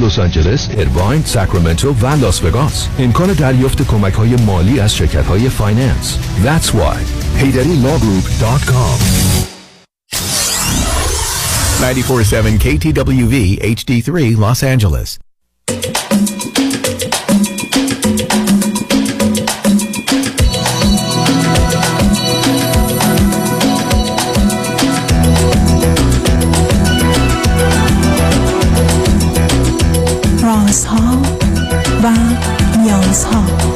لس آنجلس، ایرواین، ساکرامنتو و لاس وگاس. امکان دریافت کمک های مالی از شرکت های finance. That's why. YadidiLawGroup.com 94.7 KTWV HD3 Los Angeles. نیازها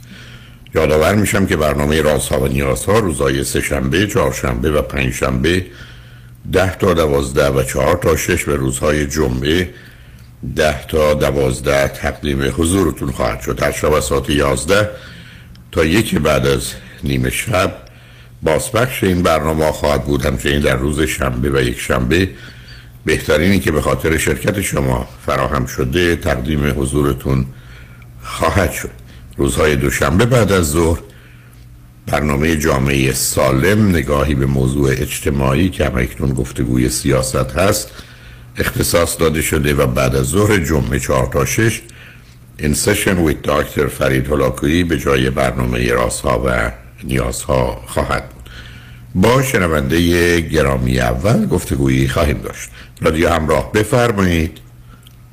یادآور میشم که برنامه رازها و سه شنبه، چهارشنبه و پنج شنبه ده تا دوازده و چهار تا شش و روزهای جمعه ده تا دوازده تقدیم حضورتون خواهد شد. هر شب از ساعت یازده تا یکی بعد از نیمه شب بازپخش این برنامه خواهد بود. همچنین در روز شنبه و یک شنبه بهترینی که به خاطر شرکت شما فراهم شده تقدیم حضورتون خواهد شد. روزهای دوشنبه بعد از ظهر برنامه جامعه سالم نگاهی به موضوع اجتماعی که همکنون گفتگوی سیاست هست اختصاص داده شده و بعد از ظهر جمعه 4 تا 6 این سشن ویت داکتر فرید هلاکویی به جای برنامه رازها و نیازها خواهد بود. با شنونده گرامی اول گفتگویی خواهیم داشت. رادیو همراه بفرمایید.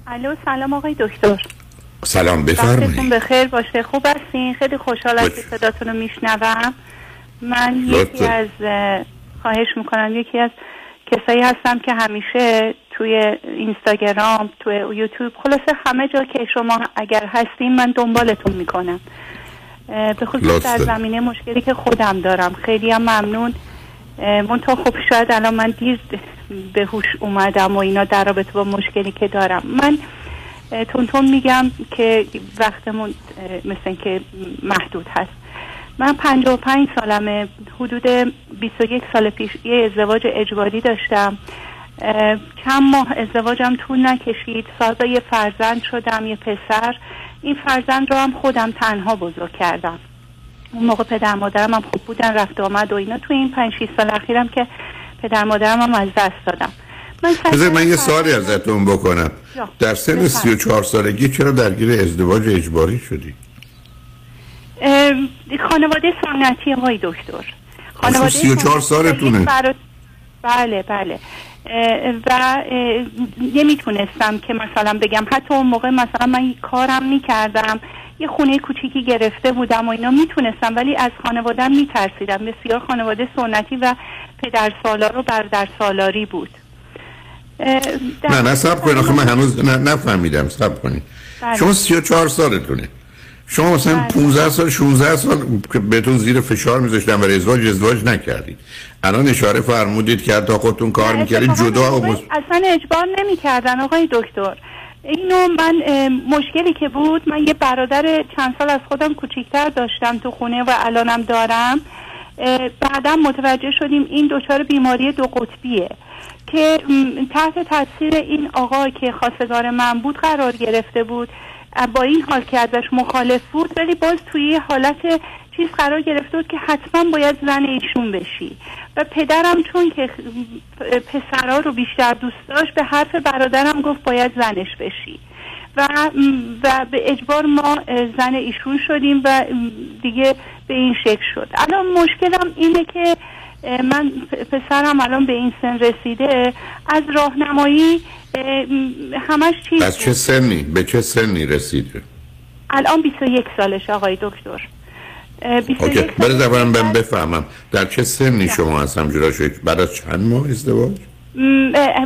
الو سلام آقای دکتر. سلام بفرمایید. بخیر باشه. خوب هستین؟ خیلی خوشحال که صداتون رو میشنوم. من یکی. از اه، خواهش می‌کنم یکی از کسایی هستم که همیشه توی اینستاگرام توی یوتیوب خلاصه همه جا که شما اگر هستین من دنبالتون می‌کنم. به خصوص. در زمینه مشکلی که خودم دارم. خیلی هم ممنون. من تا خب شاید الان من دیر به هوش اومدم و اینا در رابطه با مشکلی که دارم. من تونتون میگم که وقتمون مثل اینکه محدود هست. من 55 سالمه. حدود 21 سال پیش یه ازدواج اجباری داشتم. چند ماه ازدواجم طول نکشید. سازا یه فرزند شدم یه پسر. این فرزند رو هم خودم تنها بزرگ کردم. اون موقع پدر مادرم هم خوب بودن رفت آمد و اینا. تو این 5 6 سال اخیرم که پدر مادرم هم از دست دادم. بذار من یه سوالی ازتون بکنم جا. در سن بفرمایید. 34 سالگی چرا درگیر ازدواج اجباری شدی؟ خانواده سنتی آقای دکتر خانواده 34 سنتی سالتونه. برا- بله بله اه، و اه، نمی‌تونستم که مثلا بگم حتی اون موقع مثلا من کارم می‌کردم یه خونه کوچیکی گرفته بودم و اینا می‌تونستم ولی از خانوادم میترسیدم بسیار خانواده سنتی و پدر سالار و برادر سالاری بود نه نه سب کنید آخه من هنوز نه نفهمیدم سب کنید بله. شما 34 سالتونه شما مثلا بله. 15 سال 16 سال که بهتون زیر فشار میذاشتن برای ازدواج ازدواج نکردید. الان اشاره فرمودید که حتی خودتون کار می‌کردید جدا و مز... اصلا اجبار نمی‌کردن آقای دکتر. اینو من مشکلی که بود من یه برادر چند سال از خودم کوچیکتر داشتم تو خونه و الانم دارم. اه، بعدا متوجه شدیم این دچار بیماری دو قطبیه. که تحت تاثیر این آقا که خواستگار من بود قرار گرفته بود. با این حال که ازش مخالف بود ولی باز توی حالت چیز قرار گرفته بود که حتما باید زن ایشون بشی. و پدرم چون که پسرها رو بیشتر دوست داشت به حرف برادرم گفت باید زنش بشی. و و به اجبار ما زن ایشون شدیم و دیگه به این شکل شد. الان مشکلم اینه که من پسرم الان به این سن رسیده. از راهنمایی همش چیز از چه سنی؟ به چه سنی رسیده؟ الان 21 سالش آقای دکتر. اوکی. برای من بفهمم. در چه سنی شما هستم جدا شد؟ بعد از چند ماه ازدواج؟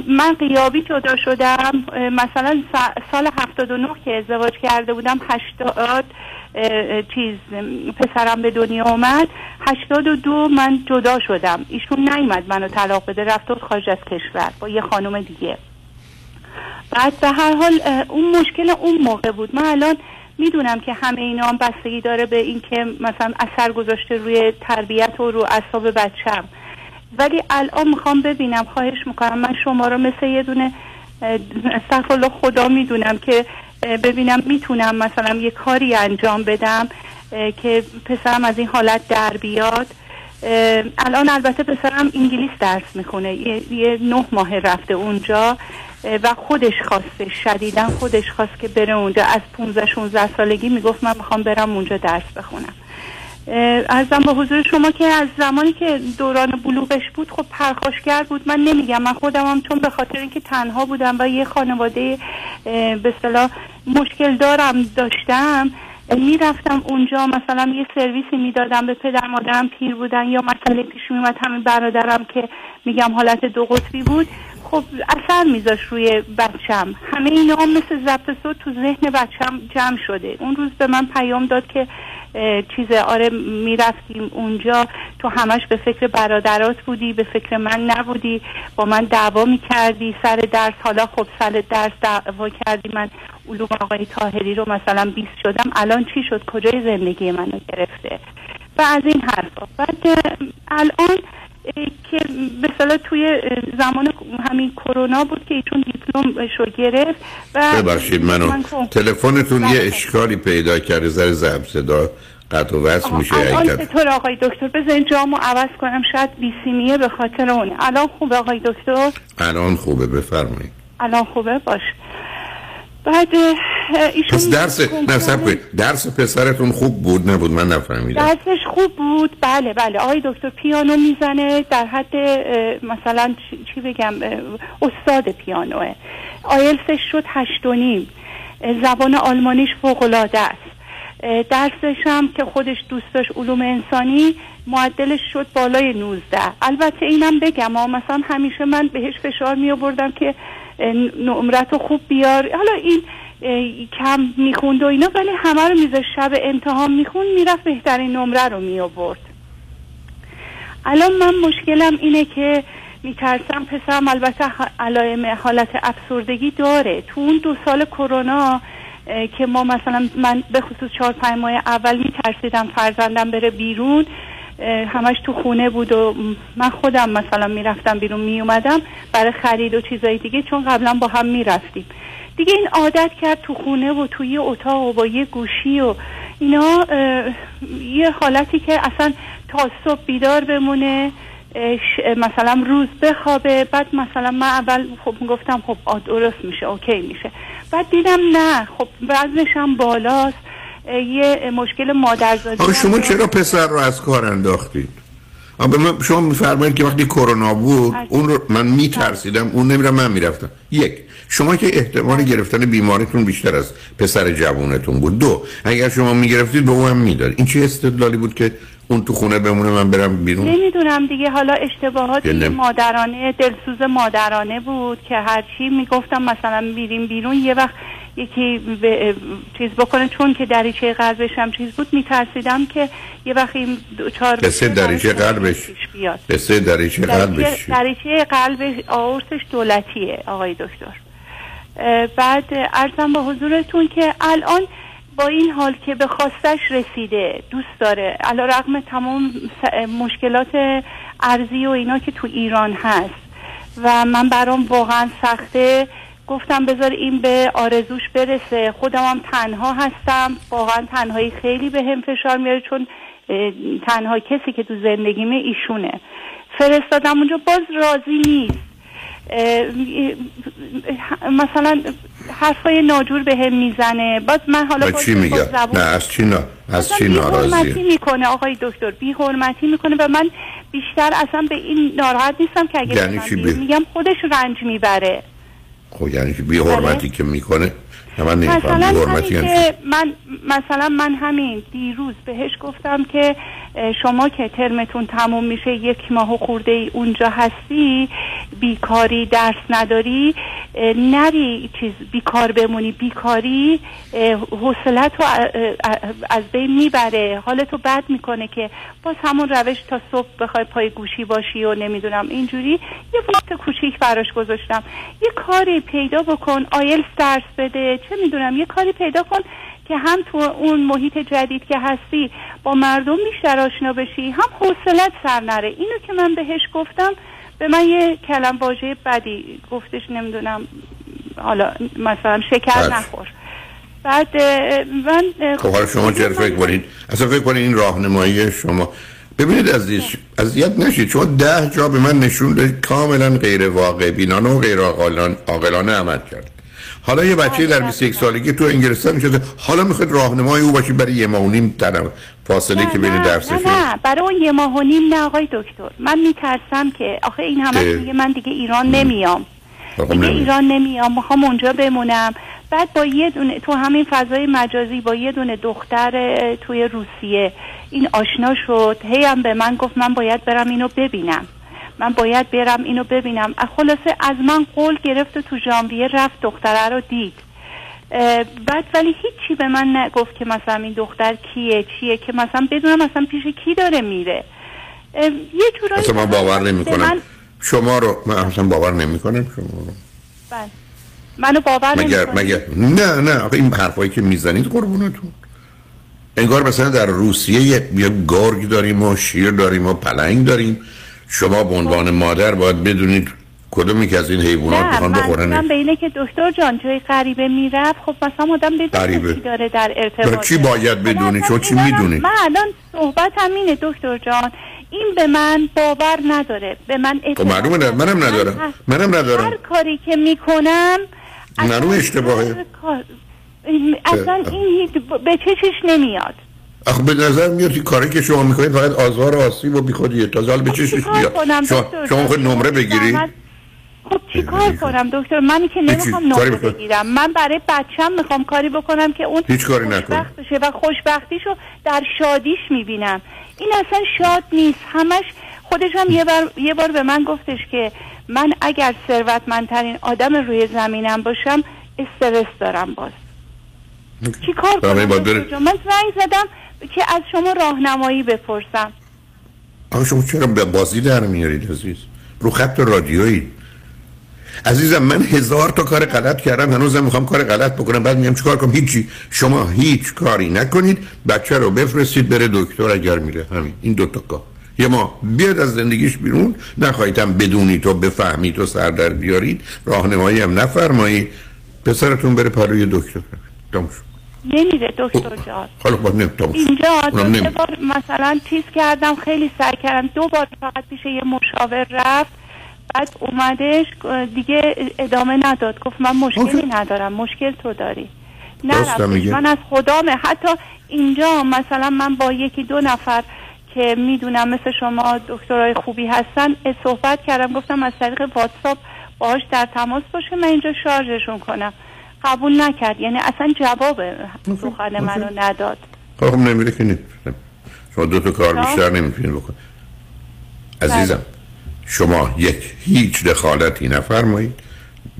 من قیابی جدا شدم. مثلا سال 79 که ازدواج کرده بودم 80 چیز پسرم به دنیا اومد 82 من جدا شدم. ایشون نیومد منو طلاق بده رفت خارج از کشور با یه خانم دیگه. بعد به هر حال اون مشکل اون موقع بود. من الان می‌دونم که همه اینا هم بستگی داره به اینکه مثلا اثر گذاشته روی تربیت و رو اصاب بچم. ولی الان می‌خوام ببینم خواهش می‌کنم من شما رو مثل یه دونه استغفرالله خدا می‌دونم که ببینم می‌تونم مثلا یه کاری انجام بدم که پسرم از این حالت در بیاد. الان البته پسرم انگلیس درس می‌خونه. یه, نه ماه رفته اونجا و خودش خواسته شدیدا خودش خواست که بره اونجا. از 15 16 سالگی می‌گفت من می‌خوام برم اونجا درس بخونم. ارزم به حضور شما که از زمانی که دوران بلوغش بود خب پرخاشگر بود. من نمیگم. من خودم هم چون به خاطر اینکه تنها بودم و یه خانواده به صلاح مشکل دارم داشتم می‌رفتم اونجا مثلا یه سرویسی می‌دادم به پدر مادرم پیر بودن یا مسئله پیش میومد همین برادرم که میگم حالت دو قطبی بود. خب اثر میذاش روی بچم. همه اینا هم مثل ضبط صوت تو ذهن بچم جمع شده. اون روز به من پیام داد که چیز آره می‌رفتیم اونجا. تو همش به فکر برادرات بودی به فکر من نبودی. با من دعوا می‌کردی سر درس. حالا خب سر درس دعوا کردی. من علوم آقای تاهری رو مثلا بیست شدم. الان چی شد؟ کجای زندگی منو گرفته؟ و از این حرفا. بعد الان که مثلا توی زمان همین کرونا بود که ایشون دیپلم شو گرفت و ببخشید منو. تلفنتون یه اشکالی پیدا کرده. زر زب صدا قطع و وصل میشه. الان چطور آقای دکتر؟ بزنین جامو عوض کنم. شاید بیسیمیه به خاطر اونه. الان خوبه آقای دکتر؟ الان خوبه. بفرمایید. الان خوبه؟ باش. بعد ایشون پس درس نه درس پسرتون خوب بود؟ نبود. من نفهمیدم. درسش خوب بود. بله بله. آقای دکتر پیانو می‌زنه در حد مثلا چی بگم استاد پیانوه. آیلسش شد هشت و نیم. زبان آلمانیش فوق العاده است درسش هم که خودش دوست داشت علوم انسانی معدلش شد بالای 19 البته اینم بگم مثلا همیشه من بهش فشار می آوردم که نمرت خوب بیار. حالا این کم می‌خوند و اینا ولی همه رو میذاشت. شب امتحان می‌خوند می‌رفت بهترین نمره رو می آورد الان من مشکلم اینه که میترسم پسرم البته علائم حالت افسردگی داره. تو اون دو سال کرونا که ما مثلا من به خصوص چهار پنج ماه اول میترسیدم فرزندم بره بیرون همش تو خونه بود و من خودم مثلا می‌رفتم بیرون میومدم برای خرید و چیزای دیگه چون قبلا با هم می‌رفتیم. دیگه این عادت کرد تو خونه و توی اتاق و با یه گوشی و اینا یه حالتی که اصلا تا صبح بیدار بمونه مثلا روز بخوابه بعد مثلا من اول خب گفتم خب درست میشه اوکی میشه. بعد دیدم نه خب وزنش هم بالاست. یه مشکل مادرزادی شما چرا پسر رو از کار انداختید؟ شما میفرمایید که وقتی کرونا بود اون رو من میترسیدم اون نمیرم من می‌رفتم. یک شما که احتمال گرفتن بیماریتون بیشتر از پسر جوونتون بود. دو اگر شما می‌گرفتید به اون می‌داد این چه استدلالی بود که اون تو خونه بمونه من برم بیرون؟ نمی‌دونم دیگه. حالا اشتباهات مادرانه دلسوز مادرانه بود که هرچی می‌گفتم مثلا میریم بیرون یه وقت یکی به چیز بکنه. چون که دریچه قلبش هم چیز بود میترسیدم که یه وقت این چهار قصه دریچه قلبش قصه دریچه قلبش دریچه قلب آورسش دولتیه آقای دکتر. بعد ارزم به حضورتون که الان با این حال که به خواستش رسیده دوست داره. علا رقم تمام مشکلات ارزی و اینا که تو ایران هست و من برام واقعا سخته گفتم بذار این به آرزوش برسه. خودم هم تنها هستم. واقعا تنهایی خیلی به هم فشار میاره چون تنها کسی که تو زندگیمه ایشونه. فرستادم اونجا باز راضی نیست. مثلا حرفای ناجور به هم می‌زنه. باز من حالا باز چی میگه؟ زبون- نه از چی نا... از چی ناراضیه؟ می‌کنه. آقای دکتر بی حرمتی می‌کنه و من بیشتر اصلا به این ناراحت نیستم که اگه یعنی من بی- میگم خودش رنج می‌بره. خب یعنی که بی حرمتی که می‌کنه. نه من مثلا همین؟ که من مثلا من همین دیروز بهش گفتم که شما که ترمتون تموم میشه یک ماه و خورده ای اونجا هستی بیکاری درس نداری نری چیز بیکار بمونی بیکاری حوصلت رو از بین می‌بره. حالتو بد می‌کنه که باز همون روش تا صبح بخوای پای گوشی باشی و نمی‌دونم اینجوری. یه وقت کوچیک براش گذاشتم. یه کاری پیدا بکن آیلز درس بده چه می‌دونم یه کاری پیدا کن که هم تو اون محیط جدید که هستی با مردم بیشتر آشنا بشی هم حوصلت سر نره. اینو که من بهش گفتم به من یه کلم واژه بدی گفتش نمی‌دونم حالا مثلا شکر بله. نخور. بعد من خب حالا شما چرا فکر کنید اصلا فکر کنید این راهنمایی شما ببینید عزیز اذیت نشید. شما ده جا به من نشون دادید کاملا غیر واقع بینانه و غیر عاقلان- عاقلانه عمل کرد. حالا یه بچه در 21 سالگی تو انگلستان شده حالا می‌خواد راهنمای او باشی برای یه ماه و نیم تنم فاصله که بین نه درس نه نه. برای اون یه ماه و نیم نه آقای دکتر. من میترسم که آخه این همه. میگه من دیگه ایران نمیام. دیگه. ایران نمیام. می‌خوام اونجا بمونم. بعد با یه دونه تو همین فضای مجازی با یه دونه دختر توی روسیه. این آشنا شد. هی هم به من گفت من باید برم اینو ببینم. من باید برم اینو ببینم. خلاصه از من قول گرفت و تو ژانویه رفت دختره رو دید. بعد ولی هیچی به من نگفت که مثلا این دختر کیه چیه که مثلا بدونم مثلا پیش کی داره میره. یه جورایی اصلا من باور نمی کنم من شما رو من اصلا باور نمی کنم شما رو بله. منو باور مگر نمی‌کنی؟ مگر نه نه. آخه این حرفایی که می‌زنید قربونتون. انگار مثلا در روسیه یه, یه گرگ داریم و شیر داریم و پلنگ داریم. شما به عنوان مادر باید بدونید کدومی که از این حیوانات می‌خوان بخورن به اینه که دکتر جان جای غریبه می‌رفت خب مثلا آدم بدونه. چی داره در ارتباط چی باید بدونی؟ چون چی می‌دونی؟ من الان صحبتم اینه دکتر جان این به من باور نداره به من خب اعتماد معلومه نه منم من ندارم هر- منم هر ندارم کاری که می‌کنم معلومه اشتباهه. هر اصلا. این هیچ- به چشش نمیاد آخه به نظر میاد کاری که شما می‌کنید فقط آزار و آسیب و بیخودیه تا حال به چشش چیکار میاد شما شما؟ خود نمره بگیری خب چیکار کنم؟ دکتر منی که. نمی‌خوام نمره. بگیرم. من برای بچم می‌خوام کاری بکنم که اون هیچ کاری نکن. خوشبخت بشه و خوشبختیشو در شادیش می‌بینم. این اصلا شاد نیست. همش خودش هم یه بار, یه بار به من گفتش که من اگر ثروتمندترین آدم روی زمینم باشم استرس دارم باز. چی کار کنم؟ من زنگ زدم که از شما راهنمایی بپرسم. آخه شما چرا به بازی در میارید عزیز؟ رو خط رادیویی. عزیزم من هزار تا کار غلط کردم هنوزم می‌خوام کار غلط بکنم بعد میگم چیکار کنم؟ هیچی. شما هیچ کاری نکنید بچه رو بفرستید بره دکتر اگر میره. همین این دوتا کار. یه ما بیاد از زندگیش بیرون نخواهیدم بدونی تو بفهمید و سر در بیارید. راهنمایی هم نفرمایید پسرتون بره پروی دکتر. تموم. نمیره دکتر جان. تموم شد. اینجا دو بار مثلا چیز کردم خیلی سعی کردم. دو بار فقط پیش یه مشاور رفت. بعد اومدش دیگه ادامه نداد. گفت من مشکلی. ندارم مشکل تو داری. نرفتش. میگه. من از خدامه حتی اینجا مثلا من با یکی دو نفر که می‌دونم مثل شما دکترای خوبی هستن صحبت کردم. گفتم از طریق واتساپ باهاش در تماس باشه من اینجا شارژشون کنم. قبول نکرد. یعنی اصلا جواب سخن منو نداد. خب نمیره که نمیره شما دو تا کار نه. بیشتر نمی‌تونید بکن عزیزم شما یک هیچ دخالتی نفرمایید.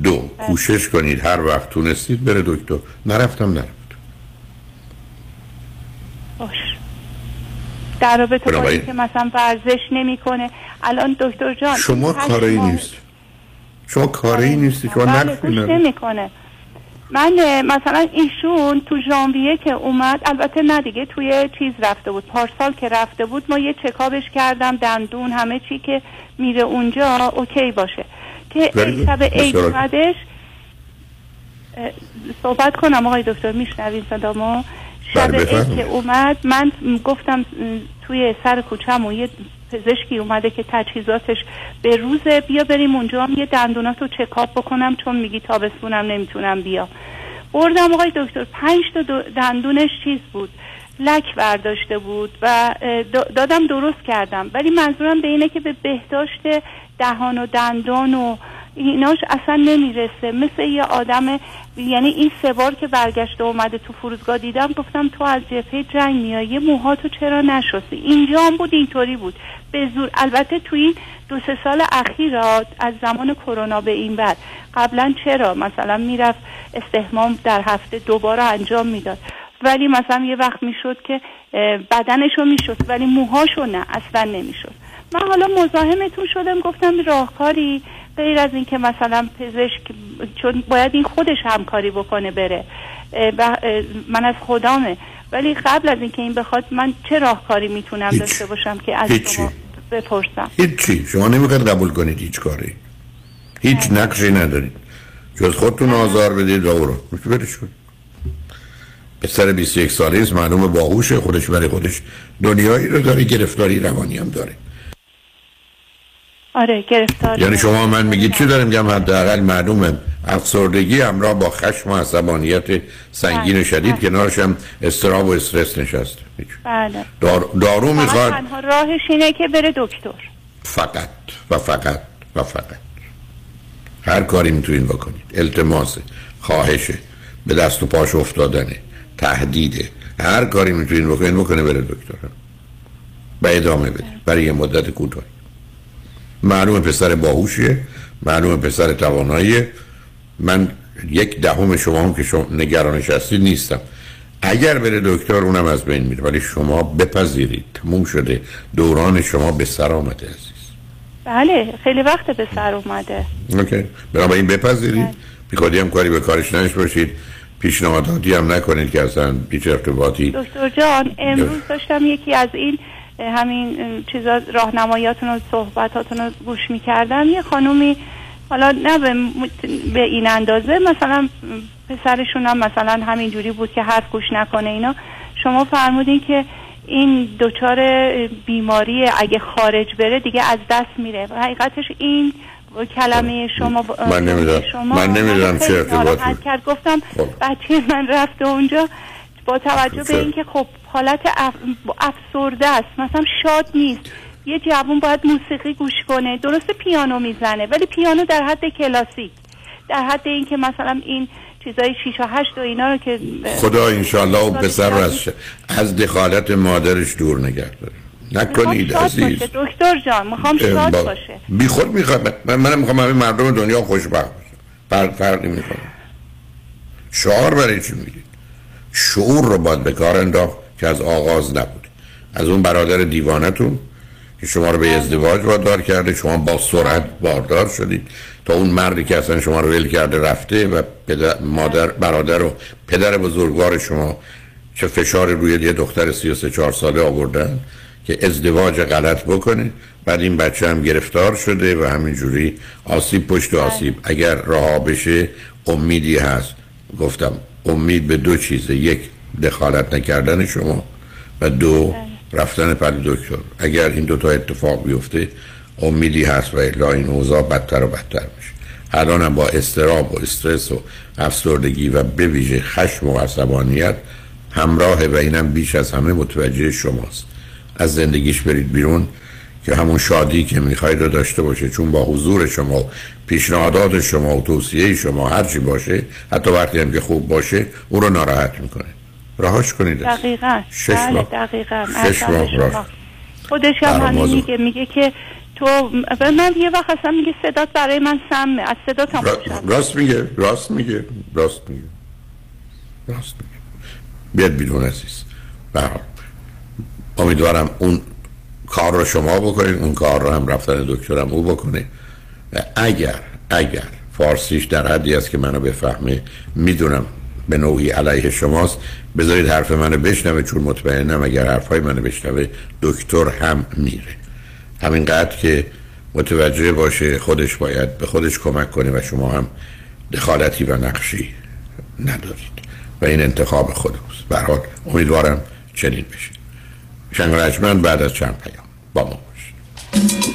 دو کوشش کنید. هر وقت تونستید بره دکتر. نرفتم نرفت باش. در رابطه با اینکه مثلا ورزش نمی‌کنه. الان دکتر جان شما کاری نیست. شما کاری نیستی شما بله نداری. نمی‌کنه. من اه، مثلا ایشون تو ژانویه که اومد البته نه دیگه توی چیز رفته بود پارسال که رفته بود ما یه چکابش کردم دندون همه چی که میره اونجا اوکی باشه که. شب عید. اومدش صحبت کنم آقای دکتر میشنوین صدامو شب بله، عید. که اومد من گفتم توی سر کوچه‌مون یه پزشکی اومده که تجهیزاتش به روزه بیا بریم اونجا هم یه دندونات رو چکاپ بکنم چون میگی تابستونم نمی‌تونم بیام. بردم آقای دکتر پنج تا دندونش چیز بود؟ لک برداشته بود و دادم درست کردم. ولی منظورم به اینه که به بهداشت دهان و دندان و ایناش اصلا نمی‌رسه. مثل یه آدم یعنی این سه بار که برگشته اومده تو فرودگاه دیدم گفتم تو از جبهه جنگ میای یه موهاتو چرا نشستی؟ اینجا هم بود اینطوری بود. به زور البته تو این دو سه سال اخیر از زمان کرونا به این بعد. قبلا چرا؟ مثلا می‌رفت استهمام در هفته دوباره انجام می‌داد. ولی مثلا یه وقت می‌شد که بدنشو می‌شد ولی موهاشو نه اصلا نمی‌شد. من حالا مزاحمتون شدم گفتم راهکاری. غیر از اینکه مثلا پزشک چون باید این خودش همکاری بکنه بره و من از خدامه. ولی قبل از اینکه این بخواد من چه راهکاری می‌تونم داشته باشم که از شما بپرسم؟ هیچی. شما نمی‌خواید قبول کنید هیچ کاری. هیچ نقشی ندارید. جز خودتون آزار بدید و او رو برش کنید پسر 21 ساله است معلوم باهوشه خودش برای خودش دنیایی رو داره گرفتاری روانی هم داره. آره گرفتار. یعنی شما من میگید چی داریم میگم؟ حداقل معلومه. افسردگی همراه با خشم و عصبانیت سنگین بله. شدید بله. کنارش هم استراب و استرس نشسته بله. دار... دارو می‌خواد تنها راهش اینه که بره دکتر. فقط و فقط و فقط. هر کاری می‌تونین بکنید. التماسه خواهشه به دست و پاش افتادنه تهدیده هر کاری می‌تونین بکنین بکنه بره دکتر. و ادامه بده. برای یه مدت کوتاهی. معلوم پسر باهوشیه معلوم پسر توانایی من یک دهم شما هم که شما نگرانش هستید نیستم. اگر بره دکتر اونم از بین میره. ولی شما بپذیرید. تموم شده. دوران شما به سر آمده عزیز. بله خیلی وقت به سر اومده. اوکی. بنابراین بپذیرید. بی هم کاری به کارش نش باشید پیشنهاداتی هم نکنید که اصلا بیچ ارتباطی دکتر جان امروز داشتم یکی از این همین چیزا راهنماییاتون و صحبتاتون رو گوش می‌کردم یه خانومی حالا نه به, این اندازه مثلا پسرشون هم مثلا همینجوری بود که حرف گوش نکنه اینا. شما فرمودین که این دچار بیماری اگه خارج بره دیگه از دست میره. و حقیقتش این کلمه شما من نمی‌دونم. من نمی‌دونم چه ارتباطی. کرد. گفتم خب. بچه من رفته اونجا. با توجه به اینکه خب حالت اف... افسرده است. مثلا شاد نیست. یه جوون باید موسیقی گوش کنه. درست پیانو می‌زنه ولی پیانو در حد کلاسیک. در حد اینکه مثلا این چیزای 6 و 8 و اینا رو که خدا انشالله و پسر رو از, از دخالت مادرش دور نگه داره. نکنید عزیز. دکتر جان می‌خوام شاد باشه. بی خود می‌خوام. من منم می‌خوام همه مردم دنیا خوشبخت باشه فرق فرقی می‌کنه. شعار برای چی میگید؟ شعور رو باید به کار انداخت. که از آغاز نبود از اون برادر دیوانتون که شما رو به ازدواج وادار کرده شما با سرعت باردار شدید. تا اون مردی که اصلا شما رو ول کرده رفته و پدر، مادر برادر و پدر بزرگوار شما چه فشار روی یه دختر 33 4 ساله آوردن که ازدواج غلط بکنه. بعد این بچه هم گرفتار شده و همینجوری آسیب پشت آسیب. اگر رها بشه امیدی هست. گفتم امید به دو چیزه. یک دخالت نکردن شما و دو. رفتن پر دکتر. اگر این دوتا اتفاق بیفته امیدی هست و الا این اوضاع بدتر و بدتر میشه الان با استراب و استرس و افسردگی و به ویژه خشم و عصبانیت همراه و اینم بیش از همه متوجه شماست. از زندگیش برید بیرون که همون شادی که می‌خواید رو داشته باشه چون با حضور شما پیشنهادات شما و توصیه شما هرچی باشه حتی وقتی هم که خوب باشه او رو ناراحت می‌کنه. راهاش کنید. دقیقا. شش بله دقیقا. شش خودش هم همین میگه میگه که تو من یه وقت اصلا میگه صدات برای من سمه. از صدات هم راست میگه راست میگه راست میگه. راست میگه. بیاد بیرون عزیز. برحال امیدوارم اون کار رو شما بکنید اون کار رو هم رفتن دکترم او بکنه. اگر اگر فارسیش در حدی است که منو بفهمه می‌دونم به نوعی علیه شماست. بذارید حرف منو بشنوه چون مطمئنم اگر حرفای منو بشنوه دکتر هم میره. همینقدر که متوجه باشه خودش باید به خودش کمک کنه و شما هم دخالتی و نقشی ندارید. و این انتخاب خودمست برحال امیدوارم چنین بشه. شنگ بعد از چند پیام با ما باشید.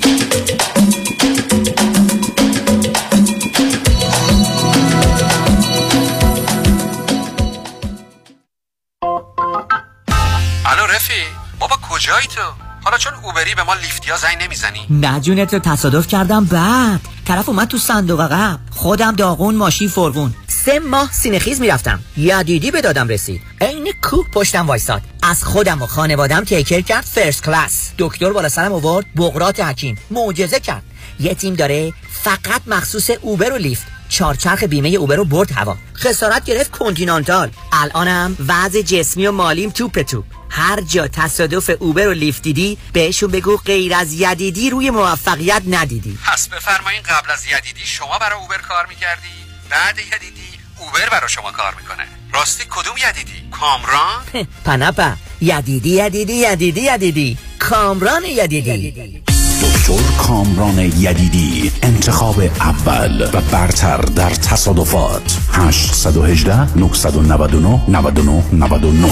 کجایی تو؟ حالا چون Uber ی به ما Lyft یا زنگ نمی‌زنی. نه جون تو تصادف کردم بعد. طرف اومد تو صندوق عقب. خودم داغون ماشین فروون سه ماه سینه‌خیز می‌رفتم. یدیدی به دادم رسید. عین کوه پشتم وایساد از خودم و خانوادم take care کرد first class دکتر بالا سرم آورد. بقراط حکیم. معجزه کرد. یه تیم داره فقط مخصوص Uber و Lyft. چارچرخ بیمه Uber رو برد هوا. خسارت گرفت continental. الانم وضع جسمی و مالیم توپ توپ هر جا تصادف Uber و Lyft دیدی بهشون بگو غیر از یدیدی روی موفقیت ندیدی. پس بفرمایین قبل از یدیدی شما برای اوبر کار می‌کردی؟ بعد یدیدی اوبر برای شما کار می‌کنه. راستی کدوم یدیدی؟ کامران؟ پنپا یدیدی یدیدی یدیدی یدیدی. کامران یدیدی. دکتر کامران یدیدی انتخاب اول و برتر در تصادفات. 818 999 99 99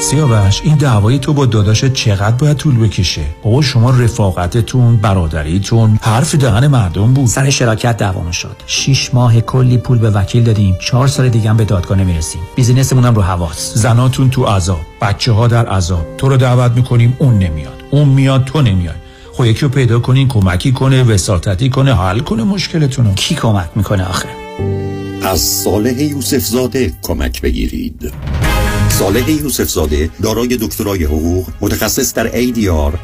سیاوش این دعوای تو با داداشت چقدر باید طول بکشه؟ بابا شما رفاقتتون برادریتون حرف دهن مردم بود. سر شراکت دعوامون شد. شیش ماه کلی پول به وکیل دادیم. چهار سال دیگه هم به دادگاه نمی‌رسیم. بیزینسمون هم رو حواس. زناتون تو عذاب. بچه ها در عذاب. تو رو دعوت می‌کنیم اون نمیاد. اون میاد تو نمیاد خب یکی رو پیدا کنین کمکی کنه وساطتی کنه حل کنه مشکلتونو. کی کمک می‌کنه آخه؟ از صالح یوسف زاده کمک بگیرید. صالح یوسف زاده دارای دکترای حقوق متخصص در ADR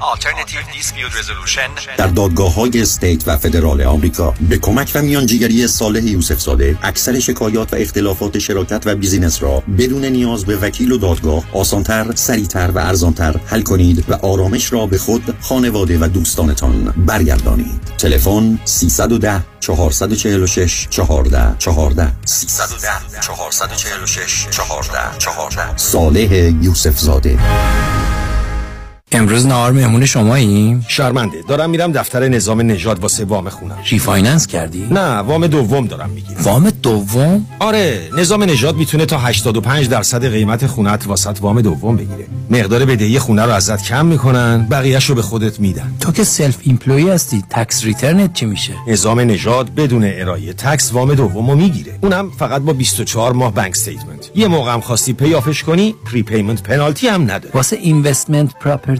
در دادگاه های state و فدرال آمریکا به کمک و میانجیگری صالح یوسف زاده اکثر شکایات و اختلافات شراکت و business را بدون نیاز به وکیل و دادگاه آسانتر، سریعتر و ارزانتر حل کنید و آرامش را به خود، خانواده و دوستانتان برگردانید. تلفن 310 446 14 14 310 446 14 14 صالح یوسف زاده امروز نهار مهمون شماییم؟ شرمنده دارم میرم دفتر نظام نژاد واسه وام خونم refinance کردی؟ نه وام دوم دارم می‌گیرم وام دوم؟ آره نظام نژاد می‌تونه تا 85 درصد قیمت خونت واست وام دوم بگیره مقدار بدهی خونه رو ازت کم می‌کنن بقیهش رو به خودت میدن تو که self-employed هستی tax return ت چی میشه؟ نظام نژاد بدون ارائه tax وام دوم رو می‌گیره اونم فقط با 24 ماه bank statement یه موقع هم خواستی pay off ش کنی prepayment penalty هم نداره واسه investment property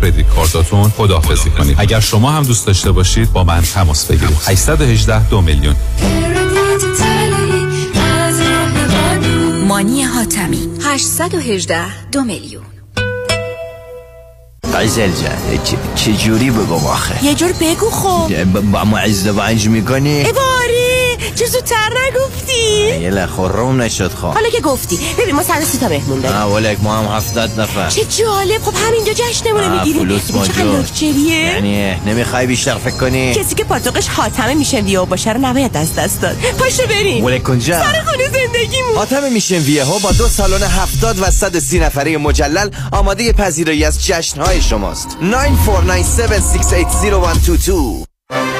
کردیت کارتاتون خداحافظی کنید. اگر شما هم دوست داشته باشید با من تماس بگیرید. 818 دو میلیون. مانی حاتمی. 818 دو میلیون. قزل جان چجوری بگم آخه؟ یه جور بگو خب. با ما ازدواج می‌کنی؟ باری چه زودتر نگفتی؟ یه لخورم نشد خواه حالا که گفتی. ببین ما صد سی تا مهمون داریم. نه ولک ما هم هفتاد نفر. چه جالب. خب همینجا جشنمونه می‌گیریم فلوس موجود. یعنی نمی‌خوای بیشتر فکر کنی؟ کسی که پاتوقش حاتمه میشن ویو باشه رو نباید از دست داد. پاشو بریم. ولک کنجا سر خونه زندگیمون. حاتمه میشن ویه ها با دو سالن هفتاد و صد سی نفره مجلل آماده پذیرایی از جشنهای شماست. 9497680122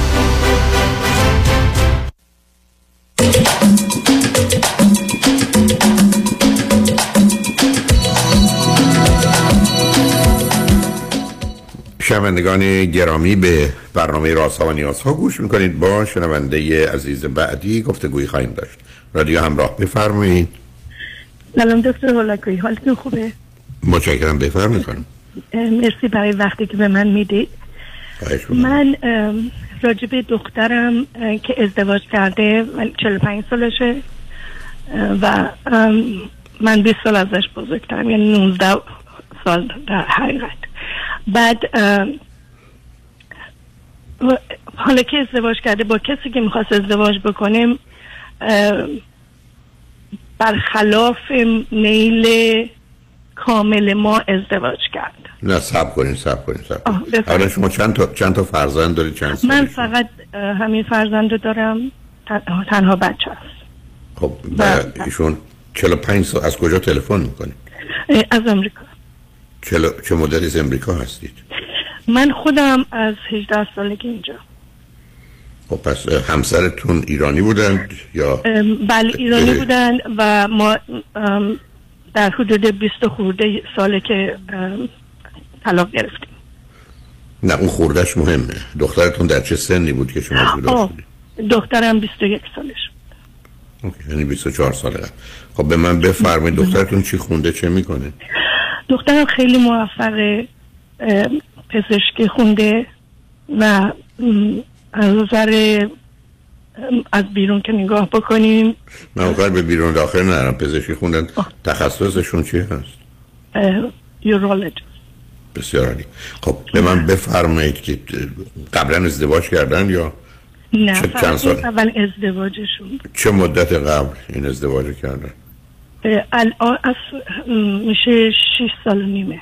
شنوندگان گرامی به برنامه رازها و نیازها گوش می‌کنید. با شنونده عزیز بعدی گفتگوی خواهیم داشت. رادیو همراه بفرمایید. سلام دکتر هولاکویی حالتون خوبه؟ متشکرم. بفرمایید مرسی برای وقتی که به من می‌دید. من به دخترم که ازدواج کرده من 45 سالشه. و من 20 سال ازش بزرگترم یعنی 19 سال در حقیقت. بعد حالا که ازدواج کرده با کسی که می‌خواست ازدواج بکنه برخلاف میل کامل ما ازدواج کرد. نه سب کنید سب کنید سب بفرمایید. اولا شما چند تا چند تا فرزند دارید چند سال من فقط همین فرزند رو دارم. تن- تنها بچه هست خب ایشون 45 سال از کجا تلفن می‌کنید اه، از امریکا چه مدتی از امریکا هستید؟ من خودم از 18 سالگی اینجا. خب پس همسرتون ایرانی بودند یا بله ایرانی اه. بودن و ما در حدود 20 خورده ساله که طلاق گرفتیم. نه اون خوردش مهمه. دخترتون در چه سنی بود که شما جدا دخترم 21 سالش اوکی، یعنی 24 ساله. خب به من بفرمایید دخترتون چی خونده چه می‌کنه؟ دخترم خیلی موفقه ام، پزشکی خونده و از نظر از بیرون که نگاه بکنیم. من اونقدر به بیرون داخل نرم پزشکی خوندن تخصصشون چی هست؟ یورولوژی. بسیار عالی. خب به من بفرمایید که قبلا ازدواج کردن یا نه چند ساله؟ اول ازدواجشون چه مدت قبل این ازدواج کردن؟ الان از میشه 6 سال و نیمه.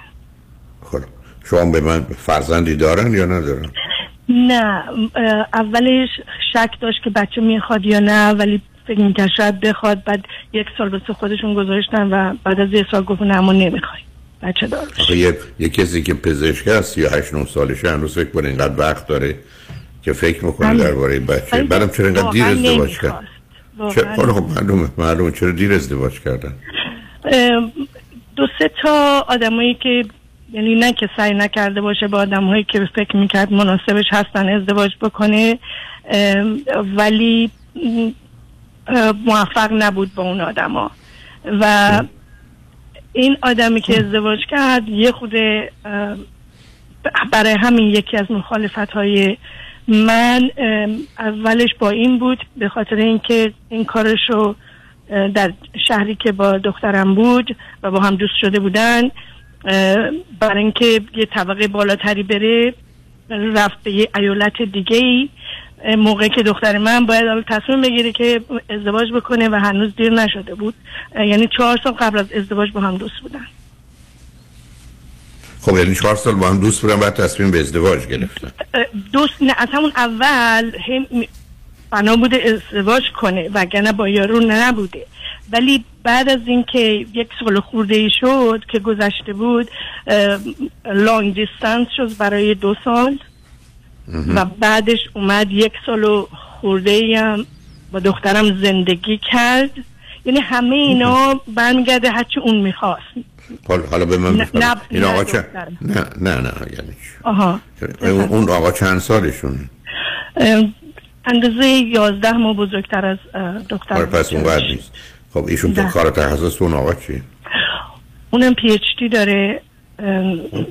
خب شما به من فرزندی دارن یا ندارن؟ نه اولش شک داشت که بچه می‌خواد یا نه ولی فکر می‌کرد شاید بخواد. بعد یک سال واسه خودشون گذاشتن و بعد از یک سال گفت نه ما نمی‌خوایم. بچه دار آخه یه, یه کسی که پزشک هست یا 8 9 سالشه هنوز فکر کنه اینقدر وقت داره که فکر می‌کنه. درباره بچه. بعدم چرا اینقدر دیر ازدواج. کرد؟ چرا خب معلومه معلومه. چرا دیر ازدواج کردن؟ دو سه تا آدمایی که یعنی نه که سعی نکرده باشه با آدمهایی که فکر می‌کرد مناسبش هستن ازدواج بکنه ولی موفق نبود با اون آدما. و این آدمی که ازدواج کرد یه خود برای همین یکی از مخالفت های من اولش با این بود به خاطر اینکه این کارش رو در شهری که با دخترم بود و با هم دوست شده بودن برای اینکه یه طبقه بالاتری بره رفت به یه ایالت دیگه ای موقعی که دختر من باید تصمیم بگیره که ازدواج بکنه و هنوز دیر نشده بود. یعنی چهار سال قبل از ازدواج با هم دوست بودن. خب یعنی چهار سال با هم دوست بودن بعد تصمیم به ازدواج گرفتن. دوست نه از همون اول هم بنا بوده ازدواج کنه وگرنه با یارو نبوده. ولی بعد از اینکه یک سال خورده ای شد که گذشته بود لانگ دیستانس شد برای دو سال. و بعدش اومد یک سال و خورده ای هم با دخترم زندگی کرد. یعنی همه اینا برمیگرده هرچی اون می‌خواست. حالا حالا به من نه- این نه آقا چه. نه نه نه یعنی؟ آها اون آقا چند سالشونه اه، اندازه یازده ماه بزرگتر از اه، دختر آره پس اون. نیست خب ایشون تو. کار تخصص اون آقا چی اونم پی اچ دی داره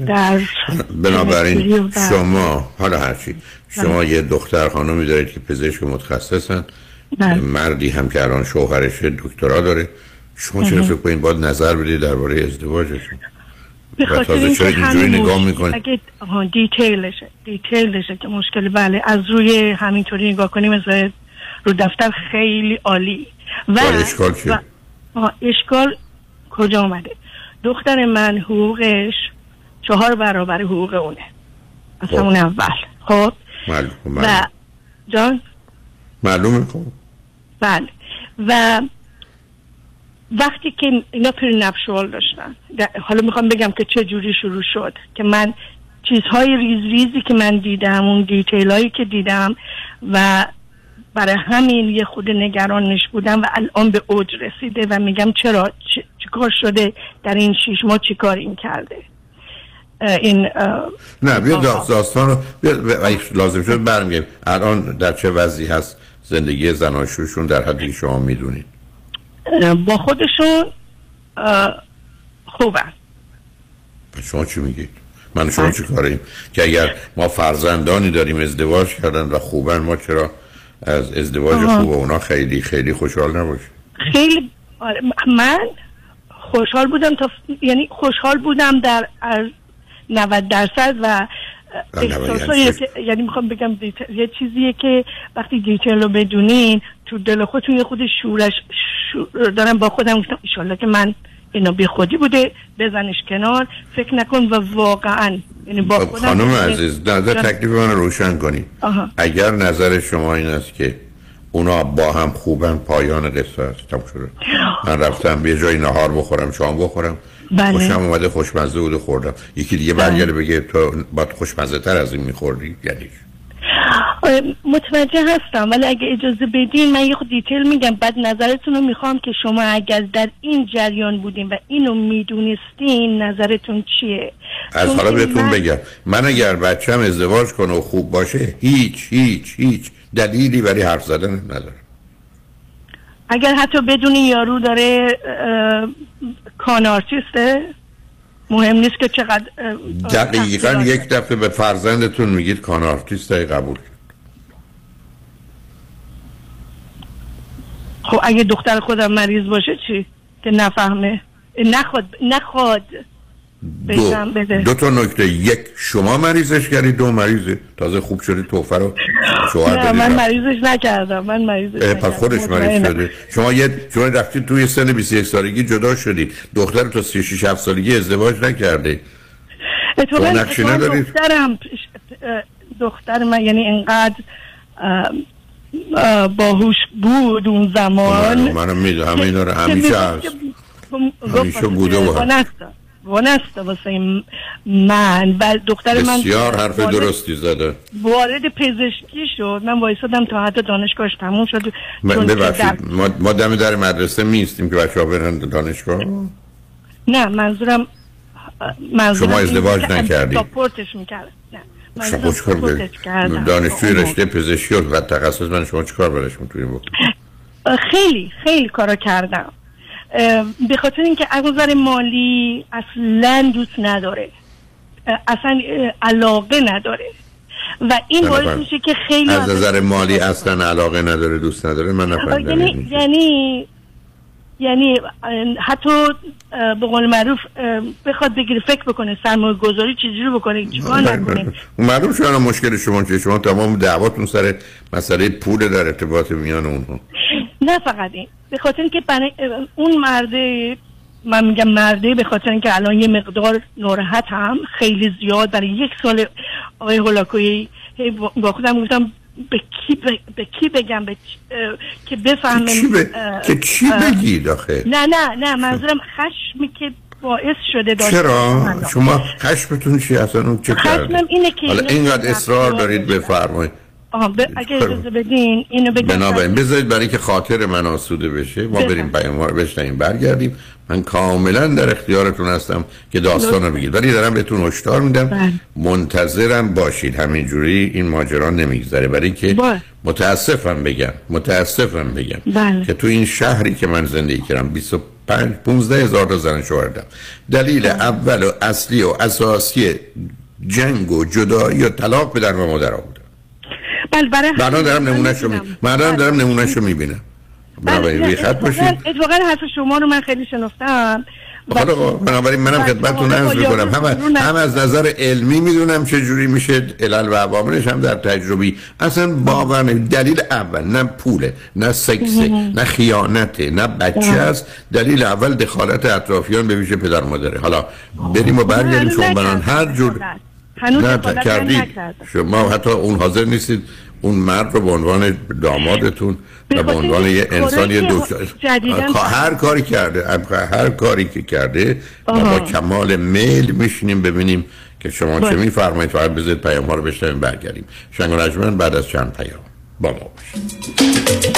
در بنابراین شما حالا هرچی شما یه دختر خانمی دارید که پزشک متخصصن بله. مردی هم که الان شوهرش دکترا داره شما چرا. فکر کنید باید نظر بدید درباره ازدواجشون به خاطر اینکه اینجوری نگاه اگه آها دیتیلشه. دیتیلشه که مشکل بله از روی همینطوری نگاه کنیم مثل رو دفتر خیلی عالی. و ولی اشکال چیه؟ اشکال کجا آمده دختر من حقوقش چهار برابر حقوق اونه. از خب. همون اول. خب؟ معلوم و جان؟ معلومه خب. بله. و وقتی که اینا پری نپشوال داشتن. حالا می‌خوام بگم که چه جوری شروع شد که من چیزهای ریز ریزی که من دیدم اون دیتیل هایی که دیدم و برای همین یه خود نگرانش بودم و الان به اوج رسیده و میگم چرا؟ چیکار شده؟ در این شیش ماه چیکار این کرده؟ این نه بیا داستان رو لازم شد برمیگردیم. الان در چه وضعی هست زندگی زناشویشون؟ در حدی شما می‌دونید. با خودشون اه، خوبن شما چی میگید؟ من شما چی کاریم؟ که اگر ما فرزندانی داریم ازدواج کردن و خوبن ما چرا از ازدواج آها. خوب اونا خیلی خیلی خوشحال نباشیم؟ خیلی آره، من خوشحال بودم تا یعنی خوشحال بودم در از 90 درصد و در 90 احساسایی یعنی یعنی می‌خوام بگم یه چیزیه که وقتی دیتیل رو بدونین تو دل خودتون یه خود شورش شور دارم با خودم گفتم ایشالله که من اینا بی خودی بوده بزنش کنار فکر نکن و واقعا یعنی با خب، خودم خانم عزیز نظر تکلیف من رو روشن کنید. اگر نظر شما این است که اونا با هم خوبن پایان قصه است. من رفتم یه جایی نهار بخورم شام بخورم. بله. خوشم اومده خوشمزه بود خوردم. یکی دیگه برگرده بگه تو با خوشمزه تر از این میخوردی یعنی متوجه هستم ولی اگه اجازه بدین من یه خود دیتیل میگم. بعد نظرتون رو می‌خوام که شما اگر در این جریان بودین و اینو می‌دونستین نظرتون چیه؟ از حالا بهتون من- بگم من اگر بچم ازدواج کنه و خوب باشه هیچ هیچ هیچ دلیلی برای حرف زدن ندارم. اگر حتی بدونی یارو داره اه، con artist ه مهم نیست که چقدر دقیقا یک دفعه به فرزندتون میگید con artist های قبول. کرد. خب اگه دختر خودم مریض باشه چی؟ که نفهمه. نخواد نخواد. دو, دو تا نکته. یک شما مریضش کردید دو مریضه. تازه خوب شده توفه رو شوهر نه من. مریضش نکردم. من مریضش پس خودش مریض. شده. شما یه شما رفتید توی سن 21 سالگی جدا شدید دختر تا 36 7 سالگی ازدواج نکرده اتفاقا ندارید؟ دخترم دختر من یعنی اه، باهوش بود اون زمان. منم می‌دونم. اینا رو همیشه هست. همیشه بوده و وانستا واسه من. و دختر من بسیار حرف وارد- درستی زده. وارد پزشکی شد. من وایسادم تا حد دانشگاهش تموم شد. من چون که در- ببخشید ما, ما دم در مدرسه میستیم که بچه ها برن دانشگاه؟ نه منظورم منظورم شما ازدواج که نکردی؟ ساپورتش می‌کرد نه شما کردم. دانشجوی اون رشته پزشکی و تخصص من شما چیکار برش می‌تونیم بکنید خیلی خیلی کارا کردم. به خاطر اینکه از نظر مالی اصلا دوست نداره. اصلا علاقه نداره. و این باعث میشه که خیلی از نظر مالی اصلا علاقه نداره دوست نداره من نفهمیدم. یعنی یعنی. یعنی حتی به قول معروف بخواد بگیره فکر بکنه سرمایه گذاری چجوری بکنه چیکار نکنه. معلوم الان مشکل شما که شما تمام دعواتون سر مسئله پول در ارتباط میان اونها. نه فقط این. به خاطر اینکه برای اون مرده من میگم مرده به خاطر اینکه الان یه مقدار ناراحت هم خیلی زیاد. برای یک سال آقای هولاکویی هی با- خودم گفتم به کی, ب- به کی بگم؟ به چ- اه، که بفهمه چی ب- اه، که چی بگید آخه؟ نه نه نه منظورم خشمی که باعث شده داشته چرا. شما خشمتون چی اصلا؟ اون چه خشمم اینه که اینقدر اصرار دارید بفرمایید. آها ب... اگه اجازه بدین اینو بگم بنابراین بذارید برای که خاطر من آسوده بشه ما. بریم پیام رو بشنیم برگردیم من کاملا در اختیارتون هستم که داستان رو. بگید ولی دارم بهتون هشدار میدم بله. منتظرم باشید همینجوری این ماجرا نمیگذره برای که بله. متاسفم بگم متاسفم بگم بله. که تو این شهری که من زندگی کردم 25 15 هزار تا زن شوهردم دلیل اول و اصلی و اساسی جنگ و جدایی و طلاق پدر و مادر بوده بله برای من دارم همین نمونهشو می... می‌دونم. من دارم نمونهشو می‌بینم. بنابراین روی خط باشید اتفاقا حرف شما رو من خیلی شنفتم حالا آقا، بنابراین منم خدمتتون عرض می‌کنم. هم, هم از نظر علمی می‌دونم چه جوری میشه. علل و عواملش هم در تجربی. اصلا باور نمی دلیل اول نه پوله نه سکسه. نه خیانته نه بچه بله. است. دلیل اول دخالت اطرافیان به ویژه پدر مادره. حالا بریم و برگردیم هنوز شما بران. هر جور هنوز نه نکردم. شما حتی اون حاضر نیستید اون مرد رو به عنوان دامادتون و به عنوان یه انسان یه دکتر هر کاری کرده هر کاری که کرده ما. با کمال میل میشینیم ببینیم که شما چه. میفرمایید فقط بذارید پیام ها رو بشنویم برگردیم شنگ بعد از چند پیام با ما باشید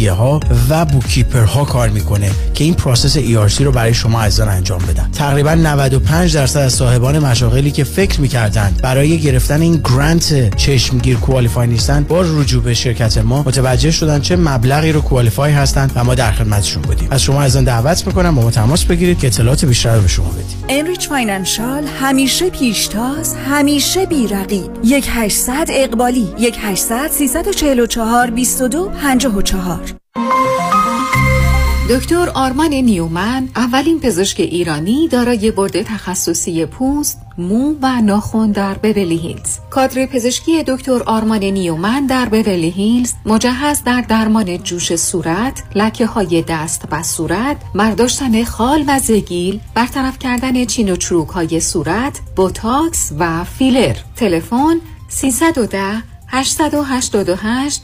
ها و bookkeeper ها کار می‌کنه که این process ERC رو برای شما عزیزان انجام بدن. تقریبا 95 درصد از صاحبان مشاغلی که فکر می‌کردند برای گرفتن این grant چشمگیر qualify نیستن با رجوع به شرکت ما متوجه شدن چه مبلغی رو qualify هستن و ما در خدمتشون بودیم. از شما عزیزان دعوت می‌کنم با ما تماس بگیرید که اطلاعات بیشتر رو به شما بدیم. Enrich Financial همیشه پیشتاز همیشه بی‌رقیب. یک 800 اقبالی یک 800 344 22 54 دکتر آرمان نیومن اولین پزشک ایرانی دارای board تخصصی پوست، مو و ناخن در بورلی هیلز. کادر پزشکی دکتر آرمان نیومن در بورلی هیلز مجهز در درمان جوش صورت، لکه های دست و صورت، برداشتن خال و زگیل، برطرف کردن چین و چروک های صورت، بوتاکس و فیلر. تلفن 310 888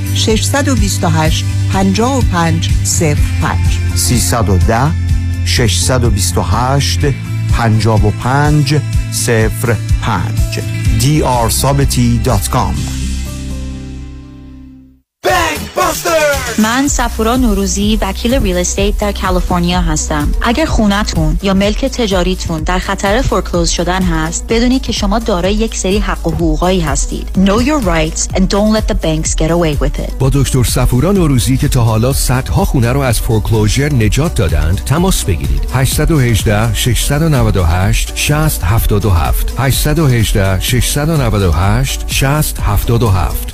628 55 05 310 628 55 05 drsabati.com من سفورا نوروزی وکیل real estate در کالیفرنیا هستم. اگر خونتون یا ملک تجاریتون در خطر foreclose شدن هست بدونید که شما دارای یک سری حق و حقوقایی هستید. Know your rights and don't let the banks get away with it. با دکتر سفورا نوروزی که تا حالا صدها خونه رو از فورکلوزر نجات دادند تماس بگیرید. 818 698 60 77 818 698 60 77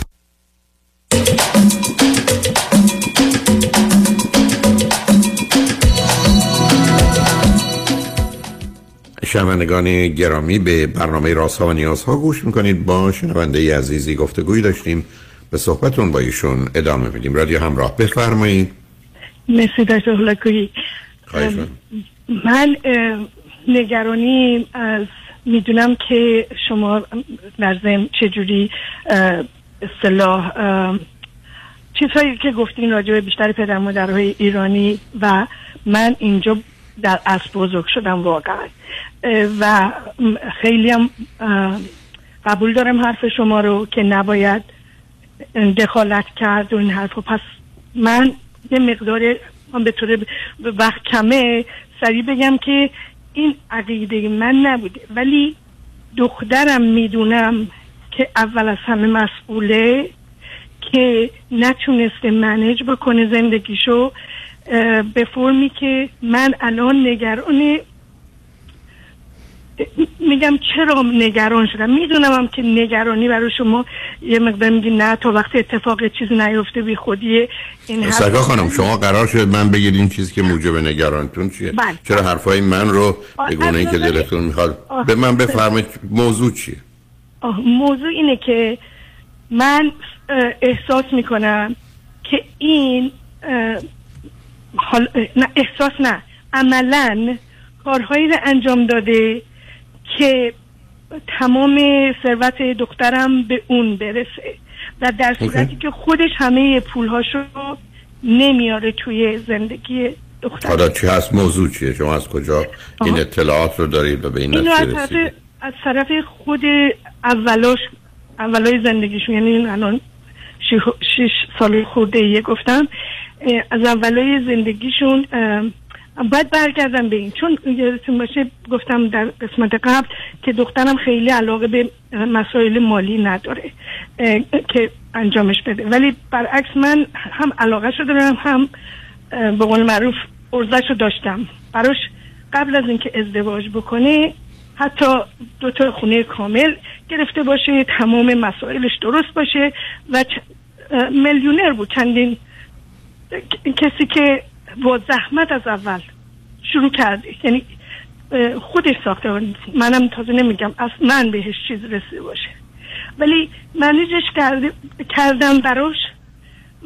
شنوندگان گرامی به برنامه راست ها و نیاز ها گوش می‌کنید. با شنونده عزیزی گفتگوی داشتیم. به صحبتون با ایشون ادامه میدیم. رادیو همراه بفرمایید. مرسی دکتر هلاکویی من نگرانی از می‌دونم که شما در ضمن چجوری اصطلاح چیزهایی که گفتین راجع به بیشتر پدر مادرهای ایرانی و من اینجا در اصل بزرگ شدم واقعا. و خیلی هم قبول دارم حرف شما رو که نباید دخالت کرد و این حرف پس من یه مقدار به طور وقت کمه سریع بگم که این عقیده من نبوده. ولی دخترم می‌دونم که اول از همه مسئوله که نتونسته منج بکنه زندگیشو به فرمی که من الان نگران میگم چرا نگران شدم؟ می‌دونم هم که نگرانی برای شما یه مقدار میگی نه تا وقتی اتفاق چیزی نیفته بی خودیه. این سرگاه خانم شما قرار شد من بگید این چیزی که موجب نگرانتون چیه؟ بله. چرا حرفای من رو به گونه که دلتون می‌خواد؟ به من بفرمایید موضوع چیه؟ موضوع اینه که من احساس می‌کنم که این حال نه احساس نه عملا کارهایی رو انجام داده که تمام ثروت دخترم به اون برسه. و در صورتی که خودش همه پولهاشو نمیاره توی زندگی دختر حالا چی هست؟ موضوع چیه؟ شما از کجا این اطلاعات رو دارید و به این نتیجه رسیدید؟ از طرف خود اولاش اولای زندگیشون یعنی الان شیش سال خورده ایه گفتم از اولای زندگیشون باید برگردم به این. چون یادتون باشه گفتم در قسمت قبل که دخترم خیلی علاقه به مسائل مالی نداره که انجامش بده. ولی برعکس من هم علاقه شو دارم هم به قول معروف ارزش رو داشتم. براش قبل از اینکه ازدواج بکنه حتی دو تا خونه کامل گرفته باشه تمام مسائلش درست باشه و میلیونر بود. چندین کسی که با زحمت از اول شروع کرده یعنی خودش ساخته. منم تازه نمیگم از من بهش چیز رسیده باشه. ولی منیجش کردم براش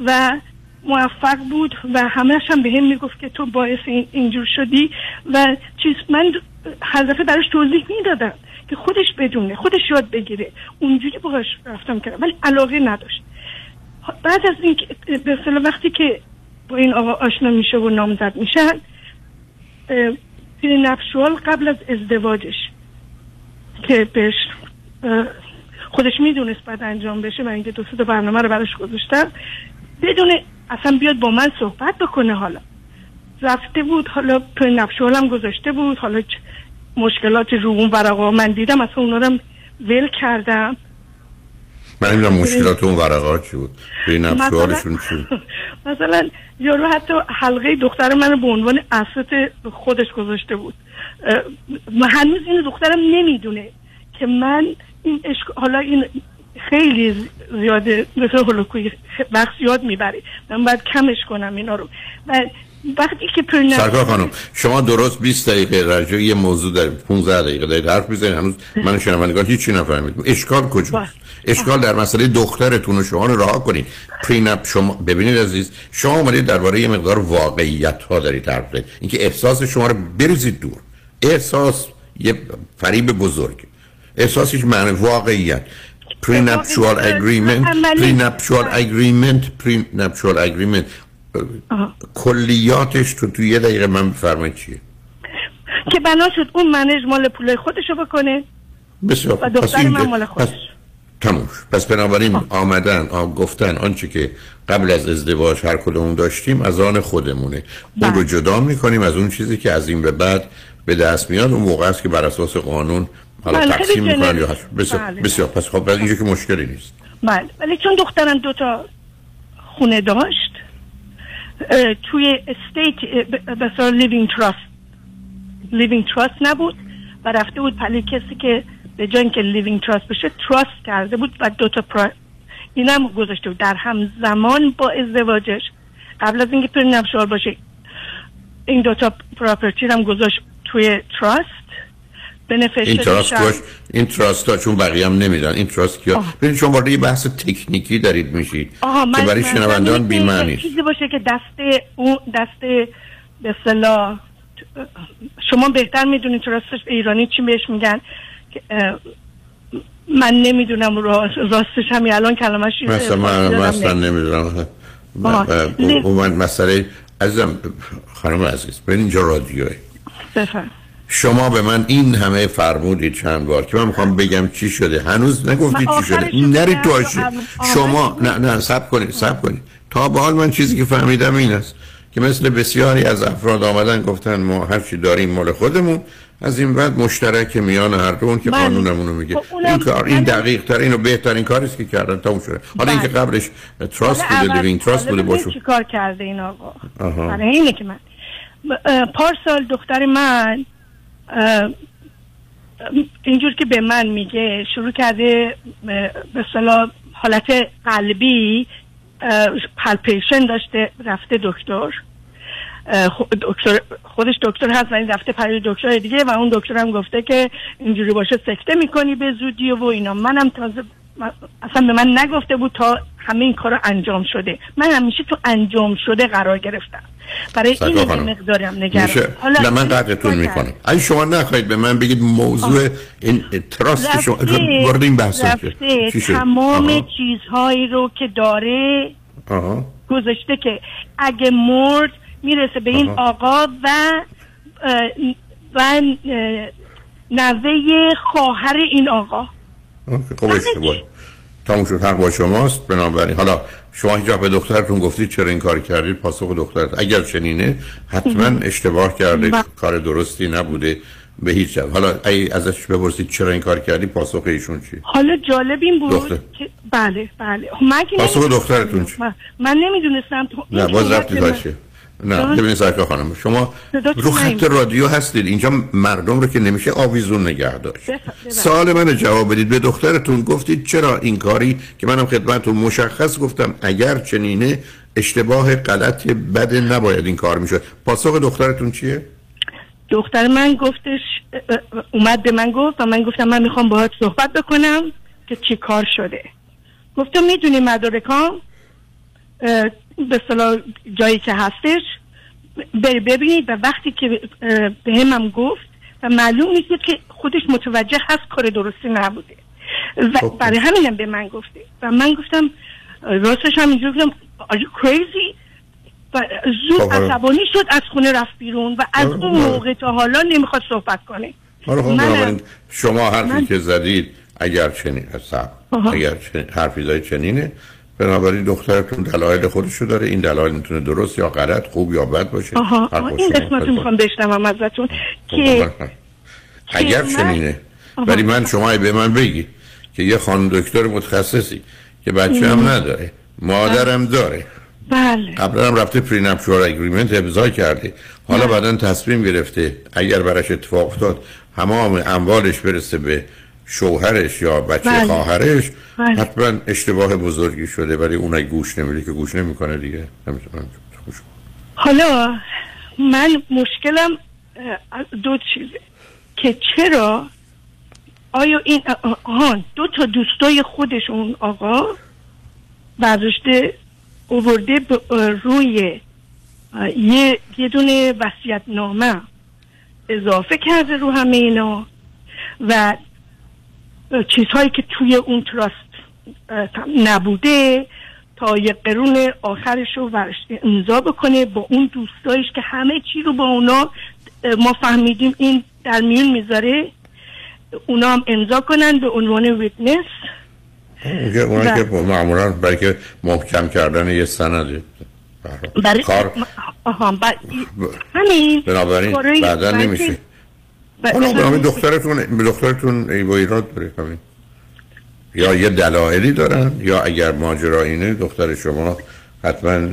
و موفق بود و همهش هم به هم می‌گفت که تو باعث این اینجور شدی و چیز من هر دفعه توضیح می‌دادم که خودش بدونه خودش یاد بگیره. اونجوری باهاش رفتم کردم ولی علاقه نداشت. بعد از این به وقتی که با این آقا آشنا میشه و نامزد میشن نفشوال قبل از ازدواجش که بهش خودش می‌دونست بعد انجام بشه و اینکه دو برنامه رو براش گذاشتم بدون اصلا بیاد با من صحبت بکنه حالا. رفته بود حالا تو نفشوال هم گذاشته بود حالا مشکلات رو اون ورقا من دیدم اصلا اونا رو ول کردم. من نمی‌دونم مشکلات اون ورقات چی بود. به این افشوارشون چی؟ مثلا یارو حتی حلقه دختر من به عنوان اسات خودش گذاشته بود. هنوز این دخترم نمی‌دونه که من این عشق حالا این خیلی زی- زیاده مثل هلوکوی وقت زیاد می‌بره. من باید کمش کنم اینا رو. و وقتی که سرکار خانم شما درست 20 دقیقه راجع یه موضوع در 15 دقیقه دارید حرف می‌زنید. هنوز من شنوندگان هیچی نفهمید اشکال کجاست؟ اشکال در مسئله دخترتون و شما رو رها کنید. پرینپ شما ببینید عزیز شما اومدید درباره یه مقدار واقعیت ها دارید حرف زنید اینکه احساس شما رو بریزید دور. احساس یه فریب بزرگ. احساسش معنی واقعیت. prenuptial agreement prenuptial agreement prenuptial کلیاتش تو تو یه دقیقه من بفرمایید چیه که بنا شد اون منج مال پول خودشو بکنه بسیار و. پس دختر من مال پس, خودش تموم شد. پس بنابراین آمدن آ گفتن آنچه که قبل از ازدواج هر کدوم داشتیم از آن خودمونه اون رو جدا می‌کنیم از اون چیزی که از این به بعد به دست میاد اون موقع است که بر اساس قانون حالا بله، تقسیم می‌کنن. یا بسیار بله. بسیار پس خب اینجا که مشکلی نیست بله ولی چون دخترم دوتا خونه داشت توی estate بسیار living trust لیوینگ تراست نبود و رفته بود پلی کسی که به جای اینکه لیوینگ تراست بشه تراست کرده بود و دوتا پرا... اینم گذاشته بود. در همزمان با ازدواجش. قبل از اینکه پرینم شوهر باشه این دوتا پراپرتی هم گذاشت توی تراست این تراست باش این تراست ها چون بقیه هم نمیدن این تراست کیا ببینید شما وارد یه بحث تکنیکی دارید میشید که برای شنوندان یه است. چیزی باشه که دست اون دست به اصطلاح شما بهتر می‌دونید به ایرانی چی بهش میگن. من نمی‌دونم راست- راستش همین الان کلمش مثلا من اصلا نمی‌دونم. اون من مسئله عزیزم خانم عزیز ببین اینجا رادیوه. بفرم شما به من این همه فرمودید چند بار که من می‌خوام بگم چی شده. هنوز نگفتید من چی شده. نرید تو شما نه نه سب کنید سب کنید. تا به حال من چیزی که فهمیدم این است که مثل بسیاری از افراد آمدن گفتن ما هر چی داریم مال خودمون از این بعد مشترک میان هر دو که بله. قانونمون رو میگه. خب این کار این من- دقیق تر اینو بهترین کاری است که کردن تموم شده. حالا اینکه بله. قبلش تراست بوده لیوینگ تراست بوده ببین باشون چی کار کرده این آقا. اینه که من. پارسال دختر من اینجور که به من میگه شروع کرده به اصطلاح حالت قلبی پلپیشن داشته رفته دکتر. دکتر خودش دکتر هست ولی رفته پری دکتر دیگه و اون دکتر هم گفته که اینجوری باشه سکته می‌کنی به زودی و اینا. منم تازه اصلا به من نگفته بود تا همه این کار انجام شده من همیشه تو انجام شده قرار گرفتم برای این. مقدارم میشه نه من قطعتون می‌کنم اگه شما نخواهید به من بگید موضوع این تراست شما وارد این بحث؟ تمام آها. چیزهایی رو که داره آها. گذاشته که اگه مرد می‌رسه به این آها. آقا و و نوه خواهر این آقا آه، خب اشتباه تموم شد. حق با شماست. بنابراین حالا شما هیچ به دخترتون گفتید چرا این کار کردید؟ پاسخ دخترت. اگر چنینه حتما اشتباه کرده. بله. کار درستی نبوده. به هیچ وجه حالا ای ازش بپرسید چرا این کار کردی پاسخ ایشون چی حالا جالب این بود دختر. که بله بله. من که پاسخ. دخترتون چی؟ من, من نمی‌دونستم تو نه باز من- داشته. نه؟ ببینید سرکار خانم شما رو خط. رادیو هستید اینجا مردم رو که نمیشه آویزون نگه داشت. سوال من جواب بدید به دخترتون گفتید چرا این کاری که منم خدمتتون مشخص گفتم اگر چنینه اشتباه غلط بد نباید این کار می‌شد پاسخ دخترتون چیه دختر من گفتش اومد به من گفت و من گفتم من می‌خوام باهات صحبت بکنم که چی کار شده گفتم می‌دونی مدارکام به اصطلاح جایی که هستش بری ببینید. و وقتی که به همم گفت و معلوم نیست که خودش متوجه هست کار درستی نبوده. و برای همینم به من گفته. و من گفتم راستش هم اینجور گفتم are you crazy? و زود خب، عصبانی شد از خونه رفت بیرون و از آره، اون آره. موقع تا حالا نمی‌خواد صحبت کنه. خب منم- بنابراین شما حرفی من- که زدید اگر چنین. آها. اگر چنین حرفی زدید چنینه. بنابراین دخترتون دلایل خودشو داره. این دلایل می‌تونه درست یا غلط خوب یا بد باشه؟ آها با این. قسمت خب، می‌خوام بشنوم ازتون. که اگر چنینه. ولی من شما به من بگی که یه خانم دکتر متخصصی که بچه هم. نداره مادرم داره. بله. قبلا هم رفته پری نپچوال اگریمنت امضا کرده. حالا بعدا تصمیم گرفته اگر براش اتفاق افتاد تمام اموالش برسه به شوهرش یا بچه بله. خواهرش بله. حتما اشتباه بزرگی شده ولی اون اگه گوش نمیده که گوش نمی‌کنه دیگه. نمی‌تونم. حالا من مشکلم دو چیزه که چرا؟ آیا این آهان دو تا دوستای خودش اون آقا برداشته اوورده روی یه یه دونه وصیت نامه اضافه کرده رو همه اینا و چیزهایی که توی اون تراست نبوده تا یه قرون آخرش رو امضا بکنه با اون دوستایش که همه چی رو با اونا ما فهمیدیم این در میون می‌ذاره. اونا هم امضا کنن به عنوان ویتنس اونا که معمولا برای که محکم کردن یه سنده برای کار آها ب... همین. بنابراین بعدا نمیشه. بنابراین دخترتون به دخترتون ای ایراد داره همین یا یه دلایلی دارن یا اگر ماجرا اینه دختر شما حتما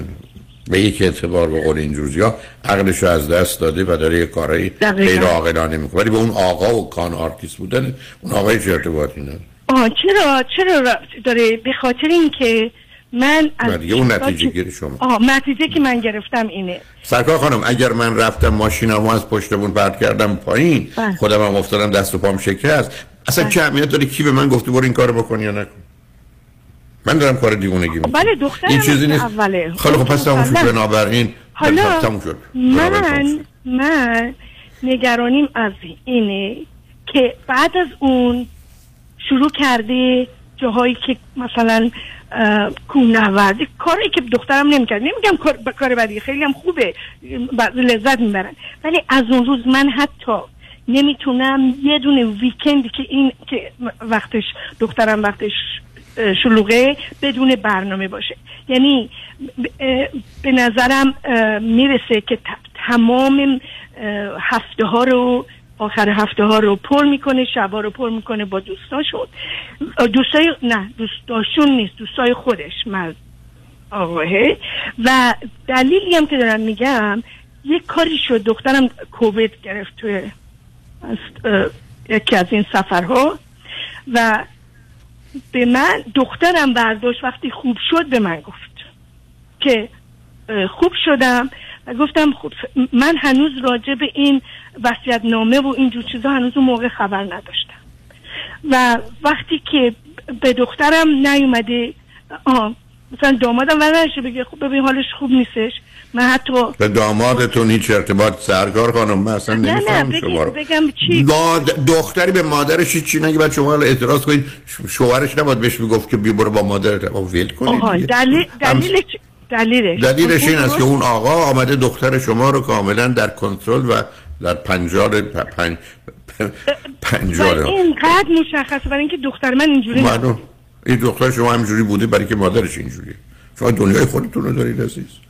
به یک اعتبار به قول اینجور یا عقلش رو از دست داده و داره یه کارایی دقیقاً. غیر عاقلانه می‌کنه. ولی به اون آقا و con artist بودن اون آقای چه ارتباطی نداره آه چرا؟ چرا داره؟ به خاطر اینکه من از دیگه اون دوستا نتیجه گیری شما. آه نتیجه که من گرفتم اینه. سرکار خانم اگر من رفتم ماشینمو از پشت بون پرت کردم پایین بله. خودم هم افتادم دست و پام شکست. اصلا چه اهمیت داره کی به من گفته برو این کارو بکن یا نکن؟ من دارم کار دیوونگی می‌کنم. بله دخترم این چیزی نیست. اوله. خیلی خب پس تموم شد مسلم. بنابراین حالا تموم شد. من. من نگرانیم از اینه که بعد از اون شروع کرده جاهایی که مثلا کوهنوردی کاری که دخترم نمی‌کرد. نمیگم کار, کار بدی خیلی هم خوبه. لذت می‌برن. ولی از اون روز من حتی نمی‌تونم یه دونه ویکندی که این که وقتش دخترم وقتش شلوغه بدون برنامه باشه. یعنی به نظرم می‌رسه که تمام هفته ها رو آخر هفته ها رو پر می‌کنه شبا رو پر می‌کنه با دوستاشون دوستای نه دوستاشون نیست دوستای خودش مرد. آقاه و دلیلی هم که دارم میگم یک کاری شد دخترم کووید گرفت توی یکی از این سفرها. و به من دخترم برداشت وقتی خوب شد به من گفت که خوب شدم و گفتم خوب من هنوز راجع به این وصیت نامه و اینجور چیزا هنوز اون موقع خبر نداشتم. و وقتی که به دخترم نیومده آه مثلا دامادم ورنشه بگه خب ببین حالش خوب نیستش. من حتی به دامادتون هیچ ارتباط سرکار خانم من اصلا نه نه نمیفهم شما بگم, رو. بگم چی؟ دختری به مادرش هیچی نگه بعد شما اعتراض کنید شوهرش نباید بهش می‌گفت که بیا برو با مادرت. ول کنید. دلیل هم- دلیلش. دلیلش این است که اون آقا آمده دختر شما رو کاملا در کنترل و در پنجال پ- پنج و پنجال. اینقدر مشخصه. برای اینکه دختر من اینجوری این دختر شما همجوری بوده برای که مادرش اینجوریه. شما دنیای خودتون رو دارید عزیز.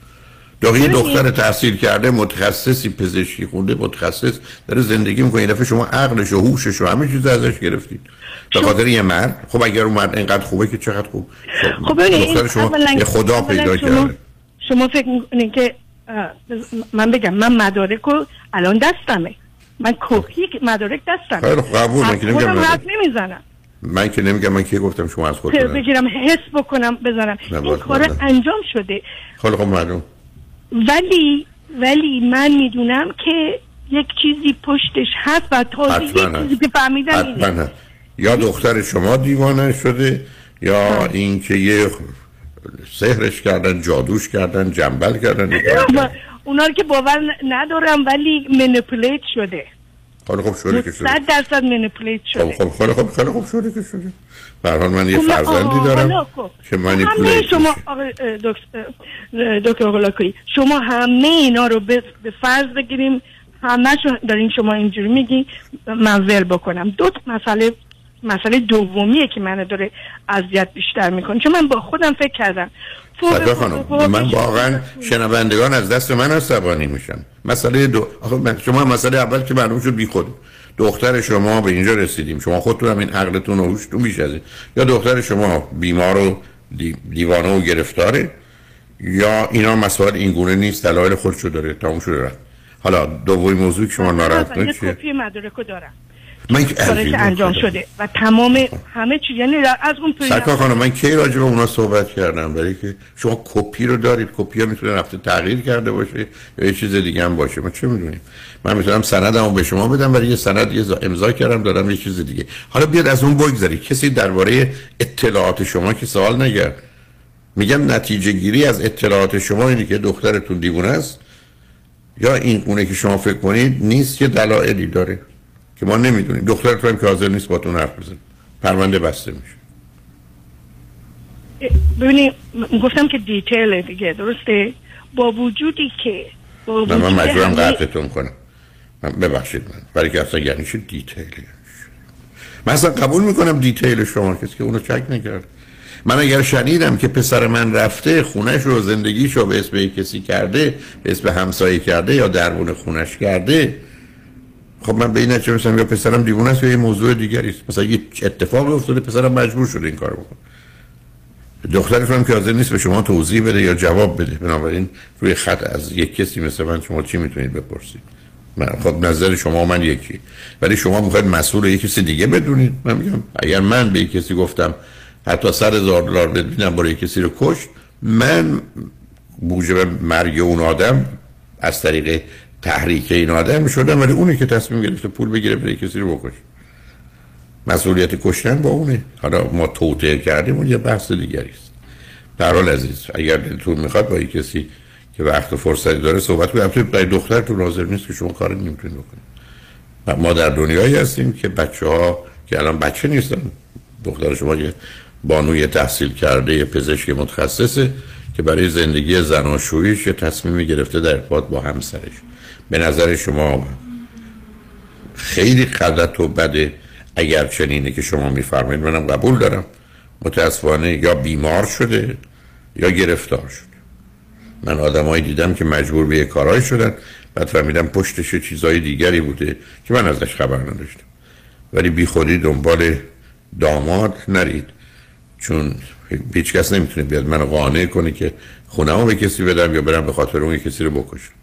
داغی یه دختر تحصیل کرده متخصصی پزشکی خونده متخصص داره زندگی می‌کنه. دفعه شما عقلش و هوشش و همه چیز ازش گرفتید. به خاطر یه مرد. خب اگر اون مرد اینقدر خوبه که چقدر خوب؟ خب ببینید دختر شما یه خدا پیدا کرده. شما فکر می‌کنین که من بگم من مدارک رو الان دستمه. من کپی مدارک دستمه. خیلی قبول. من که نمیگم نمی‌زنم. من که نمیگم من که گفتم شما از خودتون بگیرم حس بکنم بزنم. این کار. انجام شده. خیلی خب معلوم. ولی ولی من می‌دونم که یک چیزی پشتش هست و تازه یک. چیزی که فهمیدم اینه. یا دختر شما دیوانه شده یا اینکه یه سحرش کردن جادوش کردن جنبل کردن. اونا رو که باور ندارم ولی منپولیت شده خیلی خوب شده که شده صد درصد منپولیت خب شده. خب خیلی خوب خیلی خوب شده که شده به هر حال من یه خب، فرزندی دارم حالا خب. که منیپولیت شما دکتر غلاکویی شما همه اینا رو به فرض بگیریم همه دارین شما اینجوری میگی من ول بکنم. دو تا مسئله مسئله دومیه که منو داره اذیت بیشتر می‌کنه. چون من با خودم فکر کردم. صدا خانم من واقعا شنوندگان از دست من عصبانی میشن مسئله دو شما مسئله اول که معلوم شد بی خود. دختر شما به اینجا رسیدیم. شما خودتون هم این عقلتون و هوشتون بیش از. یا دختر شما بیمار و دی- دیوانه و گرفتاره یا اینا مسائل این گونه نیست دلایل خودشو داره تموم شده. رفت حالا دومی موضوع که شما ناراحت چیه؟ کپی مدارکو دارم. من که انجام شده و تمام همه چیز یعنی از اون پایین سرکار خانم من کی راجع به اونا صحبت کردم؟ برای که شما کپی رو دارید کپی ها می‌تونه رفته تغییر کرده باشه یا یه چیز دیگه هم باشه. من چه می‌دونیم؟ من می‌تونم سندمو به شما بدم برای یه سند یه امضا کردم دارم یه چیز دیگه. حالا بیاد از اون بگذارید کسی درباره اطلاعات شما که سوال نگرد میگم نتیجه گیری از اطلاعات شما اینه که دخترتون دیوونه است؟ یا این اونه که شما فکر کنید نیست یه دلایلی داره؟ که ما نمی‌دونیم. دخترتون هم که حاضر نیست باتون حرف بزنه. پرونده بسته میشه. ببینید گفتم که detail دیگه درسته؟ با وجودی که با من مجبورم قطعتون کنم. من ببخشید من. برای که اصلا یعنی چه detail ی من اصلا قبول می‌کنم detail شما کسی که اونو چک نکرد. من اگر شنیدم که پسر من رفته خونش رو زندگیش رو به اسم کسی کرده به اسم همسایه کرده یا دربون خونش کرده خب من به این نتیجه مثلا یا پسرم دیوونه است یا یه موضوع دیگری است. مثلا یه اتفاقی افتاده پسرم مجبور شده این کارو بکنه. دخترتون هم که حاضر نیست به شما توضیح بده یا جواب بده. بنابراین روی خط از یک کسی مثل من شما چی می‌تونید بپرسید؟ من خب نظر شما من یکی. ولی شما می‌خواید مسئول یک کسی دیگه بدونید. من میگم اگر من به کسی گفتم حتی سر هزار دلار بدونم برای کسی رو کشت من موجب مرگ اون آدم از طریق تحریک این آدم شدم ولی اونی که تصمیم گرفته پول بگیره برای کسی رو بکشه. مسئولیت کشتن با اونه. حالا ما توطعه کردیم اون یه بحث دیگری است. در حال عزیز اگر دلتون می‌خواد با کسی که وقت و فرصتی داره صحبت کنیم البته برای دخترتون حاضر نیست که شما کار نمی‌تونید بکنید. ما در دنیایی هستیم که بچه ها که الان بچه نیستن. دختر شما که بانوی تحصیل کرده یه پزشک متخصصه که برای زندگی زناشوییش یه تصمیم گرفته در ارتباط با همسرش. به نظر شما خیلی غلط و بده اگر چنینه که شما میفرمایید؟ منم قبول دارم. متاسفانه یا بیمار شده یا گرفتار شده. من آدمایی دیدم که مجبور به یه کارهای شدن بعد فهمیدم پشتش چیزای دیگری بوده که من ازش خبر نداشتم. ولی بی خودی دنبال داماد نرید. چون هیچ کس نمی‌تونه بیاد منو قانع کنه که خونه به کسی بدم یا برم به خاطر اون کسی رو بکشم.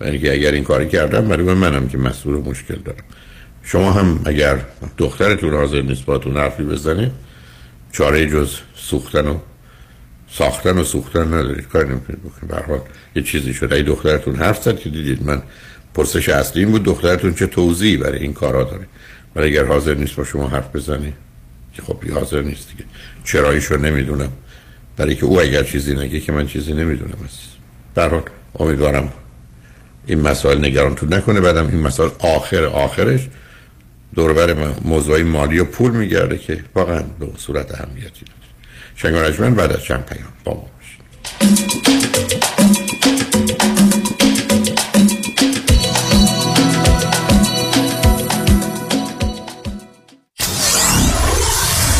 ولی که اگر این کاری کردم برای منم که مسئول مشکل دارم. شما هم اگر دخترتون حاضر نیست باتون حرفی بزنه چاره جز سوختن و ساختن و سوختن ندارید. کار نمی‌تونید بکنید. به یه چیزی شده ای دخترتون حرف زد که دیدید من پرسش اصلی این بود دخترتون چه توضیحی برای این کارا داره. ولی اگر حاضر نیست با شما حرف بزنه که خب حاضر نیست دیگه. چراییشو نمی‌دونم. برای که او اگر چیزی نگه که من چیزی نمی‌دونم است در امیدوارم این مسائل نگرانتون نکنه بعدم این مسائل آخر آخرش دوربر موضوعی مالی و پول میگرده که واقعا به صورت اهمیتی داره شنگ بعد از چند پیام با ما باشید.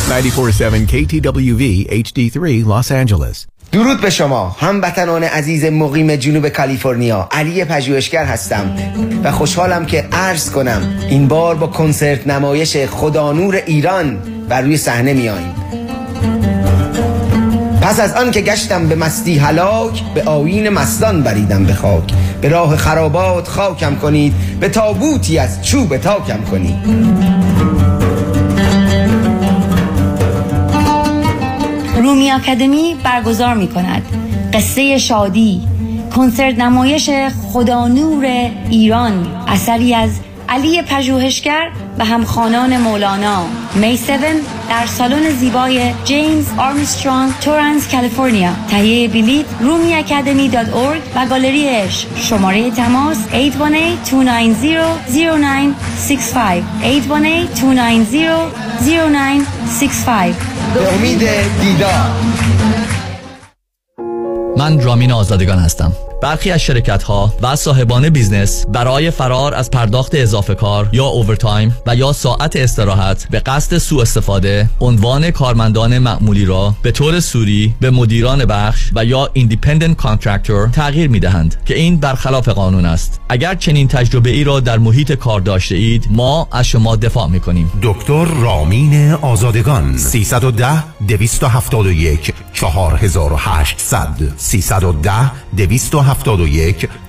947 KTWV HD3 Los Angeles. درود به شما. هموطنان عزیز مقیم جنوب کالیفرنیا. علی پژوهشگر هستم و خوشحالم که عرض کنم این بار با کنسرت نمایش خدانور ایران بر روی صحنه میاییم پس از آن که گشتم به مستی هلاک به آیین مستان بریدم به خاک. به راه خرابات خاکم کنید به تابوتی از چوب تاکم کنید. رومی اکادمی برگزار می کند قصه شادی کنسرت نمایش خدا نور ایران اثری از علی پژوهشگر و همخانان مولانا. می 7 در سالن زیبای جیمز آرمسترانگ تورنز کالیفرنیا. تهیه بلیت رومی اکادمی دات و گالری اش. شماره تماس 818-290-0965 818-290-0965 به امید دیدار. من رامین آزادگان هستم. برخی از شرکت ها و صاحبان business برای فرار از پرداخت اضافه کار یا overtime و یا ساعت استراحت به قصد سوء استفاده عنوان کارمندان معمولی را به طور صوری به مدیران بخش و یا independent contractor تغییر می دهند که این برخلاف قانون است. اگر چنین تجربه ای را در محیط کار داشته اید ما از شما دفاع می کنیم دکتر رامین آزادگان 310 271 4800 310 271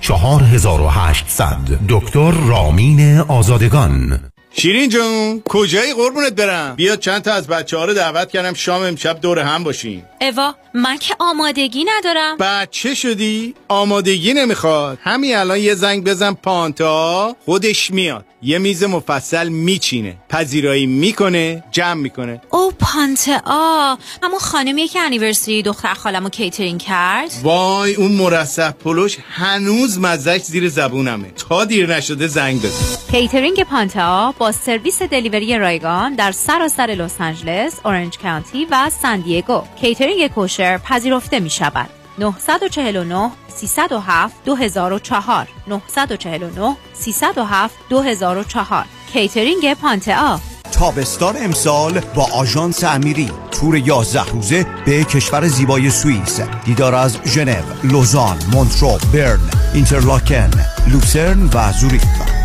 4800 دکتر رامین آزادگان. شیرین جون کجایی؟ قربونت برم. بیا چند تا از بچه ها رو دعوت کردم شام امشب دور هم باشیم. اوا من که آمادگی ندارم. بچه شدی؟ آمادگی نمی‌خواد. همین الان یه زنگ بزن پانتا خودش میاد. یه میز مفصل میچینه پذیرایی می‌کنه جمع می‌کنه. او پانتا اما خانمیه که anniversary دختر خالمو کیترین کرد؟ وای اون مرصع پلوش هنوز مزش زیر زبونمه. تا دیر نشده زنگ بزن. کیترینگ پانتا با سرویس delivery رایگان در سراسر لس آنجلس، اورنج کانتی و سان دیگو. Catering kosher پذیرفته می شود. 949 307 2004 949 307 2004 کیترینگ پانتا تابستان امسال با آژانس امیری. تور 11 روزه به کشور زیبای سوئیس. دیدار از ژنو، لوزان، مونترو، برن، اینترلاکن، لوسرن و زوریخ.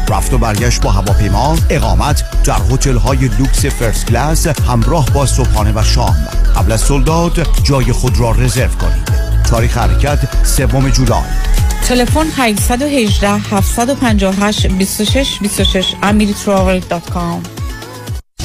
رفت و برگشت با هواپیما اقامت در هتل های لوکس first class همراه با صبحانه و شام. قبل از sold out جای خود را رزرو کنید. تاریخ حرکت سوم جولای. تلفن 818 758 26 26 amiritravel.com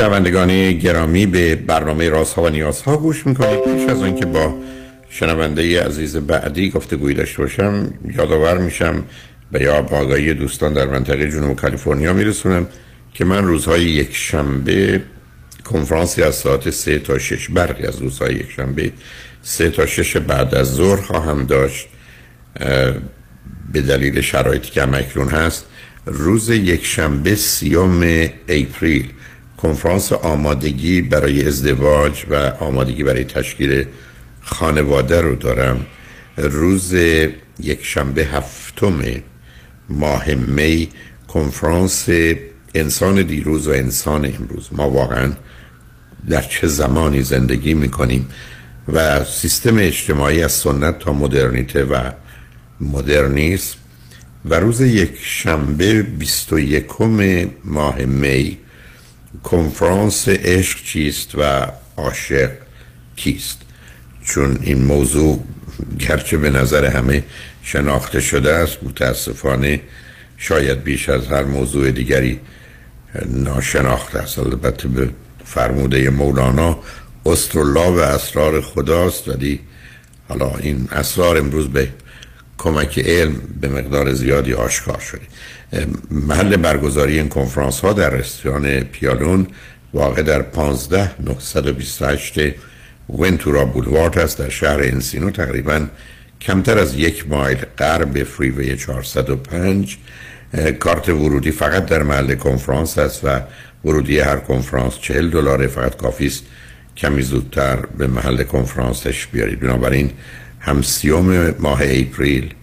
شنوندگان گرامی به برنامه راست ها و نیاز ها گوش می‌کنید. پیش از آنکه با شنونده عزیز بعدی گفتگوی داشته باشم یادآور میشم به یا آگاهی دوستان در منطقه جنوب کالیفرنیا میرسونم که من روزهای یک شنبه کنفرانسی از ساعت سه تا شش برقی از روزهای یک شنبه سه تا شش بعد از ظهر خواهم داشت. به دلیل شرایطی که اکنون هست روز یک شنبه سیوم اپریل کنفرانس آمادگی برای ازدواج و آمادگی برای تشکیل خانواده رو دارم. روز یک شنبه هفتم ماه می کنفرانس انسان دیروز و انسان امروز. ما واقعا در چه زمانی زندگی می‌کنیم و سیستم اجتماعی از سنت تا مدرنیته و مدرنیسم. و روز یک شنبه 21 ماه می کنفرانس عشق چیست و عاشق کیست؟ چون این موضوع گرچه به نظر همه شناخته شده است متاسفانه شاید بیش از هر موضوع دیگری ناشناخته است. البته به فرموده مولانا استرلا و اسرار خداست ولی حالا این اسرار امروز به کمک علم به مقدار زیادی آشکار شده. محل برگزاری این کنفرانس ها در رستوران پیالون واقع در 15 928 ونتورا بولوارد است. در شهر انسینو تقریبا کمتر از یک مایل غرب فریوی 405 کارت ورودی فقط در محل کنفرانس است و ورودی هر کنفرانس 40 دلاره. فقط کافی است کمی زودتر به محل کنفرانسش بیارید. بنابراین هم سیوم ماه اپریل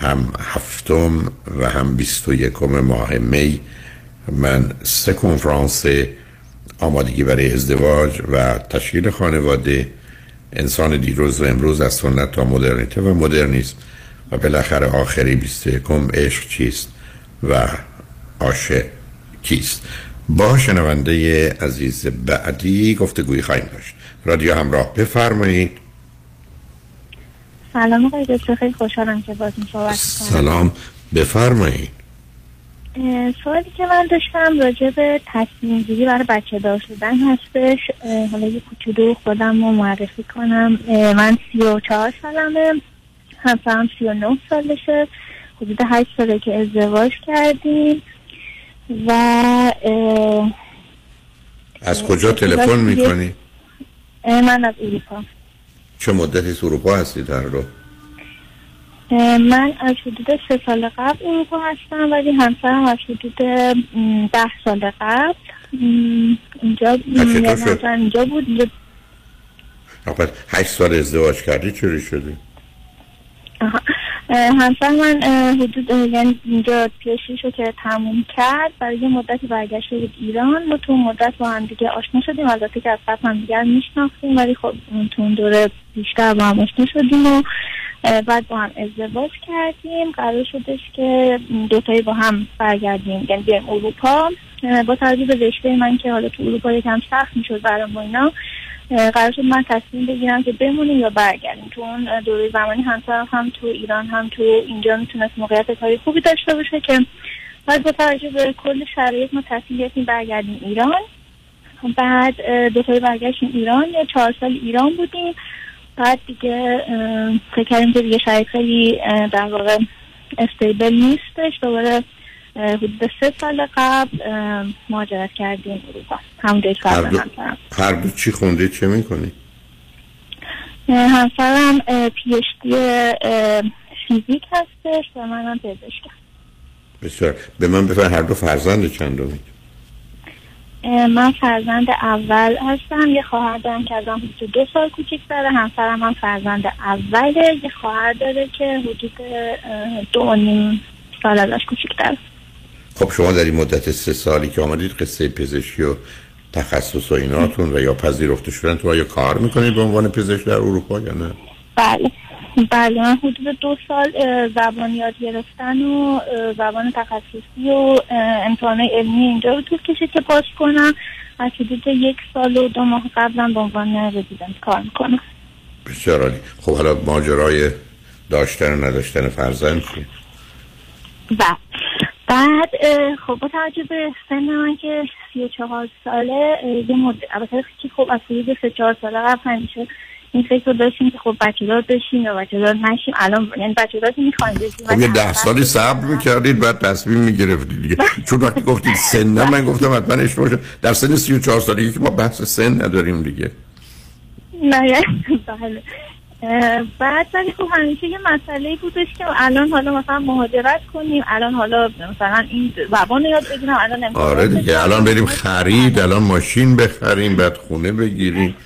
هم هفتم و هم بیست و یکم ماه می من سه کنفرانس آمادگی برای ازدواج و تشکیل خانواده انسان دیروز و امروز از سنت تا مدرنیته و مدرنیسم و بالاخره آخری بیست یکم عشق چیست و عاشق کیست؟ با شنونده عزیز بعدی گفتگوی خواهیم داشت. رادیو همراه بفرمایید. سلام آقای دکتر خیلی خوشحالم که باتون صحبت سلام. بفرمایید. سوالی که من داشتم راجع به تصمیم گیری برای بچه دار شدن هستش. حالا یه کوچولو خودم رو معرفی کنم. من سی و چهار سالمه. همسرم سی و نه سالشه. حدود هشت ساله که ازدواج کردیم. و از کجا تلفن می‌کنی؟ من از اروپا چه مدتی تو اروپا هستید هر رو؟ من از حدود سه سال قبل اروپا هستم ولی همسرم از حدود ده سال قبل اینجا اینجا بود اینجا هشت سال ازدواج کردی چوری شدی؟ همسر من حدود یعنی اینجا پیشیشو که تموم کرد برای یه مدتی برگشته بود ایران. ما تو مدت با هم دیگه آشنا شدیم. البته که از قبل هم دیگر میشناختیم ولی خب تو اون دوره بیشتر با هم آشنا شدیم و بعد با هم ازدواج کردیم. قرار شدش که دوتایی با هم برگردیم. یعنی بیایم اروپا. با توجه به رشته من که حالا تو اروپا یکم سخت می‌شد برام اینا. قرار شد من تصمیم بگیرم که بمونیم یا برگردیم. تو اون دوره زمانی همسرم هم تو ایران هم تو اینجا می‌تونست موقعیت کاری خوبی داشته باشه که بعد با توجه به کل شرایط ما تصمیم گرفتیم برگردیم ایران. بعد اه، دوتایی برگشتیم ایران. یا چهار سال ایران بودیم. بعد دیگه فکر کردیم که دیگه شرایط خیلی در واقع استیبل نیستش. دوباره حدود سه سال قبل مهاجرت کردیم اروپا. همون جایی که هر دو, همسرم. هر دو چی خونده چه می‌کنی؟ همسرم پی اچ دی فیزیک هستش و منم پزشکم بسیار. به من بفر هر دو فرزند چندمی؟ اه، من فرزند اول هستم یه خواهر دارم که ازم حدود دو سال کوچیک داره. همسرم هم فرزند اوله. یه خواهر داره که حدود دو نیم سال ازش کوچیک داره خب شما در این مدت سه سالی که آمدید قصه پزشکی و تخصص و ایناتون و یا پذیرفته شدن تو آیا کار می‌کنید به عنوان پزشک در اروپا یا نه؟ بله. بله من حدود دو سال زبان یاد گرفتن و زبان تخصصی و امتحان علمی اینجا رو طول کشید که پاس کنم. از حدود یک سال و دو ماه قبلا به عنوان رزیدنت کار می‌کنم. بسیار عالی. خب حالا ماجرای داشتن و نداشتن فرزند چی؟ بعد بعد خب با توجه به سن من که سی و چهار ساله یه مدت البته که خب از حدود سه چهار ساله قبل همیشه این فکر رو داشتیم که خب بچه دار بشیم یا بچه دار نشیم. الان یعنی بچه دار که می‌خوایم بشیم. خب یه ده سالی صبر می‌کردید بعد تصمیم می‌گرفتید دیگه. چون وقتی گفتید سن من گفتم حتما اشتباه شد. در سن 34 سالگی که ما بحث سن نداریم دیگه. نه یعنی بله. بعد ولی خب همیشه یه مسئله بودش که الان حالا مثلا مهاجرت کنیم الان حالا مثلا این زبان یاد بگیرم الان آره دیگه الان بریم خرید الان ماشین بخریم بعد خونه بگیریم.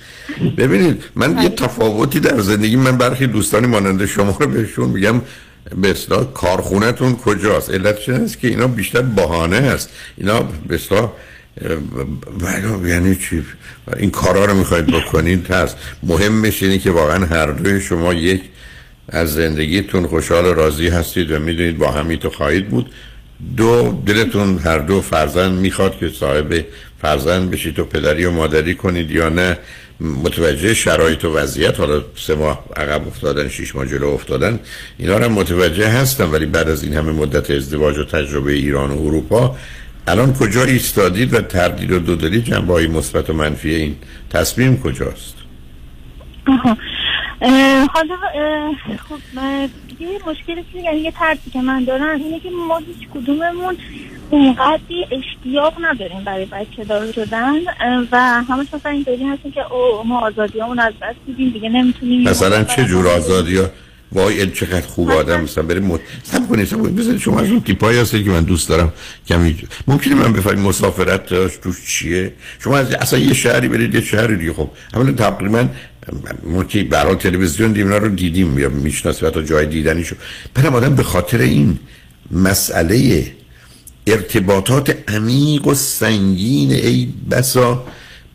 ببینید من یه تفاوتی در زندگی من برخی دوستانی مانند شما رو بهشون میگم به اصطلاح کارخونهتون کجاست؟ این است که اینا بیشتر بهانه هست. اینا به ولی یعنی چی؟ این کارا رو می‌خواید بکنید هست مهمش اینه که واقعا هر دوی شما یک از زندگیتون خوشحال و راضی هستید و می‌دونید با همی تو خواهید بود. دو دلتون هر دو فرزند می‌خواد که صاحب فرزند بشید و پدری و مادری کنید یا نه. متوجه شرایط و وضعیت حالا سه ماه عقب افتادن شش ماه جلو افتادن اینا رو متوجه هستم ولی بعد از این همه مدت ازدواج و تجربه ایران و اروپا الان کجا ایستادید و تردید و دودلی جنبه های مثبت و منفی این تصمیم کجاست آها. اه، حالا اه، خب یه مشکلی که یعنی یه ترسی که من دارم اینه که ما هیچ کدوممون اونقدری اشتیاق نداریم برای بچه دار شدن و همش مثلا اینطوری هستیم که او ما آزادیامون از دست میدیم دیگه نمی‌تونیم مثلا چه جور آزادی ها وای این چقدر خوب آدم مثلا بریم مد... سب کنید سب کنید. بذارید شما از اون تیپایی هستید که من دوست دارم کمی ممکنه من بفهمید مسافرت داشت توش چیه؟ شما از اصلا یه شهری برید یه شهری دیگه. خب اولا تقریبا ما که برای تلویزیون دیدیم اینا رو دیدیم یا می‌شناسیم حتی جای دیدنیشو. برم آدم به خاطر این مسئله ارتباطات عمیق و سنگین ای بسا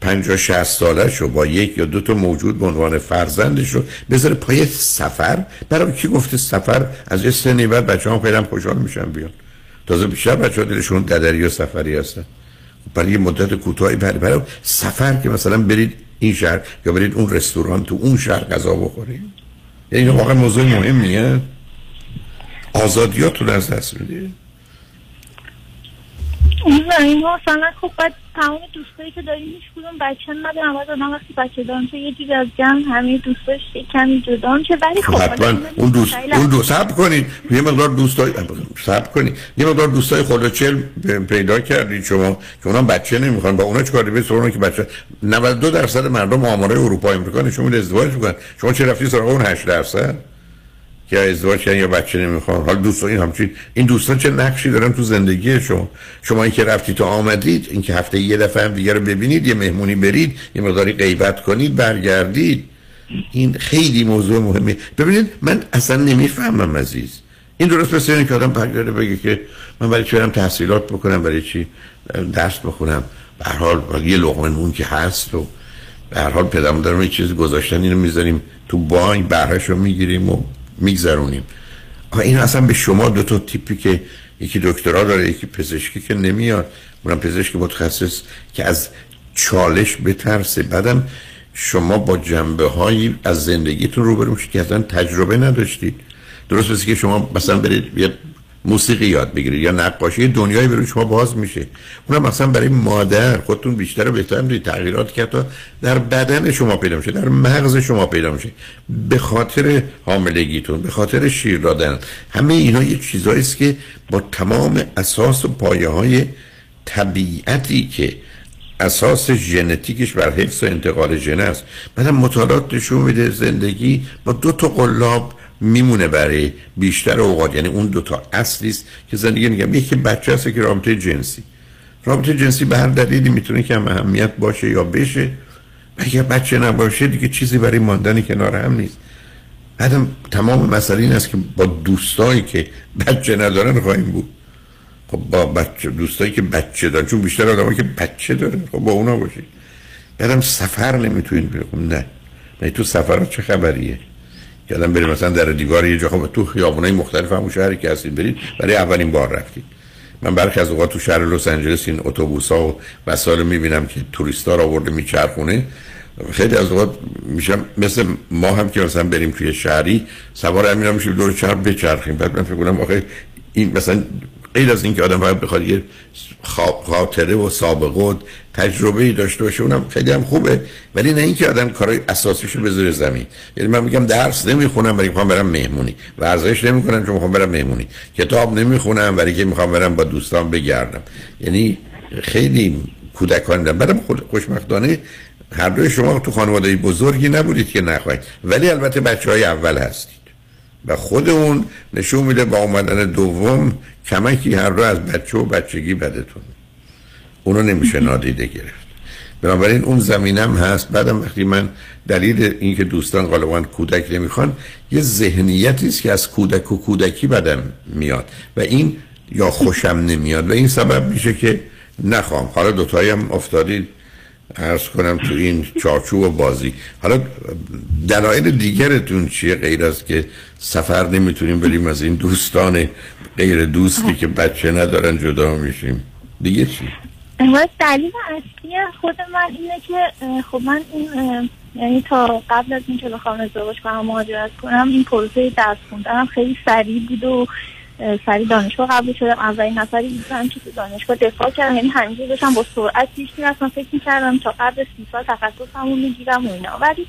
پنجاه شهست ساله شو با یک یا دو تا موجود به عنوان فرزندش رو بذاره پای سفر. برای کی گفته سفر؟ از یه سنی بعد بچه هم خیلی هم خوشحال میشن بیان. تازه بیشتر بچه ها دلشون ددری و سفری هستن. برای یه مدت کوتاهی برای, برای سفر که مثلا برید این شهر یا برید اون رستوران تو اون شهر غذا بخورید. یعنی واقعا موضوع مهمیه. آزادیاتون از دست می‌دید. این مثلا خب بعد تمام دوستایی که داریم هیچ کدوم بچه ندارم بعد آدم وقتی بچه دارم چه یه از جمع همه دوستاش کمی جدا میشه ولی خب حتما. اون دوست اون دو صبر کنید. یه مقدار دوستای صبر کنید. یه مقدار دوستای خلوچل پیدا کردید شما که اونا بچه نمی‌خوان. با اونا چیکار به سراغ که بچه 92 درصد مردم آمارای اروپا امریکا نشون میده ازدواج می‌کنن. شما چه رفتی سراغ اون 8 درصد؟ یا ازدواج کردن یا بچه نمی‌خوان. حالا دوستا این همچین این دوستان چه نقشی دارن تو زندگی شما؟ شما این که رفتید تا آمدید این که هفته یه دفعه هم دیگه رو ببینید یه مهمونی برید یه مقداری غیبت کنید برگردید. این خیلی موضوع مهمه ببینید من اصلا نمی‌فهمم عزیز. این درست مثل اینه که آدم برگرده بگه که من برای چی برم تحصیلات بکنم برای چی درس بخونم؟ به هر حال یه لقمه نون که هست و به هر حال پدرم دارم یه چیزی گذاشتن اینو می‌ذاریم تو بانک بهرش رو می‌گیریم و میگذرونیم. این اصلا به شما دو تا تیپی که یکی دکترا داره یکی پزشکی که نمیاد. اونم پزشک متخصص که از چالش بترسه. بعدم شما با جنبه هایی از زندگیتون روبرو میشید که اصلا تجربه نداشتید. درست مثل که شما مثلا برید یه موسیقی یاد بگیرید یا نقاشی دنیایی برای شما باز میشه. اونم مثلا برای مادر خودتون بیشتر و بهتر تغییرات که حتی در بدن شما پیدا میشه در مغز شما پیدا میشه. به خاطر حاملگیتون به خاطر شیر دادن همه اینا یه چیزایی است که با تمام اساس و پایه های طبیعتی که اساس ژنتیکش بر حفظ و انتقال ژن است. بعدم مطالعات نشون میده زندگی با دو تا قلاب میمونه برای بیشتر اوقات. یعنی اون دوتا اصلی است که زندگی میگم یکی بچه هست که رابطه جنسی. رابطه جنسی به هر دلیلی می‌تونه که هم اهمیت باشه یا بشه. و اگر بچه نباشه دیگه چیزی برای ماندن کنار هم نیست. بعدم تمام مسئله این است که با دوستایی که بچه ندارن خواهیم بود. خب با بچه دوستایی که بچه دارن. چون بیشتر آدمایی که بچه دارن. خب با اونا باشید بعدم سفر نمی‌تونید برید نه. نه تو سفر چه خبریه؟ که آدم بریم مثلا در دیوار یه جا خب تو خیابونای مختلف همون شهری که هستید برید برای اولین بار رفتید. من برخی از اوقات تو شهر لس آنجلس این اتوبوس‌ها و وسایل می‌بینم که توریستا رو آورده میچرخونه. خیلی از اوقات میشم مثل ما هم که مثلا بریم توی شهری سوار همین میشیم دور شهر بچرخیم. بعد من فکر کنم آخه این مثلا غیر از اینکه آدم باید بخواد یه خاطره و سابقه و تجربه داشته باشه اونم خیلی هم خوبه. ولی نه اینکه آدم کارهای اساسیشو بذاره زمین. یعنی من میگم درس نمی‌خونم برای می‌خوام برم مهمونی. ورزش نمی‌کنم چون می‌خوام برم مهمونی. کتاب نمی‌خونم برای که می‌خوام برم با دوستان بگردم. یعنی خیلی کودکانه. بعدم خوشبختانه هر دوی شما تو خانواده بزرگی نبودید که نخواهید. ولی البته بچه های اول هستید. و خود اون نشون میده با اومدن دوم کمکی هر رو از بچه و بچگی بدتون. اونو نمیشه نادیده گرفت. بنابراین اون زمینم هست. بعدم وقتی من دلیل اینکه دوستان غالبا کودک نمی‌خوان یه ذهنیتی است که از کودک و کودکی بدم میاد و این یا خوشم نمیاد و این سبب میشه که نخوام. حالا دوتایی هم افتادید. ارز کنم تو این چارچوب و بازی حالا دلایل دیگرتون چیه غیر از که سفر نمی‌تونیم بریم از این دوستان غیر دوستی که بچه ندارن جدا میشیم دیگه چی؟ دلیل اصلی خود من اینه که خب من این یعنی تا قبل از اینکه بخوام ازدواج کنم مهاجرت کنم این پروسه درس خوندنم خیلی سریع بود و سری دانشگاه قبول شدم. اولین نفری بودم که تو دانشگاه دفاع کردم. یعنی همینجور داشتم با سرعت پیش می‌رفتم. فکر می‌کردم تا قبل سی سال تخصصمو می‌گیرم و اینا. ولی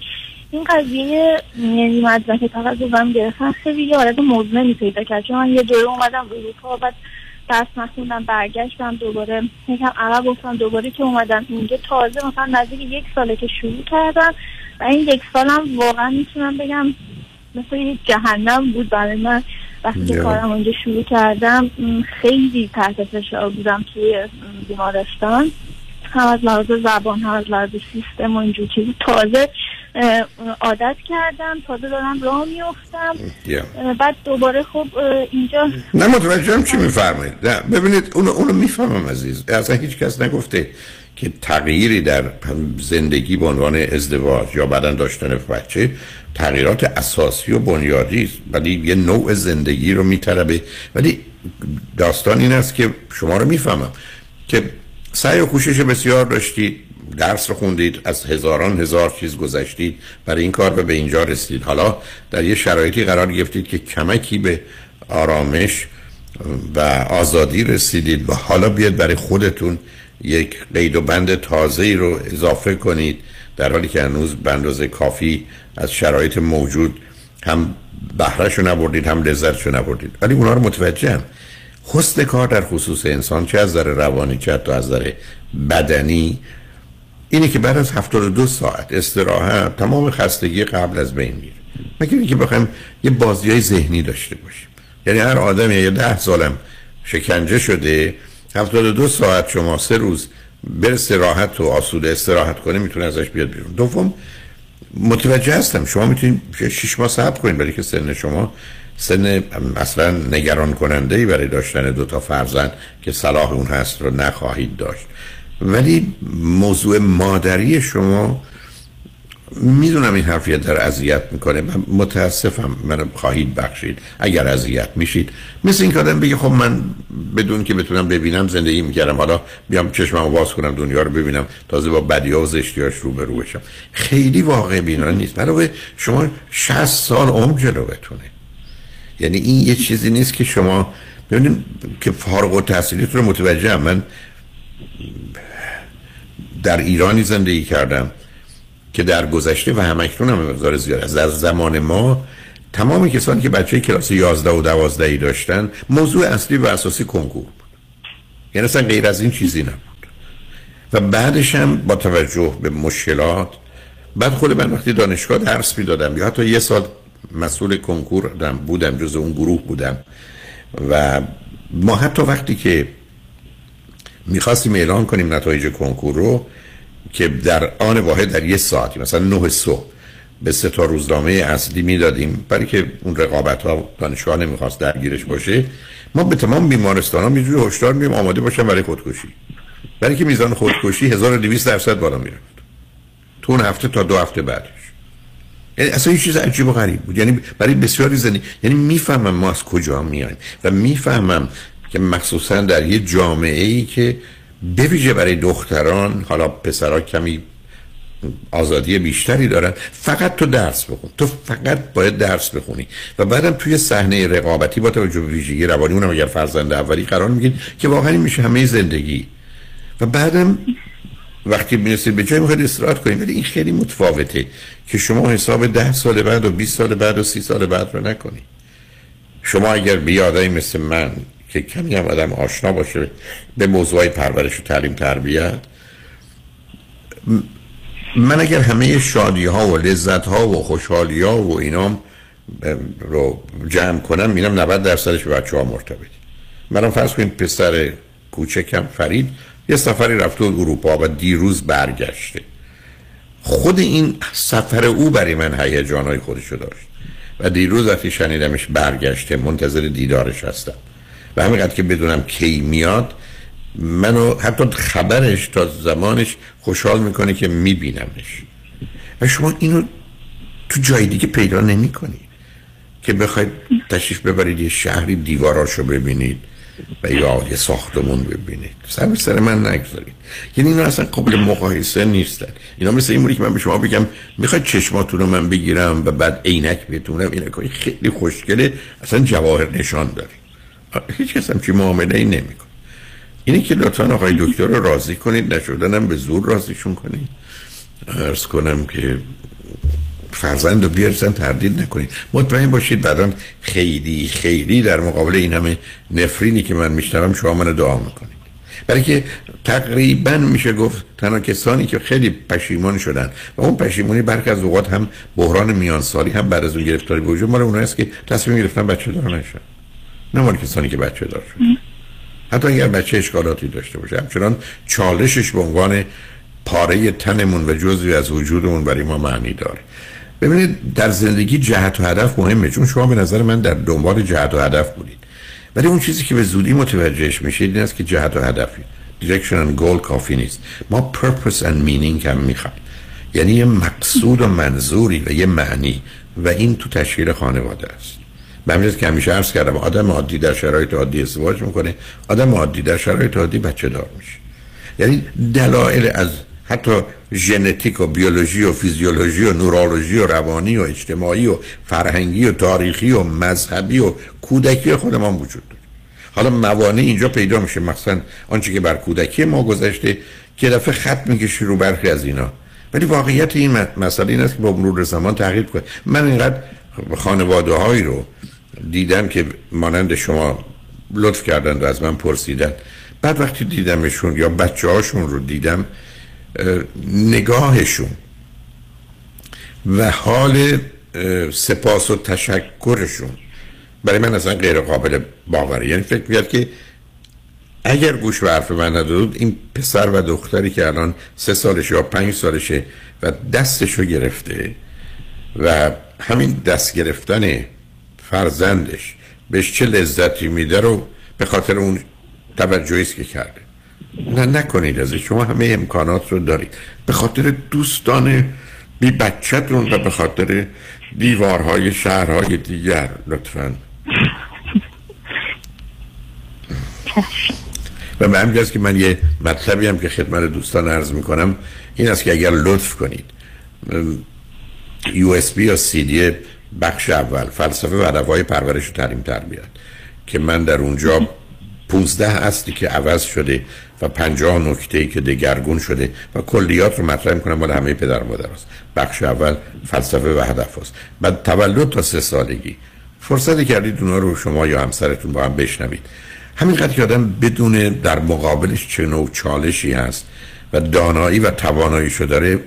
این قضیه یعنی مدرک تخصصم گرفتن خیلی یه حالت مزمنی پیدا کرد چون من یه دوره اومدم اروپا بعد درس نخوندم برگشتم دوباره. یکم عقب گفتم دوباره که اومدم اینجا. تازه مثلا نزدیک یک ساله که شروع کردم. و این یک سالم واقعا می‌تونم بگم مثل یک جهنم بود برای من. وقتی که کارم اونجا شروع کردم خیلی تحت فشار بودم توی بیمارستان. هم از لحاظ زبان هم از لحاظ سیستم و اینجور چیزی. تازه عادت کردم تازه دارم راه میفتم بعد دوباره خب اینجا نه متوجهم چی میفرمایید. ببینید اونو, اونو می‌فهمم عزیز. اصلا هیچ کس نگفته که تغییری در زندگی به عنوان ازدواج یا بعدا داشتن بچه تغییرات اساسی و بنیادی است. ولی یه نوع زندگی رو میطلبه. ولی داستان این است که شما رو می‌فهمم که سعی و کوشش بسیار داشتید درس رو خوندید از هزاران هزار چیز گذشتید برای این کار به اینجا رسید حالا در یه شرایطی قرار گرفتید که کمکی به آرامش و آزادی رسیدید و حالا بیاد برای خودتون یک قید و بند تازه رو اضافه کنید در حالی که هنوز به اندازه کافی از شرایط موجود هم بهرهش رو نبردید هم لذتش رو نبردید. ولی اونا رو متوجهم. حسن کار در خصوص انسان چه از نظر روانی چه حتی از نظر بدنی اینه که بعد از 72 ساعت استراحت تمام خستگی قبل از بین میره. مگر اینکه بخوایم یه بازی های ذهنی داشته باشیم؟ یعنی هر آدمی یه ده سالم شکنجه شده 72 ساعت شما سه روز بر استراحت و آسوده استراحت کنه می‌تونه ازش بیاد بیرون. دوم متوجه هستم. شما می‌تونید شش ماه صبر کنید برای که سن شما سن اصلا نگران کننده ای برای داشتن دو تا فرزند که صلاح اون هست رو نخواهید داشت. ولی موضوع مادری شما می‌دونم این حرفیت در اذیت می‌کنه. من متاسفم. من خواهید بخشید. اگر اذیت میشید. مثل این آدم بگه خب من بدون که بتونم ببینم زندگی می‌کردم. حالا بیام چشممو باز کنم دنیا رو ببینم. تازه با بدی و زشتیاش رو برو بشم. خیلی واقع بینا نیست. برای شما 60 سال عمر جلوتونه. یعنی این یه چیزی نیست که شما ببینید که فارغ و تحصیلیت رو متوجه من در ایرانی زندگی کردم. که در گذشته و همکنون هم مقدار زیاد از در زمان ما تمام کسانی که بچه کلاس 11 و 12 ای داشتن موضوع اصلی و اساسی کنکور بود. یعنی اصلا غیر از این چیزی نبود. و بعدش هم با توجه به مشکلات بعد خود من وقتی دانشگاه درس می‌دادم یا حتی یه سال مسئول کنکور بودم جز اون گروه بودم. و ما حتی وقتی که می‌خواستیم اعلان کنیم نتایج کنکور رو که در آن واحد در یه ساعتی مثلا نه صبح به سه تا روزنامه اصلی می‌دادیم. برای که اون رقابت ها دانشگاه نمی‌خواست درگیرش باشه ما به تمام بیمارستان ها میجوری هشدار میدیم آماده باشن برای خودکشی. برای که میزان خودکشی 1200 درصد بالا می‌رفت. تو اون هفته تا دو هفته بعدش. یعنی اصلا یه چیز عجیب و غریب بود. یعنی برای بسیاری زنی یعنی می‌فهمم ما از کجا میایم و می‌فهمم که مخصوصا در یه جامعه ای که بویژه برای دختران حالا پسرها کمی آزادی بیشتری دارن فقط تو درس بخون. تو فقط باید درس بخونی. و بعدم توی صحنه رقابتی با توجه به ویژگی روانی اونم اگر فرزند اولی قرار میگید که واقعا میشه همه زندگی. و بعدم وقتی می‌رسید به جای می‌خواید استراحت کنید. ولی این خیلی متفاوته که شما حساب ده سال بعد و 20 سال بعد و 30 سال بعد رو نکنید. شما اگر بیادایی مثل من که کمی هم آدم آشنا باشه به موضوع پرورش و تعلیم تربیت من اگر همه شادی ها و لذت ها و خوشحالی ها و اینام رو جمع کنم میرم 90 درصدش به بچه ها مرتبط منم فرض کنید پسر کوچکم فرید یه سفری رفته اروپا و دیروز برگشته. خود این سفر او برای من هیجان های خودشو داشت و دیروز وقتی شنیدمش برگشته منتظر دیدارش هستم. و همینقدر که بدونم کی میاد منو حتی خبرش تا زمانش خوشحال می‌کنه که میبینمش. و شما اینو تو جای دیگه پیدا نمی که بخواید تشریف ببرید یه شهری دیواراشو ببینید و یا یه ساختمون ببینید. سر سر من نگذارید. یعنی اینا اصلا قابل مقایسه نیستن. اینا مثل این که من به شما بگم می‌خواید چشماتون رو من بگیرم و بعد عینک بتونم اینا خیلی خوشگله اصلا جواهر نشان داری هیچ کس همچی معامله ای نمی کن اینه که لطفا آقای دکتر رو راضی کنید نشدنم به زور راضیشون کنید. ارز کنم که فرزند رو بیارسن تردید نکنید. مطمئن باشید بعدا خیلی خیلی در مقابل این همه نفرینی که من میشنوم شما منو دعا می‌کنید. برای که تقریبا میشه گفت تنها کسانی که خیلی پشیمان شدن و اون پشیمانی برخی از اوقات هم بحران میان سالی هم بعد از اون گرفتاری به وجود مال اونایی که تصمیم گرفتن بچه دار نشن. نه مال کسانی که بچه دار شد حتی اگر بچه اشکالاتی داشته باشه. همچنان چالشش به عنوان پاره تنمون و جزوی از وجودمون برای ما معنی داره. ببینید در زندگی جهت و هدف مهمه. چون شما به نظر من در دنبال جهت و هدف بودید. ولی اون چیزی که به زودی متوجهش میشید این است که جهت و هدفی. Direction and goal کافی نیست. ما purpose and meaning هم می‌خوایم. یعنی یه مقصود و منظوری و یه معنی. و این تو تشکیل خانواده است. به همین که همیشه عرض کردم آدم عادی در شرایط عادی ازدواج می‌کنه آدم عادی در شرایط عادی بچه دار میشه. یعنی دلایل از حتی ژنتیک و بیولوژی و فیزیولوژی و نورولوژی و روانی و اجتماعی و فرهنگی و تاریخی و مذهبی و کودکی خودمان وجود داره. حالا موانع اینجا پیدا میشه مثلا آنچه که بر کودکی ما گذشته که دفعه خط می‌کشه رو برخی از اینا. ولی واقعیت این مسئله این است که با مرور زمان تغییر کنه من اینقدر خانواده هایی رو دیدم که مانند شما لطف کردن و از من پرسیدن بعد وقتی دیدمشون یا بچه هاشون رو دیدم نگاهشون و حال سپاس و تشکرشون برای من اصلا غیر قابل باوره. یعنی فکر میاد که اگر گوش به حرف من نداد این پسر و دختری که الان سه سالشه یا پنج سالشه و دستشو گرفته و همین دست گرفتن فرزندش بهش چه لذتی میده رو به خاطر اون توجهی که کرده. نه نکنید از شما همه امکانات رو دارید. به خاطر دوستان بی بچهتون و به خاطر دیوارهای شهرهای دیگر لطفا. و به همین که من یه مطلبی هم که خدمت دوستان عرض می‌کنم این است که اگر لطف کنید یو اس بی یا سی دی بخش اول فلسفه و ادوای پرورش و تعلیم تربیت که من در اونجا 15 اصلی که عوض شده و 50 نکته ای که دگرگون شده و کلیات رو مطرح می‌کنم مال همه پدر مادر است. بخش اول فلسفه و هدف است. بعد تولد تا سه سالگی. فرصتی کردید اونا رو شما یا همسرتون با هم بشنوید. همینقدر که آدم بدون در مقابلش چه نوع چالشی هست و دانایی و تواناییشو داره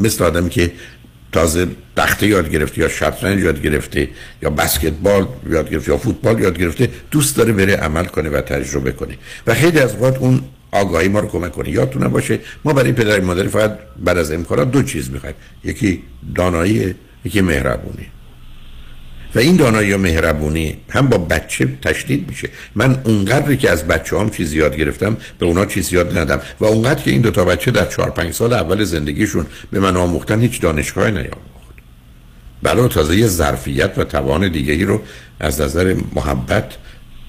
مثل آدمی که تازه تخته یاد گرفته یا شطرنج یاد گرفته یا بسکتبال یاد گرفته یا فوتبال یاد گرفته دوست داره بره عمل کنه و تجربه کنه. و خیلی از وقت اون آگاهی ما رو کمک کنه. یادتون باشه ما برای پدر مادر فقط بعد از امکانات دو چیز می‌خوایم. یکی دانایی یکی مهربونی. و این دانایی و مهربونی هم با بچه تشدید میشه. من اونقدری که از بچه هم چیز یاد گرفتم به اونا چیز یاد ندم. و اونقدر که این دوتا بچه در چهار پنج سال اول زندگیشون به من آموختن هیچ دانشگاه نیاموخت بلا تازه یه ظرفیت و توان دیگری رو از نظر محبت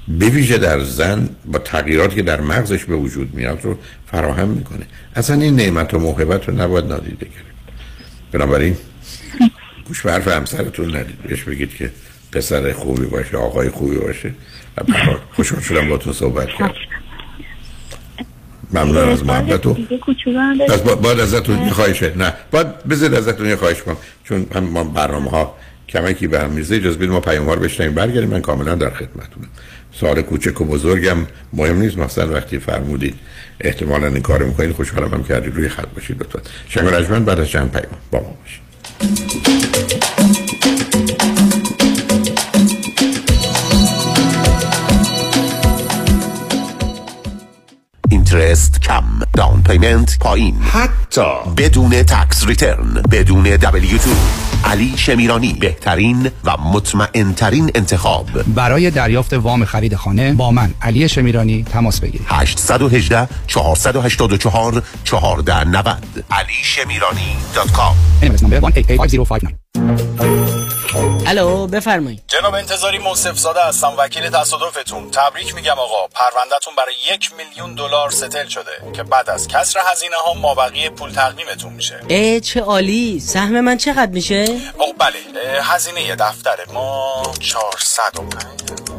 بویژه در زن با تغییراتی که در مغزش به وجود میاد رو فراهم می‌کنه. اصلا این نعمت و موهبت رو نباید نادیده گرفت. بنابراین گوش به حرف همسرتون ندید. بهش بگید که پسر خوبی باشه آقای خوبی باشه. و خوشحال شدم با تو صحبت کرد ممنون از محبت پس باید ازتون یه خواهشه نه. باید بذارید ازتون یه خواهش کنم. چون هم ما برنامه ها کمکی به هم میزه اجازه بدید ما پیام رو بشنیم برگردیم. من کاملا در خدمتونم سوال کوچک و بزرگم. مهم نیست. مثلا وقتی فرمودید. احتمالا این کار می‌کنید. خوشحالم هم کردید. روی خط باشید لطفا. شنگ بعد از چند پیام با ما باشید. interest کم down payment پایین. حتی بدون tax return بدون دبلیو تو. علی شمیرانی بهترین و مطمئن ترین انتخاب. برای دریافت وام خرید خانه با من علی شمیرانی تماس بگیرید. 818 484 1490 علی شمیرانی dot com. الو بفرمایید. جناب انتظاری موصف زاده هستم وکیل تصادفتون. تبریک میگم آقا پروندهتون برای یک میلیون دلار ستل شده که بعد از کسر هزینه ها مابقی پول تقدیمتون میشه. اه چه عالی. سهم من چقدر میشه؟ او بله هزینه دفتر ما 405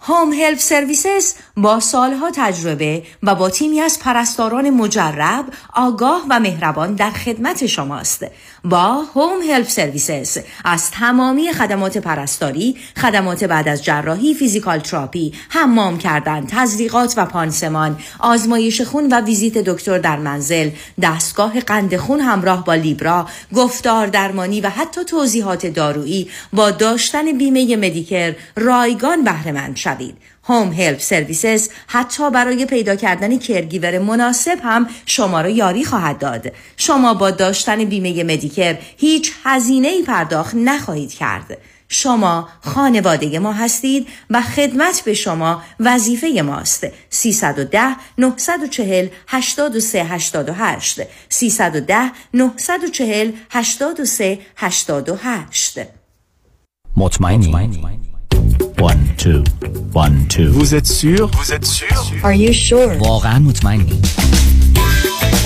Home Help Services با سالها تجربه و با تیمی از پرستاران مجرب، آگاه و مهربان در خدمت شماست. با Home Help Services از تمامی خدمات پرستاری، خدمات بعد از جراحی، physical therapy، حمام کردن، تزریقات و پانسمان، آزمایش خون و ویزیت دکتر در منزل، دستگاه قند خون همراه با لیبرا، گفتار درمانی و حتی توضیحات دارویی با داشتن بیمه مدیکر رایگان بهره شوید. هوم هلپ سرویسز حتی برای پیدا کردن کرگیور مناسب هم شما را یاری خواهد داد. شما با داشتن بیمه مدیکر هیچ هزینه ای پرداخت نخواهید کرد. شما خانواده ما هستید و خدمت به شما وظیفه ماست 310 940 83 88 310 940 83 88 مطمئنی One, two, one, two. Vous êtes sûr Vous êtes sûr Are you sure? واقعا مطمئنی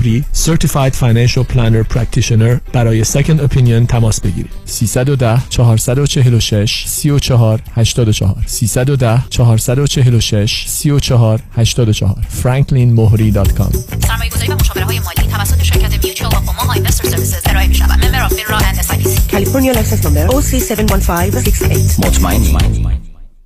مهری Certified Financial Planner Practitioner برای Second Opinion تماس بگیرید. 310 446 34 84 310 446 34 84 franklinmohri.com سرمایه گذاری و مشاوره های مالی توسط شرکت Mutual of Omaha Investor Services ارائه می شود member of FINRA and SIPC California license number OC71568 مطمئنی؟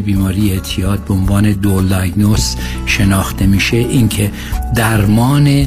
بیماری اعتیاد به عنوان دول شناخته میشه اینکه درمان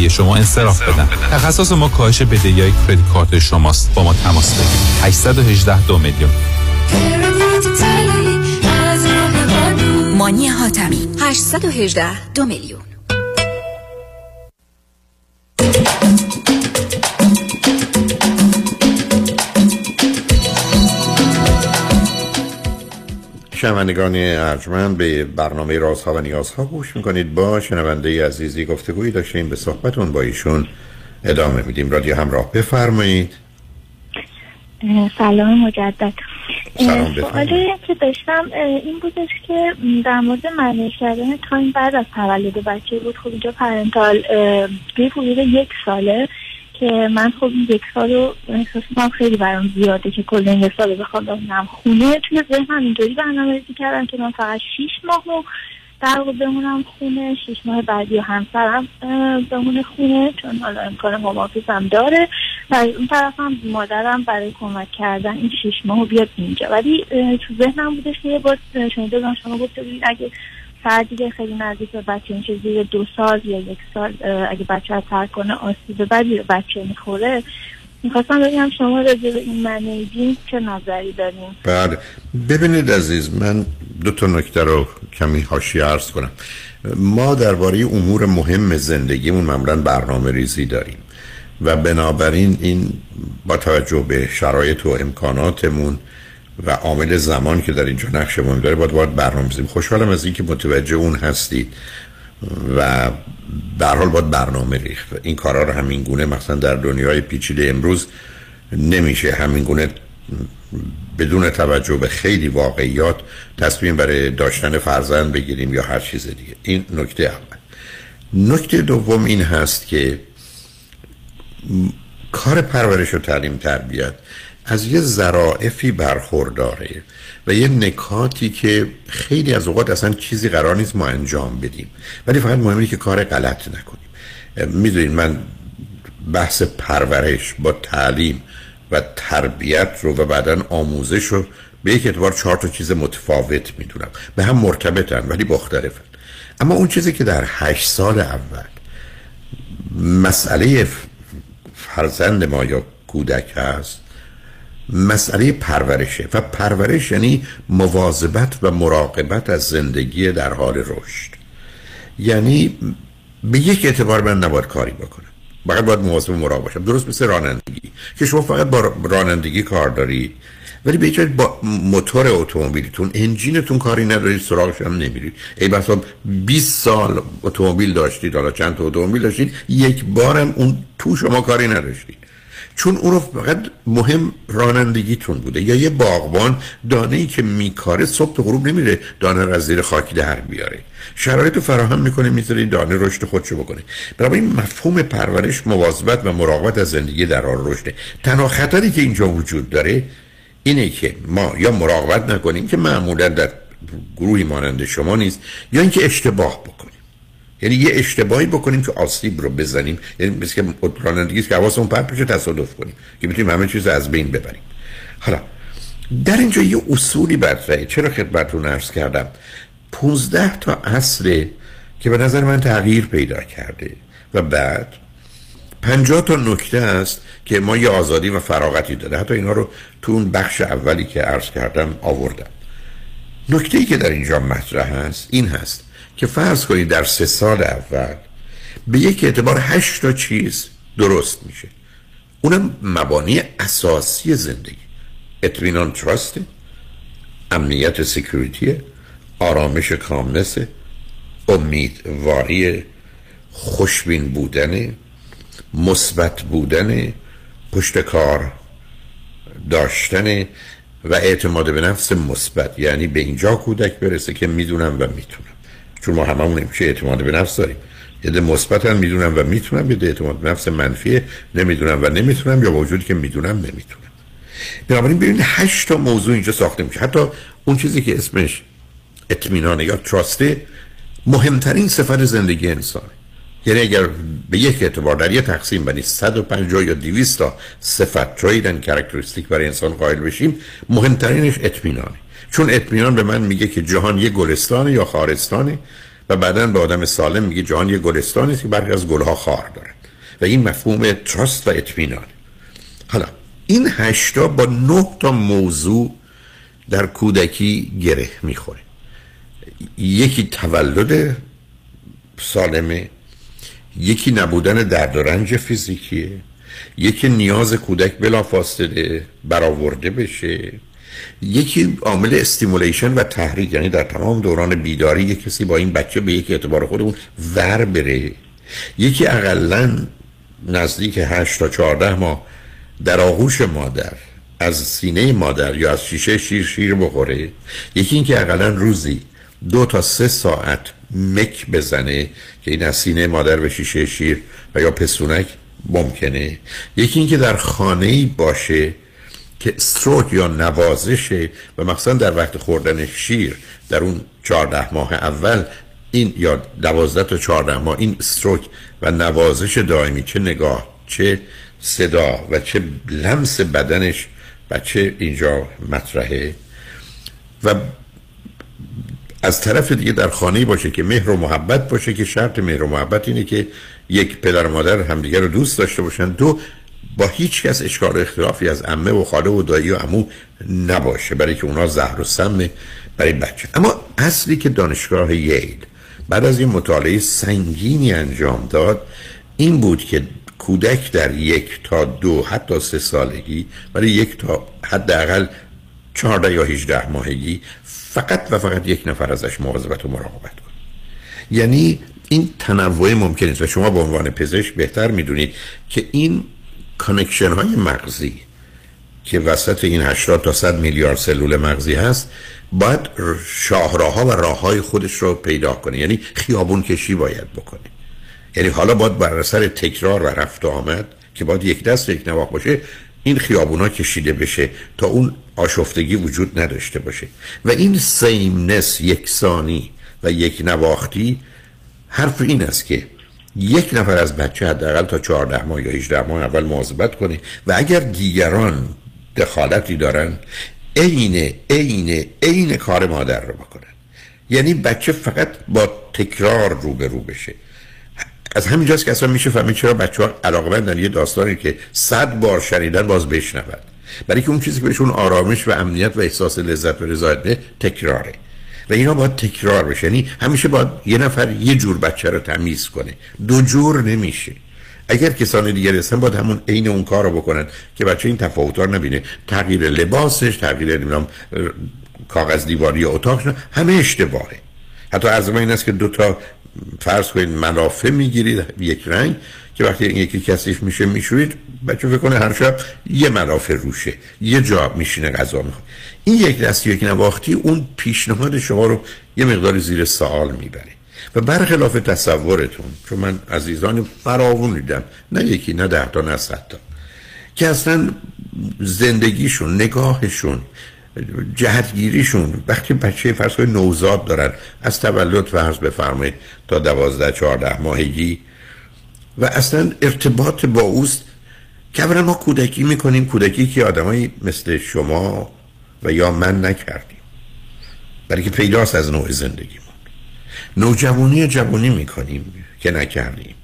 شما انصراف بدن. تخصص ما کاهش بدهی های کردیت کارت شماست با ما تماس بگیرید. 818 دو میلیون. مانی حاتمی 818 دو میلیون. شنوندگان ارجمند به برنامه رازها و نیازها گوش می‌کنید. با شنونده عزیزی گفتگویی داشتیم. به صحبتون با ایشون ادامه میدیم. رادیو همراه بفرمایید. سلام مجدد. سلام سوالی که داشتم این بودش که در مورد manage کردن time بعد از تولد بچه بود. خب اینجا parental به حدود یک ساله. که من خب این یک سال رو احساس کنم خیلی برام زیاده که کل این یک سال بخوام بمونم خونه توی ذهنم اینطوری برنامه ریزی کردم که من فقط شیش ماه رو در بمونم خونه شیش ماه بعدی و همسرم بمونه خونه چون حالا امکان هوم هم داره. و اون طرف هم مادرم برای کمک کردن این شیش ماه رو بیاد اینجا. ولی تو ذهنم بودش که یه بار شما گفته بودید اگه دیگه خیلی نزدیک به بچه میشه زیر دو سال یا یک سال اگه بچه رو ترک کنه آسیب بدی به بچه می‌خوره. می‌خواستم ببینم شما راجع به این منیجینگ چه نظری داریم بله. ببینید عزیز من دو تا نکته رو کمی هاشی عرض کنم. ما درباره امور مهم زندگیمون معمولا برنامه ریزی داریم و بنابراین این با توجه به شرایط و امکاناتمون و عامل زمان که در اینجا نقش مهم داره باید باید برنامه خوشحالم از اینکه متوجه اون هستید و در حال باید برنامه ریخت. این کارا رو همین گونه مثلا در دنیای پیچیده امروز نمیشه همین گونه بدون توجه به خیلی واقعیات تصمیم برای داشتن فرزند بگیریم یا هر چیز دیگه. این نکته اول. نکته دوم این هست که کار پرورش و تعلیم تربیت از یه ظرافی برخورداره و یه نکاتی که خیلی از اوقات اصلا چیزی قرار نیست ما انجام بدیم. ولی فقط مهمه که کار غلط نکنیم. می‌دونید من بحث پرورش با تعلیم و تربیت رو و بعدا آموزش رو به یک اعتبار چهار تا چیز متفاوت می‌دونم. به هم مرتبطن ولی مختلفن. اما اون چیزی که در هشت سال اول مسئله فرزند ما یا کودک هست مسئله پرورشه و پرورش یعنی مواظبت و مراقبت از زندگی در حال رشد. یعنی به یک اعتبار من نباید کاری بکنم. فقط باید مواظب مراقب باشم. درست مثل رانندگی. که شما فقط با رانندگی کار دارید ولی به هیچ با موتور اتومبیلتون انجینتون کاری ندارید سراغش هم نمیرید. ای بسا 20 سال اتومبیل داشتید حالا چند تا اتومبیل داشتید یک بارم اون تو شما کاری نداشتید. چون اون رو فقط مهم رانندگیتون بوده یا یه باغبان دانه ای که میکاره صبح تا غروب نمیره دانه رو از زیر خاکی در بیاره. شرایط رو فراهم می‌کنه می‌ذاره دانه رشد خودشو بکنه. برای این مفهوم پرورش مواظبت و مراقبت از زندگی در حال رشده. تنها خطری که اینجا وجود داره اینه که ما یا مراقبت نکنیم که معمولا در گروهی مانند شما نیست یا اینکه اشتباه بکنیم. یعنی یه اشتباهی بکنیم که آسیب رو بزنیم. یعنی مثل که رانندگی که حواسمون پرت بشه تصادف کنیم که می‌تونیم همه چیز از بین ببریم. حالا در اینجا یه اصولی برتره چرا خدمتتون عرض کردم؟ 15 تا اصله که به نظر من تغییر پیدا کرده و بعد 50 تا نکته است که ما یه آزادی و فراغتی داده حتی اینا رو تو اون بخش اولی که عرض کردم آوردم. نکته ای که در اینجا مطرح هست این هست. که فرض کنید در سه سال اول به یک اعتبار هشت تا چیز درست میشه. اونم مبانی اساسی زندگی. اطمینان trust امنیت security آرامش calmness امیدواری خوشبین بودن مثبت بودن پشت کار داشتن و اعتماد به نفس مثبت. یعنی به اینجا کودک برسه که می‌دونم و می‌تونم. چون ما هممون همیشه اعتماد به نفس داریم. یه مثبت هم می‌دونم و می‌تونم یه اعتماد به نفس منفیه نمی‌دونم و نمی‌تونم یا وجودی که می‌دونم نمی‌تونم بنابراین ببینید هشت تا موضوع اینجا ساخته میشه. حتی اون چیزی که اسمش اطمینان یا تراسته مهمترین صفت زندگی انسانه یعنی اگر به یک اعتبار در یک تقسیم بنی 150 یا 200 تا صفت ترید اند کاراکتریستیک برای انسان قائل بشیم مهمترینش اطمینانه. چون اطمینان به من میگه که جهان یه گلستانه یا خارستانه و بعدا به آدم سالم میگه جهان یه گلستانه که برخی از گلها خار دارن و این مفهوم تراست و اطمینان. حالا این هشتا با نه تا موضوع در کودکی گره می‌خوره. یکی تولد سالمه یکی نبودن درد و رنج فیزیکیه یکی نیاز کودک بلافاصله برآورده بشه. یکی عامل stimulation و تحریک یعنی در تمام دوران بیداری یک کسی با این بچه به یک اعتبار خودمون ور بره. یکی اقلا نزدیک 8 تا 14 ماه در آغوش مادر از سینه مادر یا از شیشه شیر شیر بخوره. یکی اینکه اقلا روزی دو تا سه ساعت مک بزنه که این از سینه مادر به شیشه شیر و یا پستونک ممکنه. یکی اینکه در خانه باشه که استروک یا نوازشه و مخصوصا در وقت خوردن شیر در اون چهارده ماه اول این یا دوازده تا چهارده ماه این استروک و نوازش دائمی چه نگاه چه صدا و چه لمس بدنش بچه اینجا مطرحه. و از طرف دیگه در خانه باشه که مهر و محبت باشه که شرط مهر و محبت اینه که یک پدر و مادر همدیگه رو دوست داشته باشن. دو با هیچ کس اشکال و اختلافی از امه و خاله و دایی و امو نباشه. برای که اونا زهر و سم برای بچه. اما اصلی که دانشگاه ییل بعد از این مطالعه سنگینی انجام داد این بود که کودک در یک تا دو حتی سه سالگی برای یک تا حداقل چهارده یا هیچده ماهگی فقط و فقط یک نفر ازش مواظبت و مراقبت کن. یعنی این تنوع ممکن است و شما به عنوان پزشک بهتر می‌دونید که این connection های مغزی که وسط این 80 تا 100 میلیارد سلول مغزی هست باید شاهراها و راههای خودش رو پیدا کنه. یعنی خیابون کشی باید بکنه. یعنی حالا باید بر اثر تکرار و رفت و آمد که باید یک دست یک نواخ باشه این خیابونا کشیده بشه تا اون آشفتگی وجود نداشته باشه. و این سیمنس یکسانی و یک نواختی حرف این است که یک نفر از بچه حداقل تا 14 ماه یا 18 ماه اول مواظبت کنه و اگر دیگران دخالتی دارن عین عین عین کار مادر رو بکنن. یعنی بچه فقط با تکرار روبرو بشه. از همینجاست که اصلا میشه فهمید چرا بچه ها علاقه یه داستانی که صد بار شنیدن باز بشنود برای که اون چیزی که بهشون آرامش و امنیت و احساس لذت و رضایت به تکراره. و اینا باید تکرار بشه. یعنی همیشه باید یه نفر یه جور بچه رو تمیز کنه. دو جور نمیشه. اگر کسان دیگر هستن باید همون عین اون کار رو بکنن که بچه این تفاوت رو نبینه. تغییر لباسش تغییر نمی‌دونم کاغذ دیواری اتاق همه اشتباهه. حتی از این است که دو تا فرض کنید ملافه می‌گیرید یک رنگ. که وقتی این یکی کثیف میشه می‌شوید بچه فکر کنه هر شب یه ملافه روشه یه جا میشینه غذا می‌خواد. این یک دستی یک نواختی اون پیشنهاد شما رو یه مقدار زیر سوال می‌بره. و برخلاف تصورتون چون من عزیزان فراوون دیدم نه یکی نه ده تا نه صد تا که اصلا زندگیشون نگاهشون جهتگیریشون وقتی بچه فرض نوزاد دارن از تولد فرض بفرمایید تا دوازده چهارده ماهگی و اصلا ارتباط با اوست که اولا ما کودکی می‌کنیم کودکی که آدمایی مثل شما و یا من نکردیم. برای که پیداست از نوع زندگی نوجوانی جوانی می‌کنیم که نکردیم.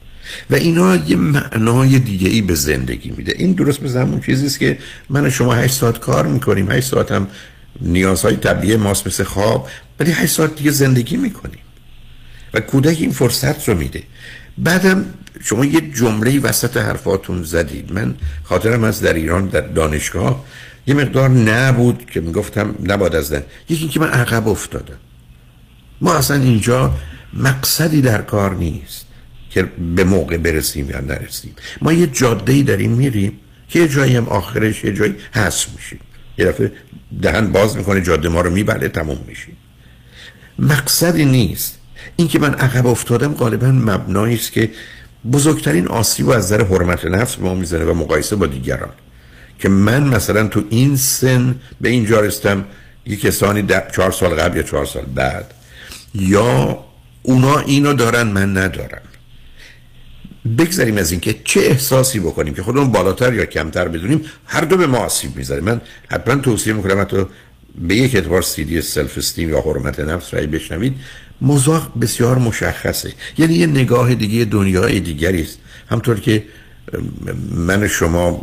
و اینا یه معنای دیگه ای به زندگی میده. این درست به همون چیزیست که من و شما 8 ساعت کار می‌کنیم 8 ساعت هم نیازهای طبیعی ماست مثل خواب ولی 8 ساعت دیگه زندگی می‌کنیم. و کودک این فرصت رو میده. بعدم شما یه جمله وسط حرفاتون زدید. من خاطرم از در ایران در دانشگاه یه مقدار نبود که می‌گفتم نباد از دن. یکی که من عقب افتادم. ما اصلا اینجا مقصدی در کار نیست که به موقع برسیم یا نرسیم. ما یه جاده ای داریم میریم که یه جایی هم آخرش یه جایی هست میشیم. یه دفعه دهن باز می‌کنه جاده ما رو می‌بره تموم میشیم. مقصدی نیست. این که من عقب افتادم غالبا مبنایی است که بزرگترین آسیب از نظر حرمت نفس به ما می‌زنه و مقایسه با دیگران. که من مثلا تو این سن به اینجا رستم یه کسانی چهار سال قبل یا چهار سال بعد یا اونا اینو دارن من ندارم. بگذاریم از اینکه چه احساسی بکنیم که خودمون بالاتر یا کمتر بدونیم هر دو به ما آسیب می‌زنه من حتما توصیه می‌کنم حتی به یک اعتبار سیدی سلف استیم یا حرمت نفس رای بشنوید. موضوع بسیار مشخصه. یعنی یه نگاه دیگه دنیای دیگری است. همطور که من شما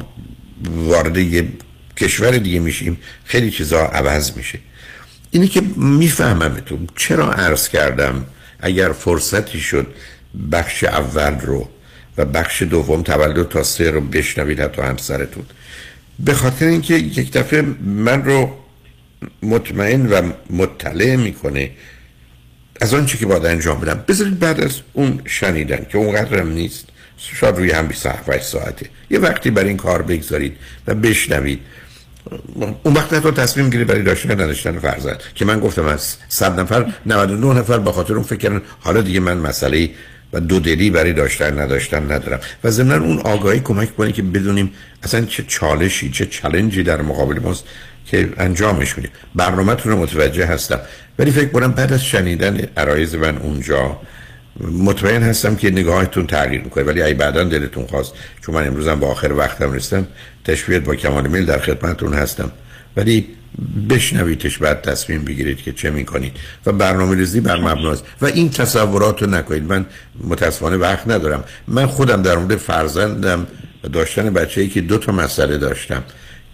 وارد یه کشور دیگه میشیم خیلی چیزا عوض میشه. اینی که میفهممتون چرا عرض کردم اگر فرصتی شد بخش اول رو و بخش دوم تولد تا سه رو بشنوید حتی همسرتون. به خاطر اینکه یک دفعه من رو مطمئن و مطلع می‌کنه از آنچه که باید انجام بدم؟ بذارید بعد از اون شنیدن که اونقدر هم نیست شاید روی هم 27 ساعته. یه وقتی برای این کار بگذارید و بشنوید. اون وقت حتی تصمیم گیری برای داشتن نداشتن فرزند. که من گفتم از 100 نفر 99 نفر با خاطر اون فکر حالا دیگه من مسئله و دو دلی برای داشتن نداشتن ندارم. و ضمن اون آگاهی کمک کنه که بدونیم اصلا چه چالشی چه چالنجی در مقابل ماست. که انجامش میدیم برنامهتون رو متوجه هستم. ولی فکر کنم بعد از شنیدن عرایز من اونجا مطمئن هستم که نگاهتون تغییر می‌کنه. ولی ای بعدا دلتون خواست. چون من امروزم با آخر وقتم رسیدم تشویق با کمال میل در خدمتتون هستم. ولی بشنویدش بعد تصمیم بگیرید که چه می‌کنید. و برنامه ریزی بر مبناست و این تصورات رو نکنید. من متاسفانه وقت ندارم. من خودم در مورد فرزندم داشتن بچه ای که دو تا مسئله داشتم.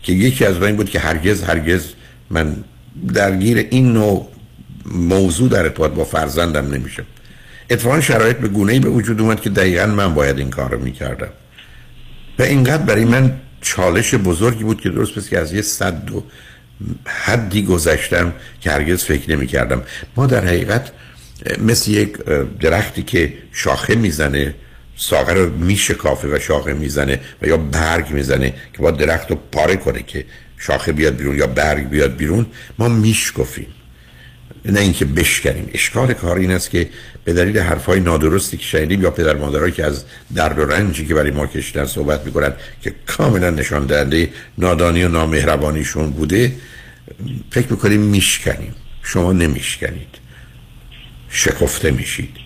که یکی از این بود که هرگز هرگز من درگیر این نوع موضوع در ارتباط با فرزندم نمیشم. اتفاقا شرایط به گونه ای به وجود اومد که دقیقا من باید این کار رو می‌کردم. و اینقدر برای من چالش بزرگی بود که درست پس که از یه صد و حدی گذشتم که هرگز فکر نمی کردم ما در حقیقت مثل یک درختی که شاخه می‌زنه ساقه رو میشکافه و شاخه می‌زنه و یا برگ می‌زنه که با درخت رو پاره کنه که شاخه بیاد بیرون یا برگ بیاد بیرون ما میشکفیم نه اینکه بشکنیم. اشکال کار این است که به دلیل حرفهای نادرستی که شنیدیم یا پدر مادرایی که از درد و رنجی که برای ما کشیدن صحبت می‌کنن که کاملا نشان دهنده نادانی و نامهربانیشون بوده فکر می‌کنیم میشکنیم. شما نمیشکنید. شکفته میشید.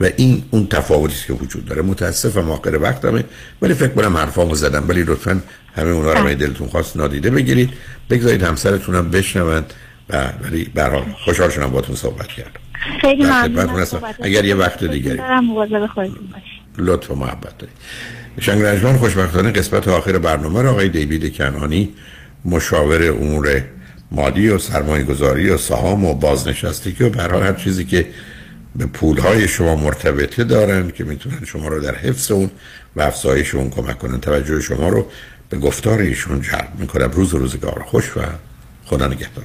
و این اون تفاوتی که وجود داره. متاسفم آخر وقتمه ولی فکر کنم حرفامو زدم. ولی لطفا همه اونا رو دلتون خواست نادیده بگیرید. بگذارید همسرتونم بشنوند و ولی برحال خوشحال شدم باتون صحبت کردم. خیلی. صحبتتون. اگر یه وقت دیگری لطف و محبت دارید. شنگ خوشبختانه قسمت آخر برنامه را آقای دیوید کنانی مشاور امور مالی و سرمایه گذاری و سهام و بازنشستگی و به حال هر چیزی که به پولهای شما مرتبطه دارن که می‌تونن شما رو در حفظ اون و افزایش اون کمک کنن. توجه شما رو به گفتار ایشون جلب می‌کنم. روز روزگار خوش و خدا نگهدار.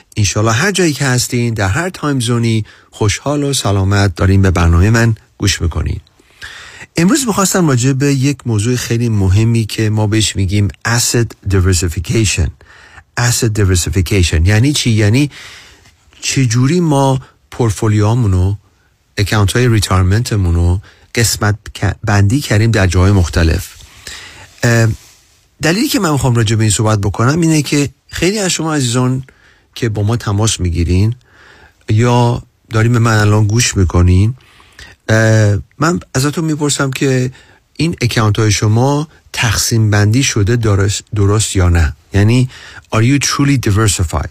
انشالله هر جایی که هستین در هر time zone ی خوشحال و سلامت دارین. به برنامه من گوش می‌کنین. امروز می‌خواستم راجع به یک موضوع خیلی مهمی که ما بهش میگیم asset diversification. Asset diversification. یعنی چی؟ یعنی چجوری ما portfolio مونو account های retirement مونو قسمت بندی کردیم در جاهای مختلف. دلیلی که من می‌خوام راجع به این صحبت بکنم اینه که خیلی از شما عزیزان که با ما تماس می‌گیرین یا داریم به من الان گوش می‌کنین من ازتون می‌پرسم که این account های شما تقسیم بندی شده درست, درست یا نه؟ یعنی are you truly diversified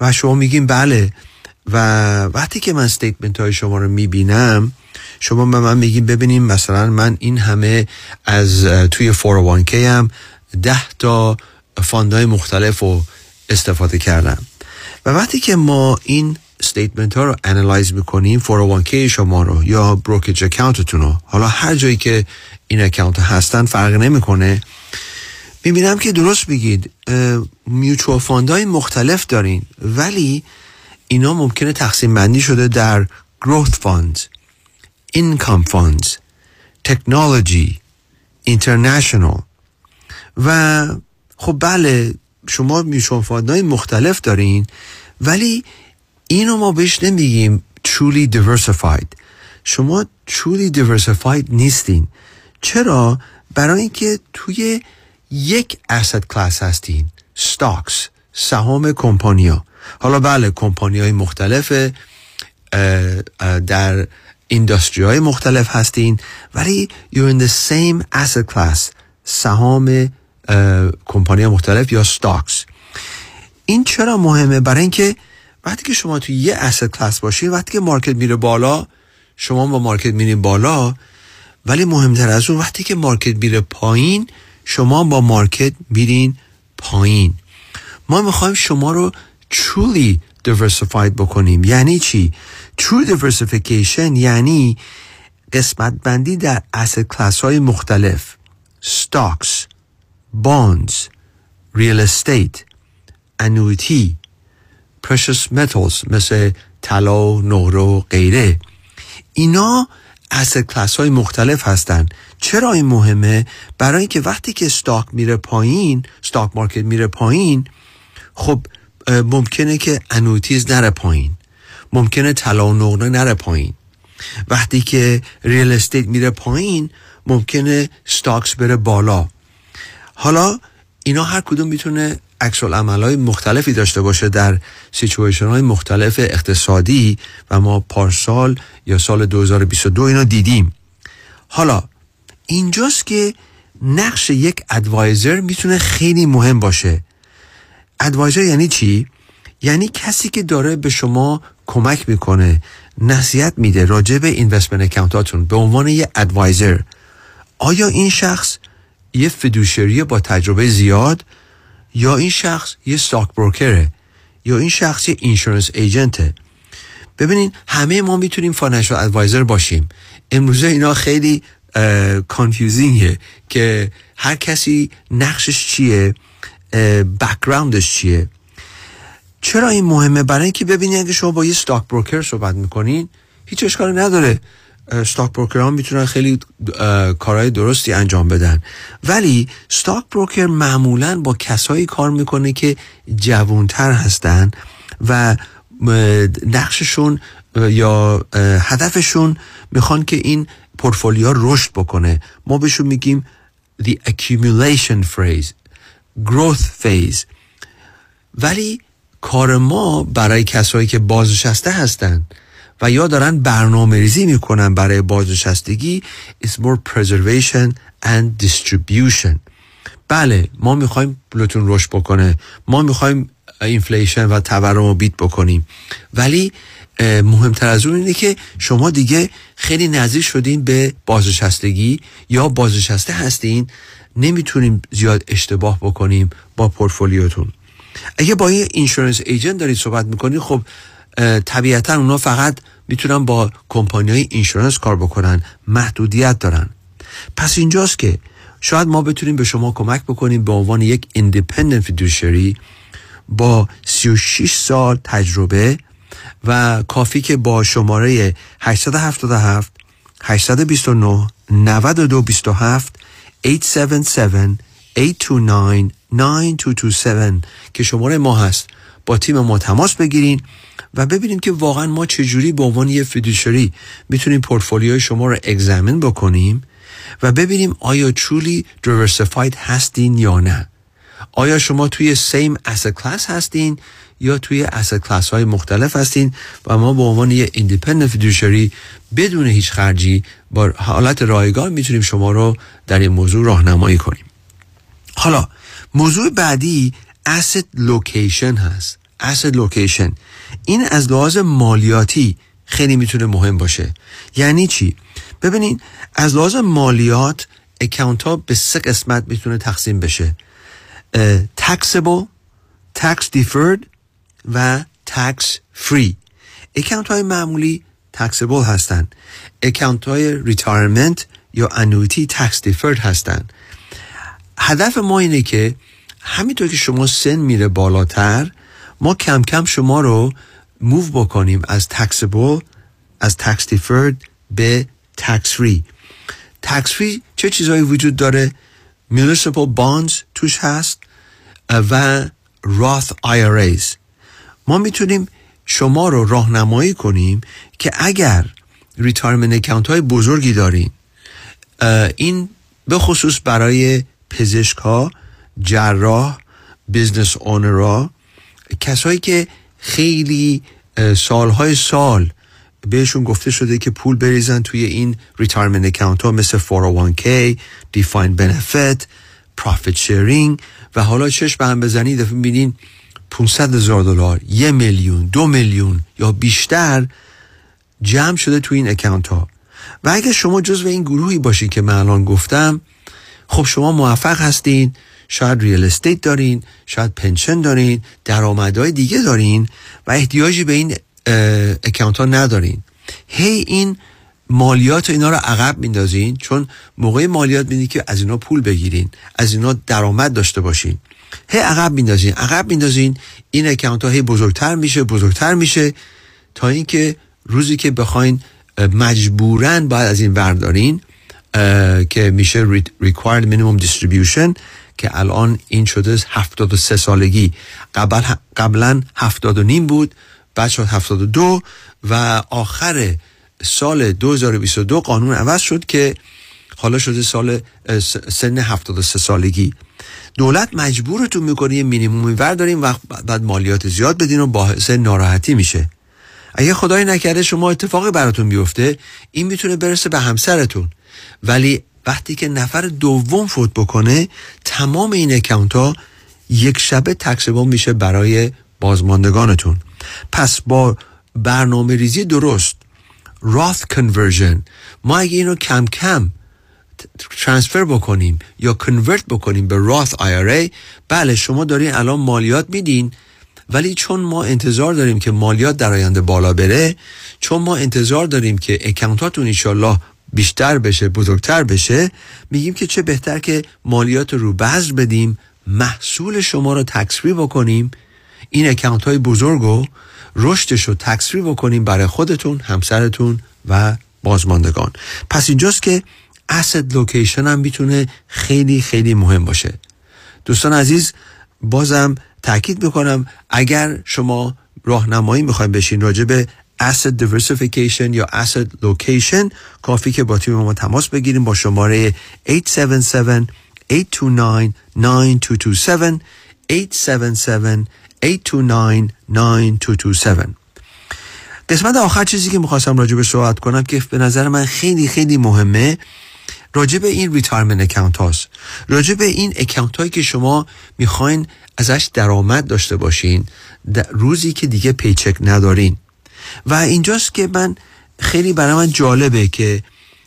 و شما میگین بله و وقتی که من statement های شما رو می‌بینم شما به من میگین ببینیم مثلا من این همه از توی 401k هم ده تا fund های مختلف رو استفاده کردم. و وقتی که ما این statement ها رو analyze می‌کنیم 401k شما رو یا brokerage account تون رو حالا هر جایی که این account هستن فرق نمی‌کنه. می‌بینم که درست میگید mutual fund های مختلف دارین ولی اینا ممکنه تقسیم بندی شده در growth funds income funds technology international. و خب بله شما میوچوال فاندهای مختلف دارین ولی اینو ما بهش نمیگیم truly diversified. شما truly diversified نیستین. چرا؟ برای اینکه توی یک asset class هستین. Stocks سهام کمپانیا. حالا بله کمپانی های مختلف در industry های مختلف هستین ولی you're in the same asset class سهام کمپانی مختلف یا stocks. این چرا مهمه؟ برای اینکه وقتی که شما توی یه asset class باشین وقتی که market میره بالا شما با market میرین بالا ولی مهمتر از اون وقتی که market میره پایین شما با market میرین پایین. ما می‌خوایم شما رو truly diversified بکنیم. یعنی چی؟ true diversification یعنی قسمت بندی در asset class های مختلف. stocks. Bonds real estate annuity precious metals مثل طلا نقره و غیره. اینا asset کلاس های مختلف هستن. چرا این مهمه؟ برای اینکه وقتی که stock میره پایین stock market میره پایین خب ممکنه که annuities نره پایین. ممکنه طلا و نقره نره پایین. وقتی که real estate میره پایین ممکنه stocks بره بالا. حالا اینا هر کدوم می‌تونه عکس های مختلفی داشته باشه در سیچویشن های مختلف اقتصادی و ما پارسال یا سال 2022 اینا دیدیم. حالا اینجاست که نقش یک ادوایزر می‌تونه خیلی مهم باشه. ادوایزر یعنی چی؟ یعنی کسی که داره به شما کمک می‌کنه نصیحت میده راجع به اینوستمنت اکانتاتون به عنوان یه ادوایزر. آیا این شخص یه فدوشری با تجربه زیاد یا این شخص یه ستاک بروکره یا این شخص یه insurance agent ه ببینین همه ما می‌تونیم financial advisor باشیم. امروزه اینا خیلی confusing ه که هر کسی نقشش چیه background ش چیه. چرا این مهمه؟ برای اینکه ببینید اگه شما با یه stock broker صحبت می‌کنین هیچ اشکالی نداره. stock broker می‌تونن خیلی کارهای درستی انجام بدن. ولی stock broker معمولا با کسایی کار می‌کنه که جوانتر هستن و نقششون یا هدفشون می‌خوان که این پورتفولیو رشد بکنه. ما بهشون میگیم the accumulation phase growth phase. ولی کار ما برای کسایی که بازنشسته هستن. و یا دارن برنامه ریزی می‌کنن برای بازنشستگی. Is more preservation and distribution. بله ما می‌خوایم پولتون رشد بکنه. ما می‌خوایم inflation و تورم رو beat بکنیم. ولی مهمتر از اون اینه که شما دیگه خیلی نزدیک شدین به بازنشستگی یا بازنشسته هستین نمی‌تونیم زیاد اشتباه بکنیم با پورتفولیوتون. اگه با یه insurance agent دارید صحبت می‌کنید خب طبیعتا اونا فقط می‌تونن با کمپانی های insurance کار بکنن محدودیت دارن. پس اینجاست که شاید ما بتونیم به شما کمک بکنیم به عنوان یک ایندیپندنت فیدوشری با 36 سال تجربه و کافی که با شماره 877 829 9227 877 829 9227 که شماره ما هست با تیم ما تماس بگیرین و ببینیم که واقعا ما چجوری به عنوان یه fiduciary می‌تونیم پورتفولیوی شما رو examine بکنیم و ببینیم آیا truly diversified هستین یا نه. آیا شما توی same asset class هستین یا توی asset class های مختلف هستین و ما به عنوان یه independent fiduciary بدون هیچ خرجی با حالت رایگان می‌تونیم شما رو در این موضوع راهنمایی کنیم. حالا موضوع بعدی asset location هست. asset location. این از لحاظ مالیاتی خیلی می‌تونه مهم باشه. یعنی چی؟ ببینین از لحاظ مالیات اکاونت ها به سه قسمت می‌تونه تقسیم بشه. taxable tax deferred و tax free. اکاونت های معمولی taxable هستن. اکاونت های retirement یا annuity tax deferred هستن. هدف ما اینه که همینطور که شما سن میره بالاتر ما کم کم شما رو move بکنیم از taxable از tax deferred به tax free. Tax free چه چیزهایی وجود داره؟ Municipal bonds توش هست و Roth IRAs ما می‌تونیم شما رو راهنمایی کنیم که اگر retirement account های بزرگی دارین این به خصوص برای پزشک ها جراح business owner ها کسایی که خیلی سالهای سال بهشون گفته شده که پول بریزن توی این retirement account ها مثل 401k defined benefit profit sharing و حالا چشم به هم بزنید دفعه می‌بینین 500 هزار دلار یه میلیون دو میلیون یا بیشتر جمع شده توی این account ها. و اگر شما جزو این گروهی باشین که من الان گفتم خب شما موفق هستین شاید real estate دارین شاید pension دارین درآمدهای دیگه دارین و احتیاجی به این account ها ندارین. هی این مالیات اینا رو عقب میندازین چون موقع مالیات میدین که از اینا پول بگیرین از اینا درآمد داشته باشین. هی عقب میندازین عقب میندازین این اکانت ها هی بزرگتر میشه بزرگتر میشه تا اینکه روزی که بخواین مجبورن باید از این بردارین که میشه required minimum distribution. که الان این شده 73 سالگی. قبل قبلا 70 و نیم بود بعد شد 72 و آخر سال 2022 قانون عوض شد که حالا شده سال سن 73 سالگی. دولت مجبورتون می‌کنه یه مینیمومی داریم و بعد مالیات زیاد بدین و باعث ناراحتی میشه. اگه خدای نکرده شما اتفاقی براتون بیفته این می‌تونه برسه به همسرتون. ولی وقتی که نفر دوم فوت بکنه تمام این اکانت ها یک شبه تکسبان میشه برای بازماندگانتون. پس با برنامه ریزی درست Roth Conversion ما اگه اینو کم کم ترانسفر بکنیم یا کنورت بکنیم به Roth IRA بله شما دارین الان مالیات میدین. ولی چون ما انتظار داریم که مالیات در آینده بالا بره چون ما انتظار داریم که اکانتاتون ایشالله بیشتر بشه بزرگتر بشه میگیم که چه بهتر که مالیات رو بذر بدیم محصول شما رو تکسری بکنیم. این اکانت های بزرگ رو رشدش رو تکسری بکنیم برای خودتون همسرتون و بازماندگان. پس اینجاست که asset لوکیشن هم می‌تونه خیلی خیلی مهم باشه. دوستان عزیز بازم تاکید می‌کنم اگر شما راهنمایی می‌خوایم بشین راجع به asset diversification یا asset location. کافی که با تیم ما تماس بگیریم با شماره 877 829 9227 877 829 9227 قسمت آخر چیزی که می‌خواستم راجع به صحبت کنم که به نظر من خیلی خیلی مهمه راجع به این retirement account هاست. راجع به این account هایی که شما می‌خواین ازش درآمد داشته باشین روزی که دیگه paycheck ندارین. و اینجاست که من خیلی برای من جالبه که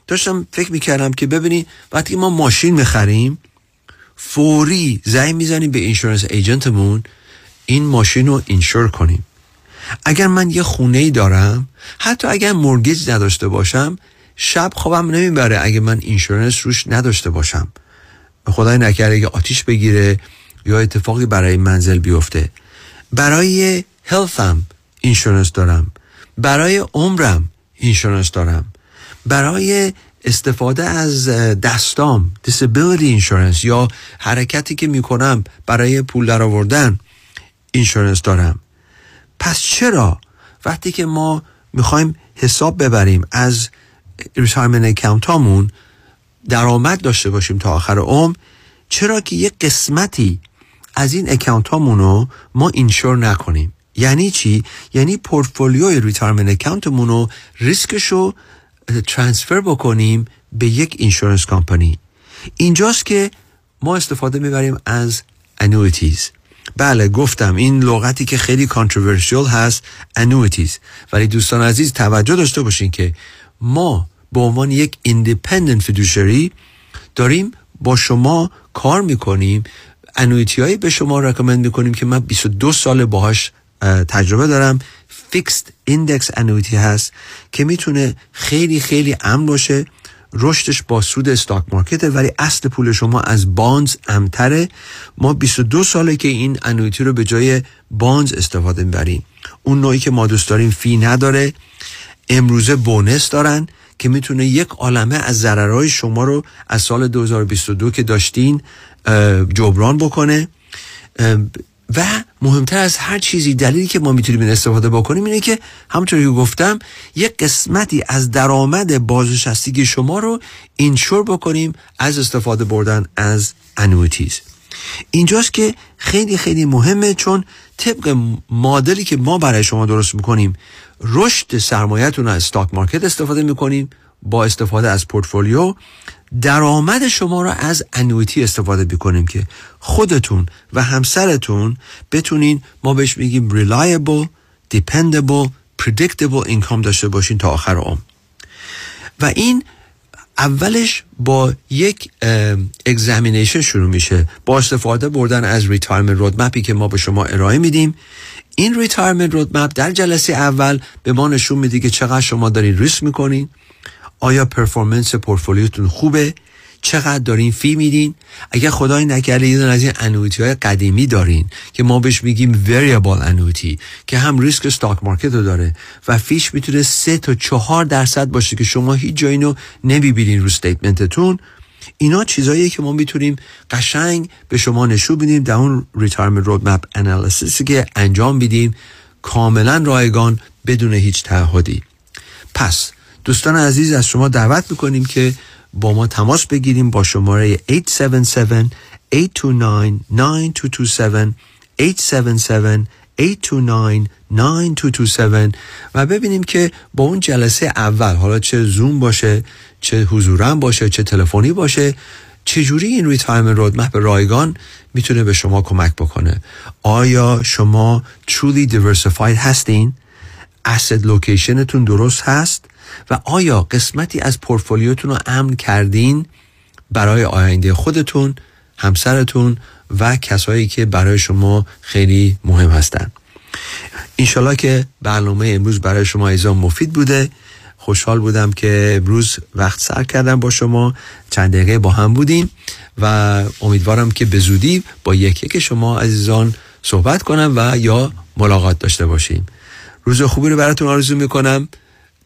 داشتم فکر می‌کردم که ببینی وقتی ما ماشین می‌خریم فوری زنگ می‌زنیم به insurance agent مون این ماشین رو insure کنیم. اگر من یه خونه ای دارم حتی اگر mortgage نداشته باشم شب خوابم نمی‌بره اگه من insurance روش نداشته باشم. خدای نکرده اگه آتیش بگیره یا اتفاقی برای منزل بیفته. برای health م insurance دارم. برای عمرم insurance دارم. برای استفاده از دستام disability insurance یا حرکتی که می‌کنم برای پول در آوردن insurance دارم. پس چرا وقتی که ما می‌خوایم حساب ببریم از retirement account هامون درآمد داشته باشیم تا آخر عمر چرا که یک قسمتی از این account هامون ما insure نکنیم؟ یعنی چی؟ یعنی portfolio ی retirement account مون رو ریسکش رو transfer بکنیم به یک insurance کمپانی اینجاست که ما استفاده می‌بریم از annuities بله گفتم این لغتی که خیلی controversial هست annuities ولی دوستان عزیز توجه داشته باشین که ما به عنوان یک independent fiduciary داریم با شما کار می‌کنیم. annuity هایی به شما recommend می‌کنیم که من 22 سال باهاش تجربه دارم. fixed index annuity هست که می‌تونه خیلی خیلی امن باشه. رشدش با سود استاک مارکته ولی اصل پول شما از بانز امتره ما 22 ساله که این انویتی رو به جای بانز استفاده می‌بریم. اون نوعی که ما دوست داریم فی نداره. امروزه بونس دارن که می‌تونه یک عالمه از ضررهای شما رو از سال 2022 که داشتین جبران بکنه. و مهمتر از هر چیزی دلیلی که ما می‌تونیم این استفاده بکنیم اینه که همونطور که گفتم یک قسمتی از درآمد بازنشستگی شما رو insure بکنیم از استفاده بردن از annuities اینجاست که خیلی خیلی مهمه چون طبق مدلی که ما برای شما درست می‌کنیم رشد سرمایهتون از stock market استفاده می‌کنیم با استفاده از پورتفولیو درآمد شما را از annuity استفاده بکنیم که خودتون و همسرتون بتونین ما بهش میگیم reliable, dependable, predictable income داشته باشین تا آخر عمر. و این اولش با یک examination شروع میشه. با استفاده بردن از retirement roadmap ی که ما به شما ارائه میدیم. این retirement roadmap در جلسه اول به ما نشون میده که چقدر شما دارین ریسک می‌کنین. آیا performance portfolio تون خوبه؟ چقدر دارین fee میدین؟ اگر خدای نکرده یه از این annuity های قدیمی دارین که ما بهش میگیم variable annuity که هم ریسک stock market رو داره و fee ش می‌تونه سه تا چهار درصد باشه که شما هیچ جایی رو نمی‌بینین رو statement تون اینا چیزاییه که ما می‌تونیم قشنگ به شما نشون بدیم در اون retirement roadmap analysis ی که انجام بدیم کاملا رایگان بدون هیچ تعهدی. پس دوستان عزیز از شما دعوت می‌کنیم که با ما تماس بگیریم با شماره 877 829 9227 877 829 و ببینیم که با اون جلسه اول حالا چه زوم باشه چه حضورا باشه چه تلفنی باشه چجوری این retirement roadmap رایگان می‌تونه به شما کمک بکنه؟ آیا شما truly diversified هستین؟ Asset allocation تون درست هست؟ و آیا قسمتی از پورتفولیوتون رو امن کردین برای آینده خودتون همسرتون و کسایی که برای شما خیلی مهم هستند اینشالله که برنامه امروز برای شما ایزان مفید بوده. خوشحال بودم که امروز وقت سر کردم با شما. چند دقیقه با هم بودیم و امیدوارم که به زودی با یکی که شما عزیزان صحبت کنم و یا ملاقات داشته باشیم. روز خوبی رو براتون آرزو می‌کنم.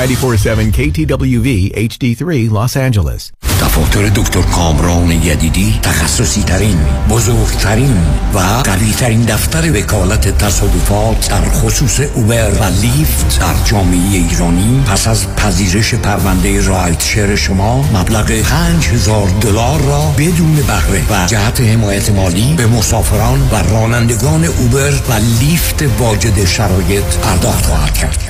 947 KTWV HD3 Los Angeles. دفاتر دکتر کامران یدیدی تخصصی ترین بزرگترین و قوی ترین دفتر وکالت تصادفات در خصوص اوبر و لیفت در جامعه ایرانی پس از پذیرش پرونده رایت شیر شما مبلغ 5000 دلار را بدون بهره و جهت حمایت مالی به مسافران و رانندگان اوبر و لیفت واجد شرایط پرداخت خواهد کرد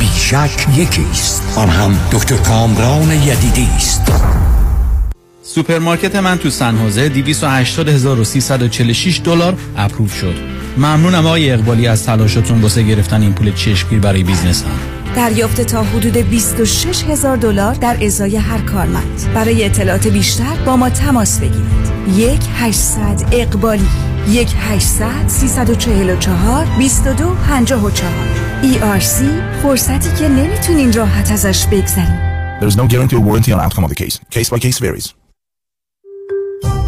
بیشک یکی است آن هم دکتر کامران یدیدی است. سوپرمارکت من تو سن خوزه 280346 دلار approve شد. ممنونم آقای اقبالی از تلاشتون واسه گرفتن این پول چشمگیر برای business م. دریافت تا حدود 26 هزار دلار در ازای هر کارمند. برای اطلاعات بیشتر با ما تماس بگیرید. یک 800 اقبالی. یک 800 344 22 54 ERC فرصتی که نمی‌تونین راحت ازش بگذریم There is no guarantee or warranty on outcome of the case. Case by case varies.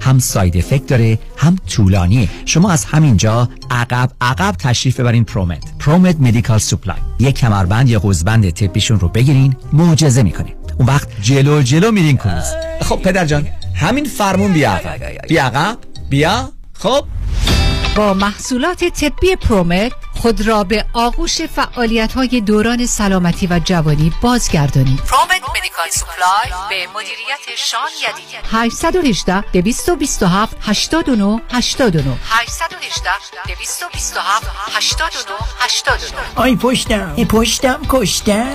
هم side effect داره هم طولانیه. شما از همینجا عقب عقب تشریف ببرین پرومت پرومت مدیکال سوپلای یک کمربند یا قوزبند طبیشون رو بگیرین معجزه می‌کنه اون وقت جلو جلو میرین کروز خب پدر جان همین فرمون بیا عقب. بیا عقب بیا خب. با محصولات طبی پرومت خود را به آغوش فعالیت های دوران سلامتی و جوانی بازگردانید. پرومت مدیکال سپلای به مدیریت شان یدیدی 818 227 89 89 818 227 89 89 آی پشتم ای پشتم کشتم.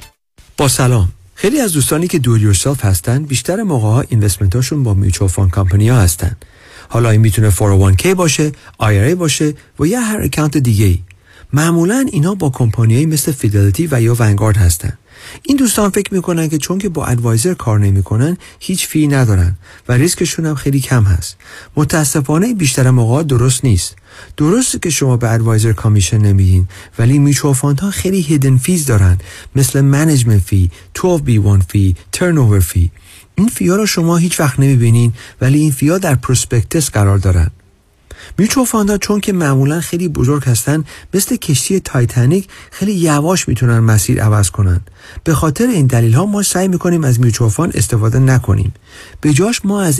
با سلام. خیلی از دوستانی که do it yourself هستن بیشتر موقع ها investment هاشون با mutual fund company ها هستن. حالا این می‌تونه 401k باشه IRA باشه و یا هر account دیگه ای معمولا اینا با کمپانیایی مثل فیدلیتی و یا ونگارد هستن. این دوستان فکر می‌کنن که چون که با advisor کار نمی‌کنن هیچ fee ندارن و ریسکشون هم خیلی کم هست. متاسفانه بیشتر موقع درست نیست. درسته که شما به advisor commission نمیدین ولی mutual fund ها خیلی hidden fees دارن مثل management fee 12b1 fee turn fee این fee ا رو شما هیچ وقت نمی‌بینین ولی این fee ا در prospectus قرار دارن. mutual fund ا چون که معمولا خیلی بزرگ هستن مثل کشتی تایتانیک خیلی یواش می‌تونن مسیر عوض کنن. به خاطر این دلیل ها ما سعی می‌کنیم از میچو استفاده نکنیم. به جاش ما از